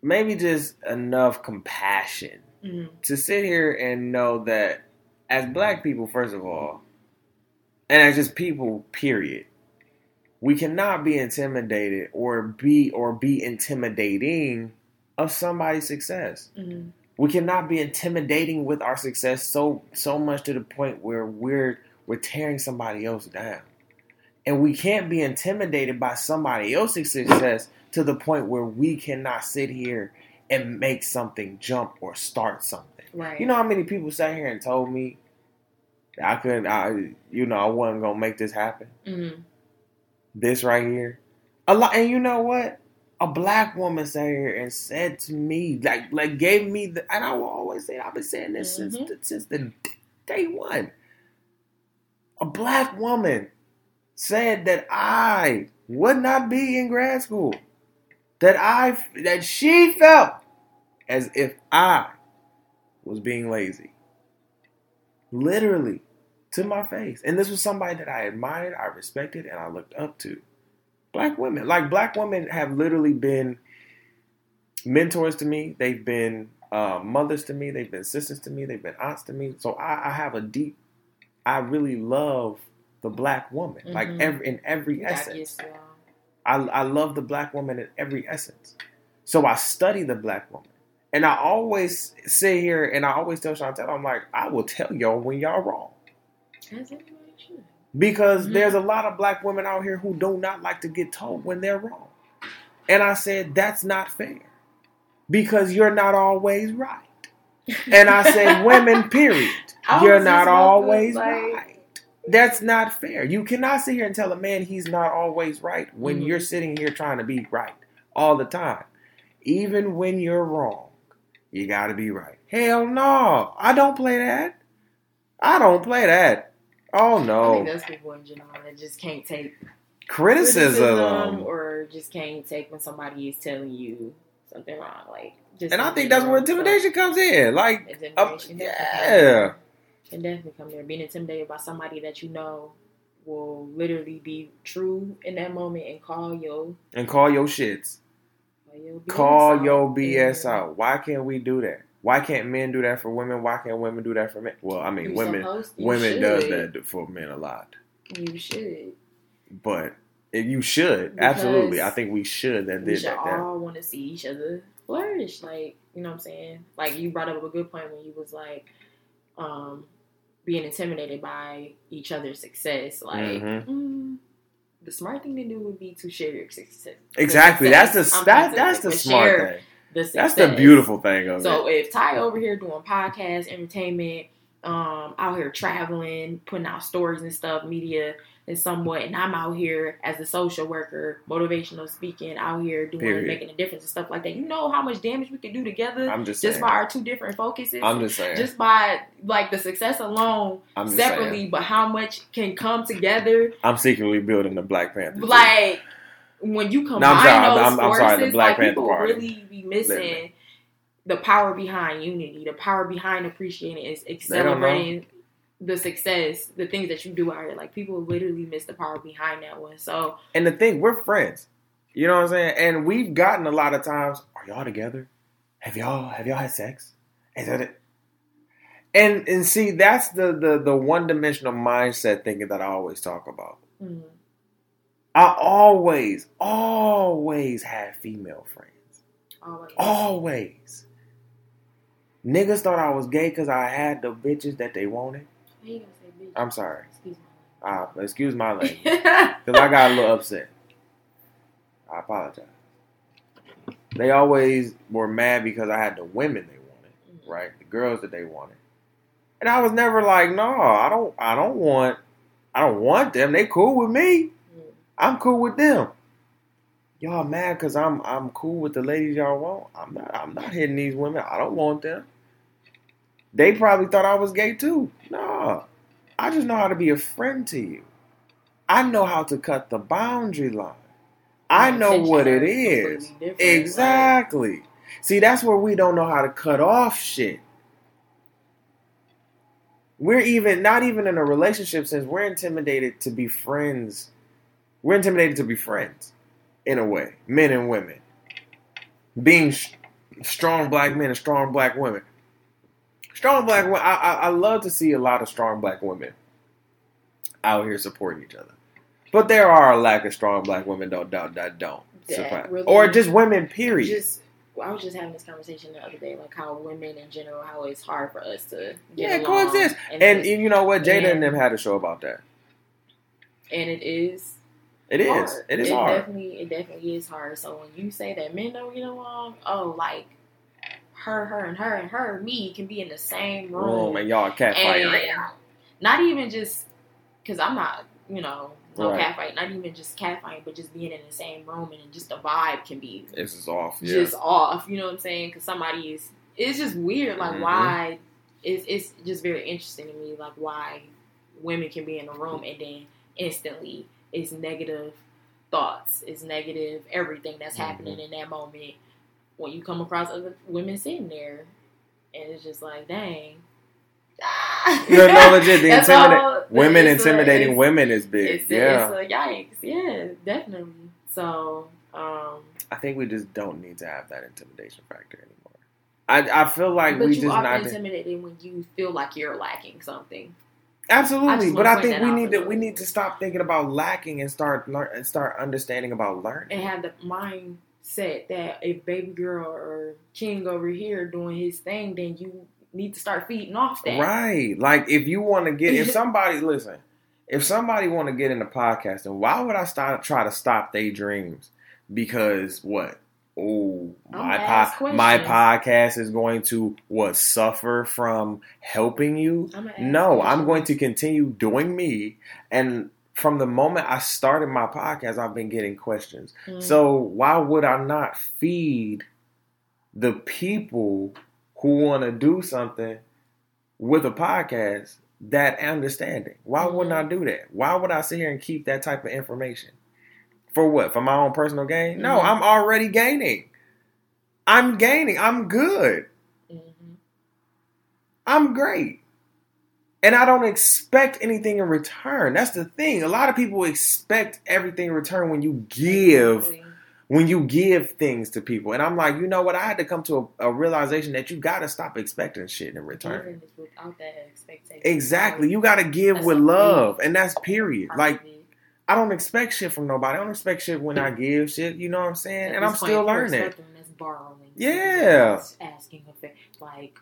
maybe just enough compassion mhm. to sit here and know that as black people, first of all, and as just people, period, we cannot be intimidated or be or be intimidating of somebody's success. Mhm. We cannot be intimidating with our success so so much to the point where we're we're tearing somebody else down. And we can't be intimidated by somebody else's success to the point where we cannot sit here and make something jump or start something. Right. You know how many people sat here and told me I couldn't, I, you know, I wasn't gonna make this happen. Mhm. This right here, a lot, and you know what? A black woman sat here and said to me, like, like gave me the, and I will always say, I've been saying this since Mhm. the, since the day one. A black woman said that I would not be in grad school. That I that she felt as if I was being lazy. Literally to my face. And this was somebody that I admired, I respected, and I looked up to. Black women. Like black women have literally been mentors to me. They've been uh, mothers to me. They've been sisters to me. They've been aunts to me. So I, I have a deep I really love the black woman. Like Mhm. every in every essence. I, I love the black woman in every essence. So I study the black woman. And I always sit here and I always tell Chantel, I'm like, I will tell y'all when y'all wrong. As everybody should. because Mhm. there's a lot of black women out here who do not like to get told when they're wrong. And I said, that's not fair because you're not always right. And I said, women, period. I You're not just about to, always like- right. That's not fair. You cannot sit here and tell a man he's not always right when Mhm. you're sitting here trying to be right all the time. Even when you're wrong, you got to be right. Hell no. I don't play that. I don't play that. Oh I think no. that's people in general that just can't take Criticism. or just can't take when somebody is telling you something wrong. Like, just And I think that's where intimidation comes in. Like, intimidation yeah. Can definitely come there. Being intimidated by somebody that you know will literally be true in that moment and call your And call your shits. call your BS Call out. your BS And out. Why can't we do that? Why can't men do that for women? Why can't women do that for men? Well, I mean, you women supposed- women does that for men a lot. You should. But if you should, Because absolutely. I think we should that we did should that. that. all want to see each other flourish. Like, you know what I'm saying? Like, you brought up a good point when you was like, um, being intimidated by each other's success. Like, Mhm. mm, the smart thing to do would be to share your success. Exactly. That's the I'm that, that's the smart thing. The That's the beautiful thing of So it. if Ty over here doing podcast, entertainment, um, out here traveling, putting out stories and stuff, media and somewhat, and I'm out here as a social worker, motivational speaking, out here doing Period. making a difference and stuff like that. You know how much damage we can do together I'm just just saying. by our two different focuses. I'm just saying. just by like the success alone, I'm separately, saying. but how much can come together. I'm secretly building the Black Panther. too. Like when you combine No, I'm sorry, those I'm- I'm forces, sorry, the Black like Panther people Party. really be missing Literally. the power behind unity, the power behind appreciating is They don't know. accelerating the success, the things that you do out here. Like people literally miss the power behind that one. So And the thing, we're friends. You know what I'm saying? And we've gotten a lot of times, are y'all together? Have y'all have y'all had sex? Is that it? And and see, that's the the the one dimensional mindset thinking that I always talk about. mm, I always, always had female friends. always. Always. Niggas thought I was gay because I had the bitches that they wanted. Gonna say bitch? I'm sorry. Excuse me. Uh, excuse my language. Because I got a little upset. I apologize. They always were mad because I had the women they wanted, right? The girls that they wanted. And I was never like, no, I don't I don't want I don't want them. They cool with me. Mm. I'm cool with them. Y'all mad because I'm I'm cool with the ladies y'all want. I'm not I'm not hitting these women. I don't want them. They probably thought I was gay too. No. I just know how to be a friend to you. I know how to cut the boundary line. I know what it is. intentions are is. completely different, right? Exactly. See, that's where we don't know how to cut off shit. We're even not even in a relationship since we're intimidated to be friends. We're intimidated to be friends in a way, men and women. Being sh- strong black men and strong black women. Strong black women. I, I, I love to see a lot of strong black women out here supporting each other. But there are a lack of strong black women don't don't that don't That really- or just women. Period. Just I was just having this conversation the other day, like how women in general, how it's hard for us to get yeah, coexist. and, And, you know what? Jada and and- them had a show about that. and it is It is. hard. It is it hard. Definitely, it definitely is hard. So when you say that men don't get along, oh, like her, her, and her, and her, me can be in the same room, man, y'all catfighting. and not even just because I'm not, you know, no Right. catfight, not even just catfighting, but just being in the same room and just the vibe can be This is off. Yeah. just off. You know what I'm saying? Because somebody is, it's just weird. Like Mhm. why? It's it's just very interesting to me. Like why women can be in a room and then instantly it's negative thoughts, it's negative everything that's Mm-hmm. happening in that moment. When you come across other women sitting there, and it's just like, dang. No, no, legit. The all- women intimidating it's- women is big. It's, yeah. it's yikes. Yeah, definitely. So, um, I think we just don't need to have that intimidation factor anymore. I I feel like but we you just are not intimidated when you feel like you're lacking something. absolutely. I but I think we need to we need to stop thinking about lacking and start learn and start understanding about learning. and have the mindset that if baby girl or king over here doing his thing, then you need to start feeding off that. Right. Like if you want to get if somebody listen, if somebody want to get into podcasting, why would I start try to stop their dreams? Because what? Oh, my po- my podcast is going to what suffer from helping you? I'm no, I'm going to continue doing me. And from the moment I started my podcast, I've been getting questions. Mm-hmm. So why would I not feed the people who want to do something with a podcast that understanding. Why wouldn't I do that? Why would I sit here and keep that type of information? For what? For my own personal gain? No, mm-hmm. I'm already gaining. I'm gaining. I'm good. Mm-hmm. I'm great. And I don't expect anything in return. That's the thing. A lot of people expect everything in return when you give. When you give things to people. And I'm like, you know what? I had to come to a, a realization that you got to stop expecting shit in return. Exactly. You got to give that's with love, and that's period. Like. I don't expect shit from nobody. I don't expect shit when I give shit. You know what I'm saying? At and I'm still learning. That's borrowing. Yeah. asking a like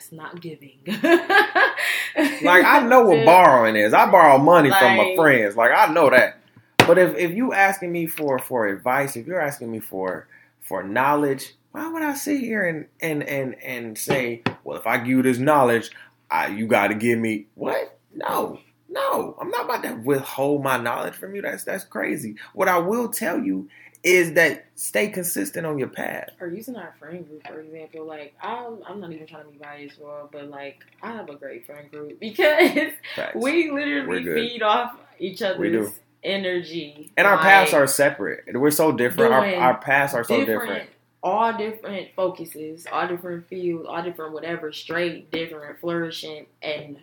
that's not giving. like I know what borrowing is. I borrow money like, from my friends. Like I know that. But if, if you asking me for for advice, if you're asking me for for knowledge, why would I sit here and and and and say, well, if I give you this knowledge, I, you got to give me what? No, no, I'm not about to withhold my knowledge from you. That's that's crazy. What I will tell you is that stay consistent on your path. Or using our friend group, for example, like I'm, I'm not even trying to be biased, for, but like I have a great friend group because Facts. we literally feed off each other's energy. And our like, paths are separate. We're so different. Our, our paths are so different, different. All different focuses, all different fields, all different whatever, straight, different, flourishing, and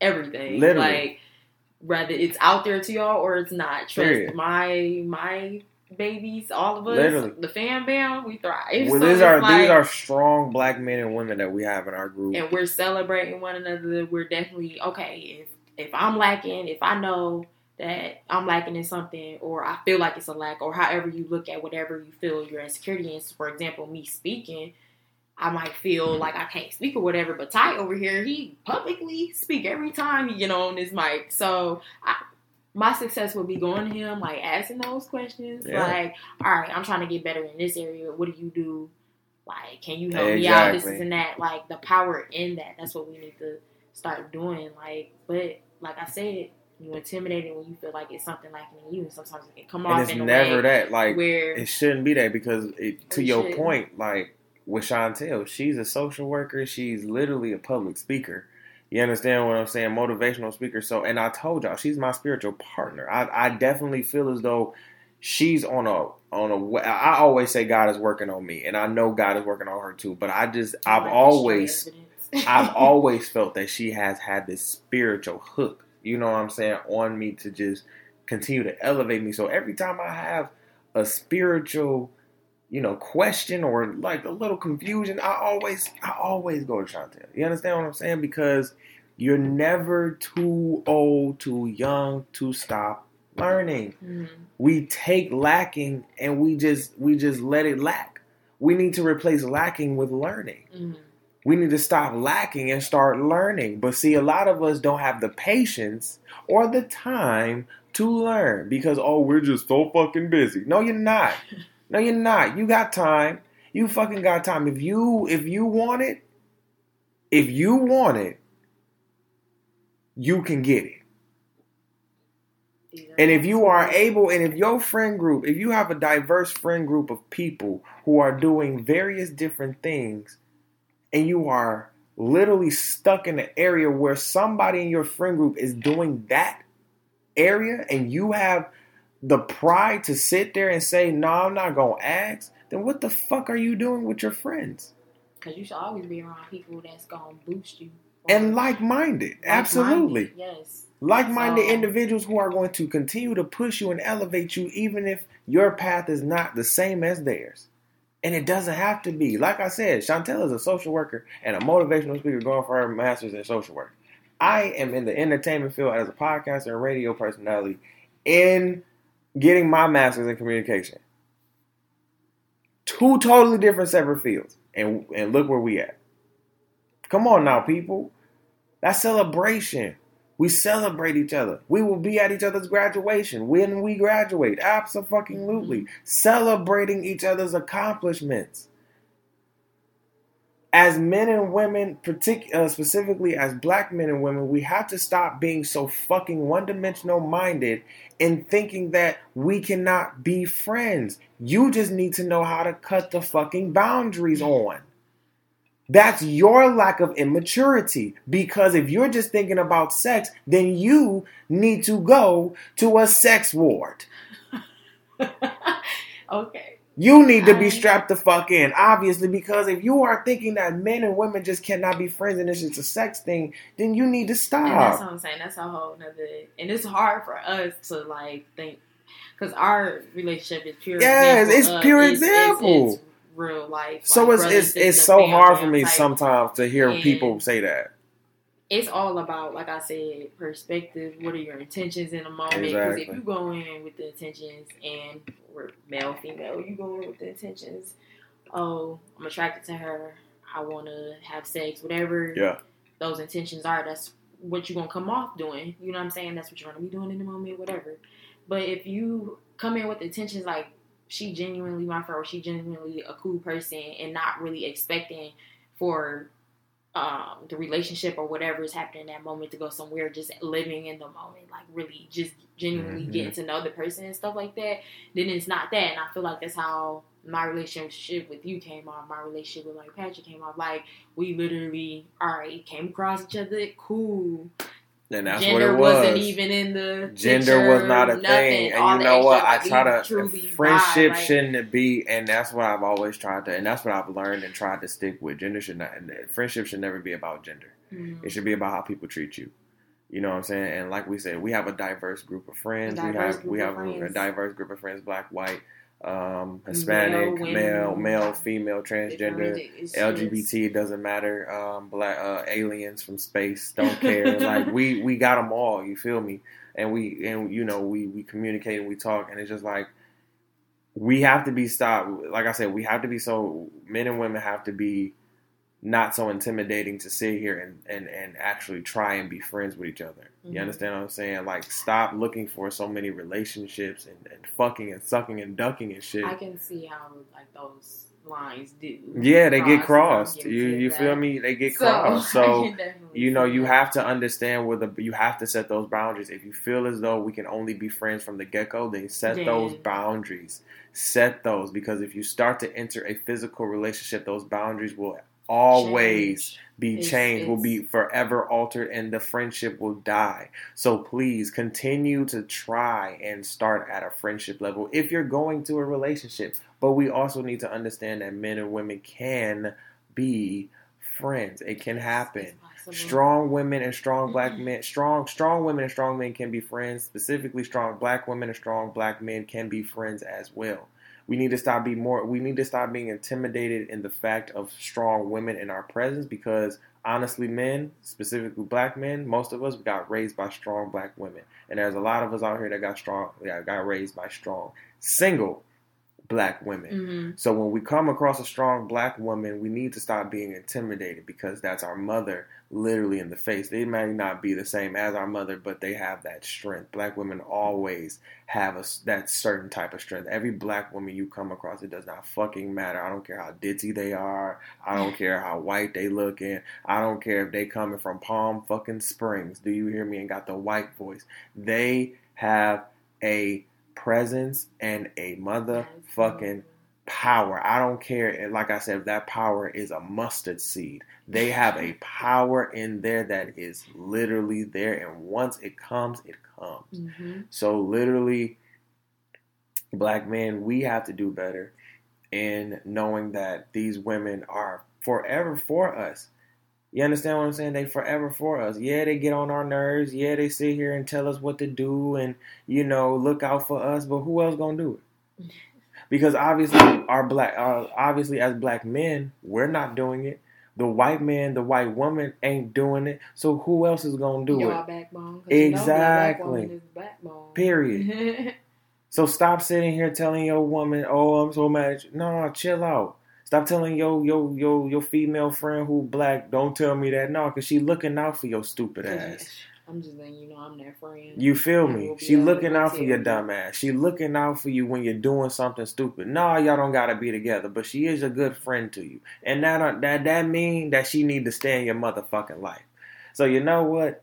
everything. Literally. Like whether it's out there to y'all or it's not. Trust Period. my my babies, all of us, Literally. the fan bam, we thrive. Well, so these are like, these are strong black men and women that we have in our group, and we're celebrating one another. We're definitely okay. If if I'm lacking, if I know that I'm lacking in something or I feel like it's a lack or however you look at whatever you feel your insecurity is. For example, me speaking, I might feel mm-hmm. like I can't speak or whatever, but Ty over here, he publicly speak every time you get on his mic. So I, my success would be going to him, like asking those questions, yeah. like, all right, I'm trying to get better in this area. What do you do? Like, can you help exactly. me out? This is and that. Like the power in that. That's what we need to start doing. Like, but like I said, you intimidated when you feel like it's something lacking in you, and sometimes it can come and off. It's in never that. Like where it shouldn't be that because it, to your should. point, like with Shawntelle, she's a social worker. She's literally a public speaker. You understand what I'm saying? Motivational speaker. So, and I told y'all, she's my spiritual partner. I, I definitely feel as though she's on a on a. I always say God is working on me, and I know God is working on her too. But I just, I've always, I've always felt that she has had this spiritual hook you know what I'm saying, on me to just continue to elevate me. So every time I have a spiritual, you know, question or like a little confusion, I always I always go to Shawntelle. You understand what I'm saying? Because you're never too old, too young to stop learning. Mm-hmm. We take lacking and we just we just let it lack. We need to replace lacking with learning. Mm-hmm. We need to stop lacking and start learning. But see, a lot of us don't have the patience or the time to learn because, oh, we're just so fucking busy. No, you're not. No, you're not. You got time. You fucking got time. If you if you want it, if you want it, you can get it. And if you are able, and if your friend group, if you have a diverse friend group of people who are doing various different things, and you are literally stuck in an area where somebody in your friend group is doing that area and you have the pride to sit there and say, No, I'm not gonna ask, then what the fuck are you doing with your friends? Because you should always be around people that's gonna boost you. And like minded, like absolutely. Yes. Like minded so, individuals who are going to continue to push you and elevate you, even if your path is not the same as theirs. And it doesn't have to be. Like I said, Shawntelle is a social worker and a motivational speaker going for her master's in social work. I am in the entertainment field as a podcaster and radio personality in getting my master's in communication. Two totally different separate fields. And and look where we at. Come on now, people. That's celebration. We celebrate each other. We will be at each other's graduation when we graduate. Absolutely. Mm-hmm. Celebrating each other's accomplishments. As men and women, partic- uh, specifically as black men and women, we have to stop being so fucking one dimensional minded and thinking that we cannot be friends. You just need to know how to cut the fucking boundaries on. That's your lack of immaturity. Because if you're just thinking about sex, then you need to go to a sex ward. okay. You need to be um, strapped the fuck in, obviously, because if you are thinking that men and women just cannot be friends and it's just a sex thing, then you need to And that's what I'm saying. That's a whole nother, and it's hard for us to like think because our relationship is pure. Yes, example it's pure it's- it's- example. it's real life. So like, it's it's it's so hard for me sometimes to hear people say that. It's all about, like I said, perspective. What are your intentions in a moment? Because Exactly. if you go in with the intentions, and we're male, female, you go in with the intentions. Oh, I'm attracted to her. I want to have sex. Whatever. Yeah. those intentions are, that's what you're gonna come off doing. You know what I'm saying? That's what you're gonna be doing in the moment, whatever. But if you come in with intentions like she genuinely my friend or she genuinely a cool person and not really expecting for um, the relationship or whatever is happening in that moment to go somewhere, just living in the moment, like really just genuinely Mhm. getting to know the person and stuff like that, then it's not that. And I feel like that's how my relationship with you came off. My relationship with like Patrick came off. Like we literally, all right, came across each other, cool. And that's Gender what it was. wasn't even in the Gender picture, was not a nothing, thing, and you know what? I try to friendship vibe, shouldn't it be, and that's what I've always tried to, and that's what I've learned and tried to stick with. Gender should not, friendship should never be about gender. Mhm. It should be about how people treat you. You know what I'm saying? And like we said, we have a diverse group of friends. We have we have a diverse group of friends: black, white, um, Hispanic, Male, male, male, female, transgender. LGBT it doesn't matter. Um, black uh, aliens from space don't care. like we we got them all. You feel me? And we and you know we we communicate and we talk, and it's just like we have to be stopped. Like I said, we have to be so men and women have to be not so intimidating to sit here and and and actually try and be friends with each other. You Mhm. understand what I'm saying? Like stop looking for so many relationships and, and fucking and sucking and ducking and shit. I can see how like those lines do. Yeah, they get crossed. You you of feel me? They get So, crossed. So you know you that. have to understand where the you have to set those boundaries. If you feel as though we can only be friends from the get go, then set Then- those boundaries. Set those because if you start to enter a physical relationship, those boundaries will always be It's- changed, will be forever altered, and the friendship will die. So please continue to try and start at a friendship level if you're going to a relationship. But we also need to understand that men and women can be friends. It can happen. Strong women and strong black men, strong strong women and strong men can be friends. Specifically, strong black women and strong black men can be friends as well. We need to stop being more. We need to stop being intimidated in the fact of strong women in our presence because honestly, men, specifically black men, most of us got raised by strong black women, and there's a lot of us out here that got strong, that got raised by strong single black women. Mhm. So when we come across a strong black woman, we need to stop being intimidated because that's our mother literally in the face. They may not be the same as our mother, but they have that strength. Black women always have a, that certain type of strength. Every black woman you come across, it does not fucking matter. I don't care how ditzy they are. I don't care how white they looking. I don't care if they coming from Palm fucking Springs. Do you hear me? And got the white voice. They have a presence and a motherfucking power. I don't care. Like I said, if that power is a mustard seed, they have a power in there that is literally there. And once it comes, it comes. Mhm. So literally, black men, we have to do better in knowing that these women are forever for us. You understand what I'm saying? They forever for us. Yeah, they get on our nerves. Yeah, they sit here and tell us what to do and you know look out for us. But who else gonna do it? Because obviously, our black, uh, obviously as black men, we're not doing it. The white man, the white woman ain't doing it. So who else is gonna do Y'all it? backbone. 'cause you know the black woman Exactly. backbone. Period. So stop sitting here telling your woman, "Oh, I'm so mad." No, chill out. Stop telling your your your your female friend who black, "Don't tell me that." No, because she looking out for your stupid ass. I'm just letting you know I'm that friend. You feel me? we'll She looking out for your you. dumb ass. She looking out for you when you're doing something stupid. No, y'all don't gotta be together, but she is a good friend to you, and that uh, that that mean that she need to stay in your motherfucking life. So you know what?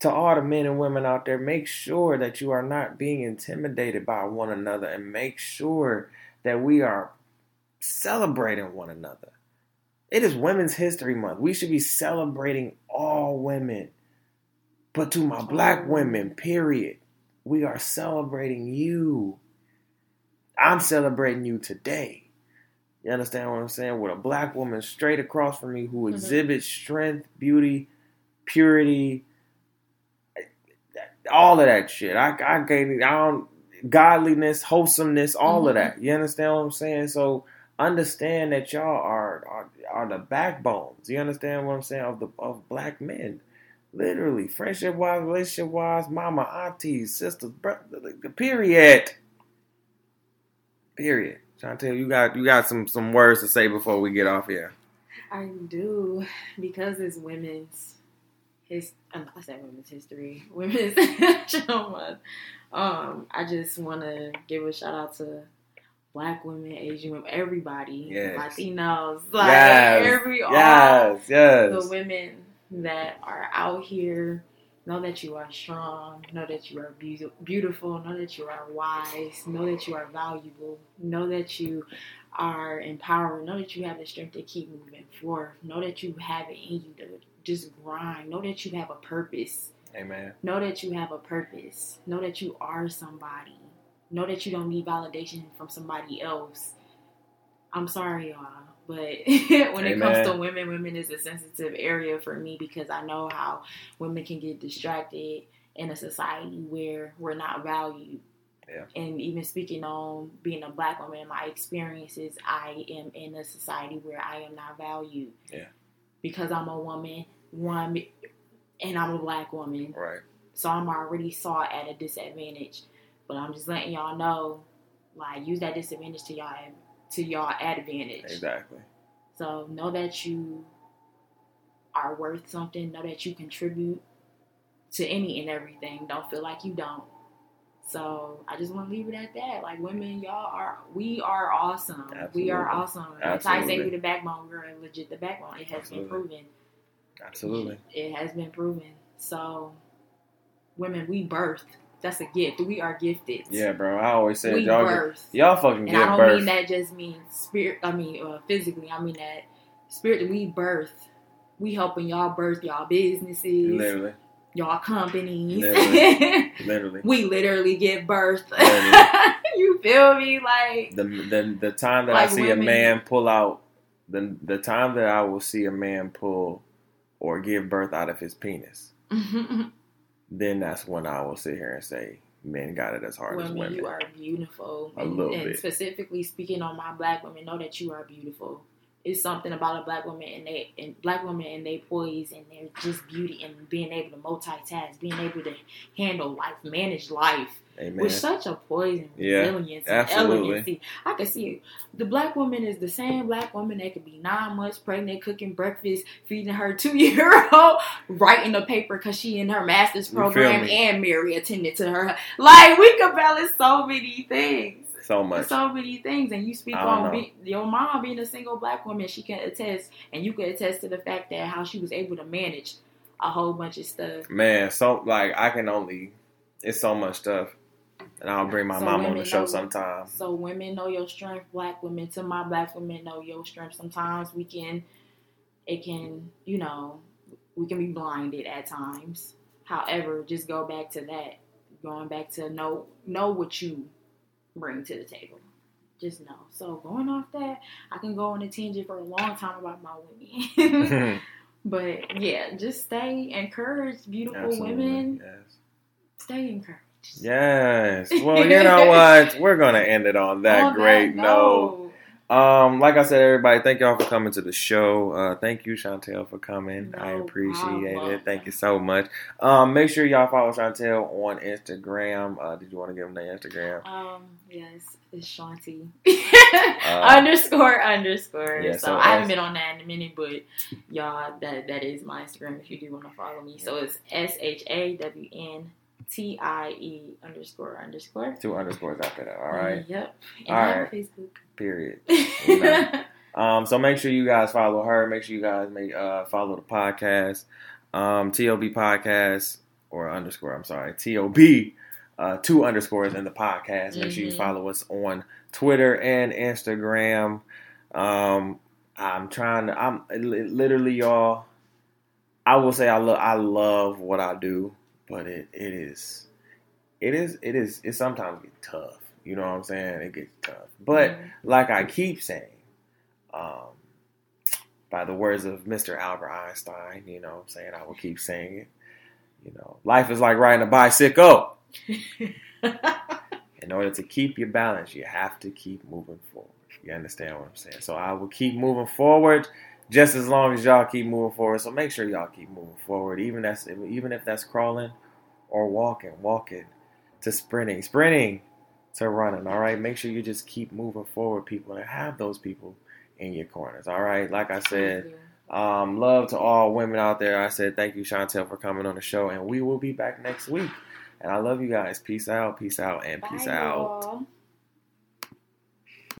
To all the men and women out there, make sure that you are not being intimidated by one another, and make sure that we are celebrating one another. It is Women's History Month. We should be celebrating all women. But to my black women, period, we are celebrating you. I'm celebrating you today. You understand what I'm saying? With a black woman straight across from me who Mhm. exhibits strength, beauty, purity, all of that shit. I, I gave I don't godliness, wholesomeness, all of Mhm. that. You understand what I'm saying? So understand that y'all are, are are the backbones. You understand what I'm saying of the of black men. Literally, friendship wise, relationship wise, mama, aunties, sisters, brother, period. Period. Shawntelle, you got you got some some words to say before we get off here. I do because it's women's his um, I said women's history, women's Month. Um, I just want to give a shout out to Black women, Asian women, everybody, Yes. Latinos, like yes, every all yes, yes. the women that are out here. Know that you are strong. Know that you are beau- beautiful. Know that you are wise. Know that you are valuable. Know that you are empowered. Know that you have the strength to keep moving forward. Know that you have it in you to just grind. Know that you have a purpose. Amen. Know that you have a purpose. Know that you are somebody. Know that you don't need validation from somebody else. I'm sorry, y'all, but when it comes to women, women is a sensitive area for me because I know how women can get distracted in a society where we're not valued. Yeah. And even speaking on being a black woman, my experiences, I am in a society where I am not valued. Yeah. Because I'm a woman, one, and I'm a black woman. Right. So I'm already saw at a disadvantage. But I'm just letting y'all know, like, use that disadvantage to y'all to y'all advantage. Exactly. So know that you are worth something. Know that you contribute to any and everything. Don't feel like you don't. So I just want to leave it at that. Like women, y'all are we are awesome. We are awesome. When I say we the backbone, we're legit the backbone. It has Absolutely. been proven. Absolutely. It has been proven. So women, we birth. That's a gift. We are gifted. Yeah, bro. I always say we y'all birth. y'all fucking And give I don't birth. mean that just means spirit. I mean uh, physically. I mean that spirit. We birth. We helping y'all birth y'all businesses, Literally. y'all companies. Literally. Literally. we literally give birth. Literally. you feel me? Like The the the time that Like I see women- a man pull out the the time that I will see a man pull or give birth out of his penis, then that's when I will sit here and say men got it as hard as women, women. you are beautiful. A and, little and bit. specifically speaking on my black women, know that you are beautiful. It's something about a black woman and they and black women and they poise and their just beauty and being able to multitask, being able to handle life, manage life Amen. with such a poise and Yeah, resilience and absolutely. elegancy. I can see it. The black woman is the same black woman that could be nine months pregnant, cooking breakfast, feeding her two year old, writing a paper because she in her master's program and Mary attended to her. Like we could balance so many things. so much. So many things, and you speak on be, your mom being a single black woman. She can attest, and you can attest to the fact that how she was able to manage a whole bunch of stuff. Man, so like I can only it's so much stuff. And I'll bring my So mom on the show know- sometime. So women know your strength. Black women, to my black women, know your strength. Sometimes we can, it can, you know, we can be blinded at times. However, just go back to that. Going back to know know what you bring to the table. Just know. So going off that, I can go on a tangent for a long time about my women. but yeah, just stay encouraged, beautiful Absolutely. women. Yes. Stay encouraged. Yes. Well, you know what? We're gonna end it on that On great note. Um, like I said, everybody, thank y'all for coming to the show. Uh, thank you, Shawntelle, for coming. I appreciate problem. it. Thank you so much. Um, make sure y'all follow Shawntelle on Instagram. Uh, did you want to give them the Instagram? Um, yes, it's Shawntie. Uh, underscore underscore. yeah, so, so I haven't been on that in a minute, but y'all, that that is my Instagram if you do want to follow me. So it's S H A W N T I E underscore underscore. Two underscores after that. All right. Yep. And All right. Facebook. Period. Um, so make sure you guys follow her. Make sure you guys make uh, follow the podcast, um, TOB podcast or underscore. I'm sorry, TOB. Uh, two underscores in the podcast. Make sure you Mhm. follow us on Twitter and Instagram. Um, I'm trying to. I'm literally y'all. I will say I love. I love what I do, but it it is, it is it is it sometimes get tough. You know what I'm saying? It gets tough, but Mhm. like I keep saying, um, by the words of Mr. Albert Einstein, you know, what I'm saying I will keep saying it. You know, life is like riding a bicycle. In order to keep your balance, you have to keep moving forward. You understand what I'm saying? So I will keep moving forward just as long as y'all keep moving forward. So make sure y'all keep moving forward, even that's even if that's crawling or walking, walking to sprinting, sprinting to running. All right, make sure you just keep moving forward, people, and have those people in your corners. All right, like I said, um, love to all women out there. I said thank you, Shawntelle, for coming on the show, and we will be back next week. And I love you guys. Peace out, peace out, and peace Bye, out. y'all.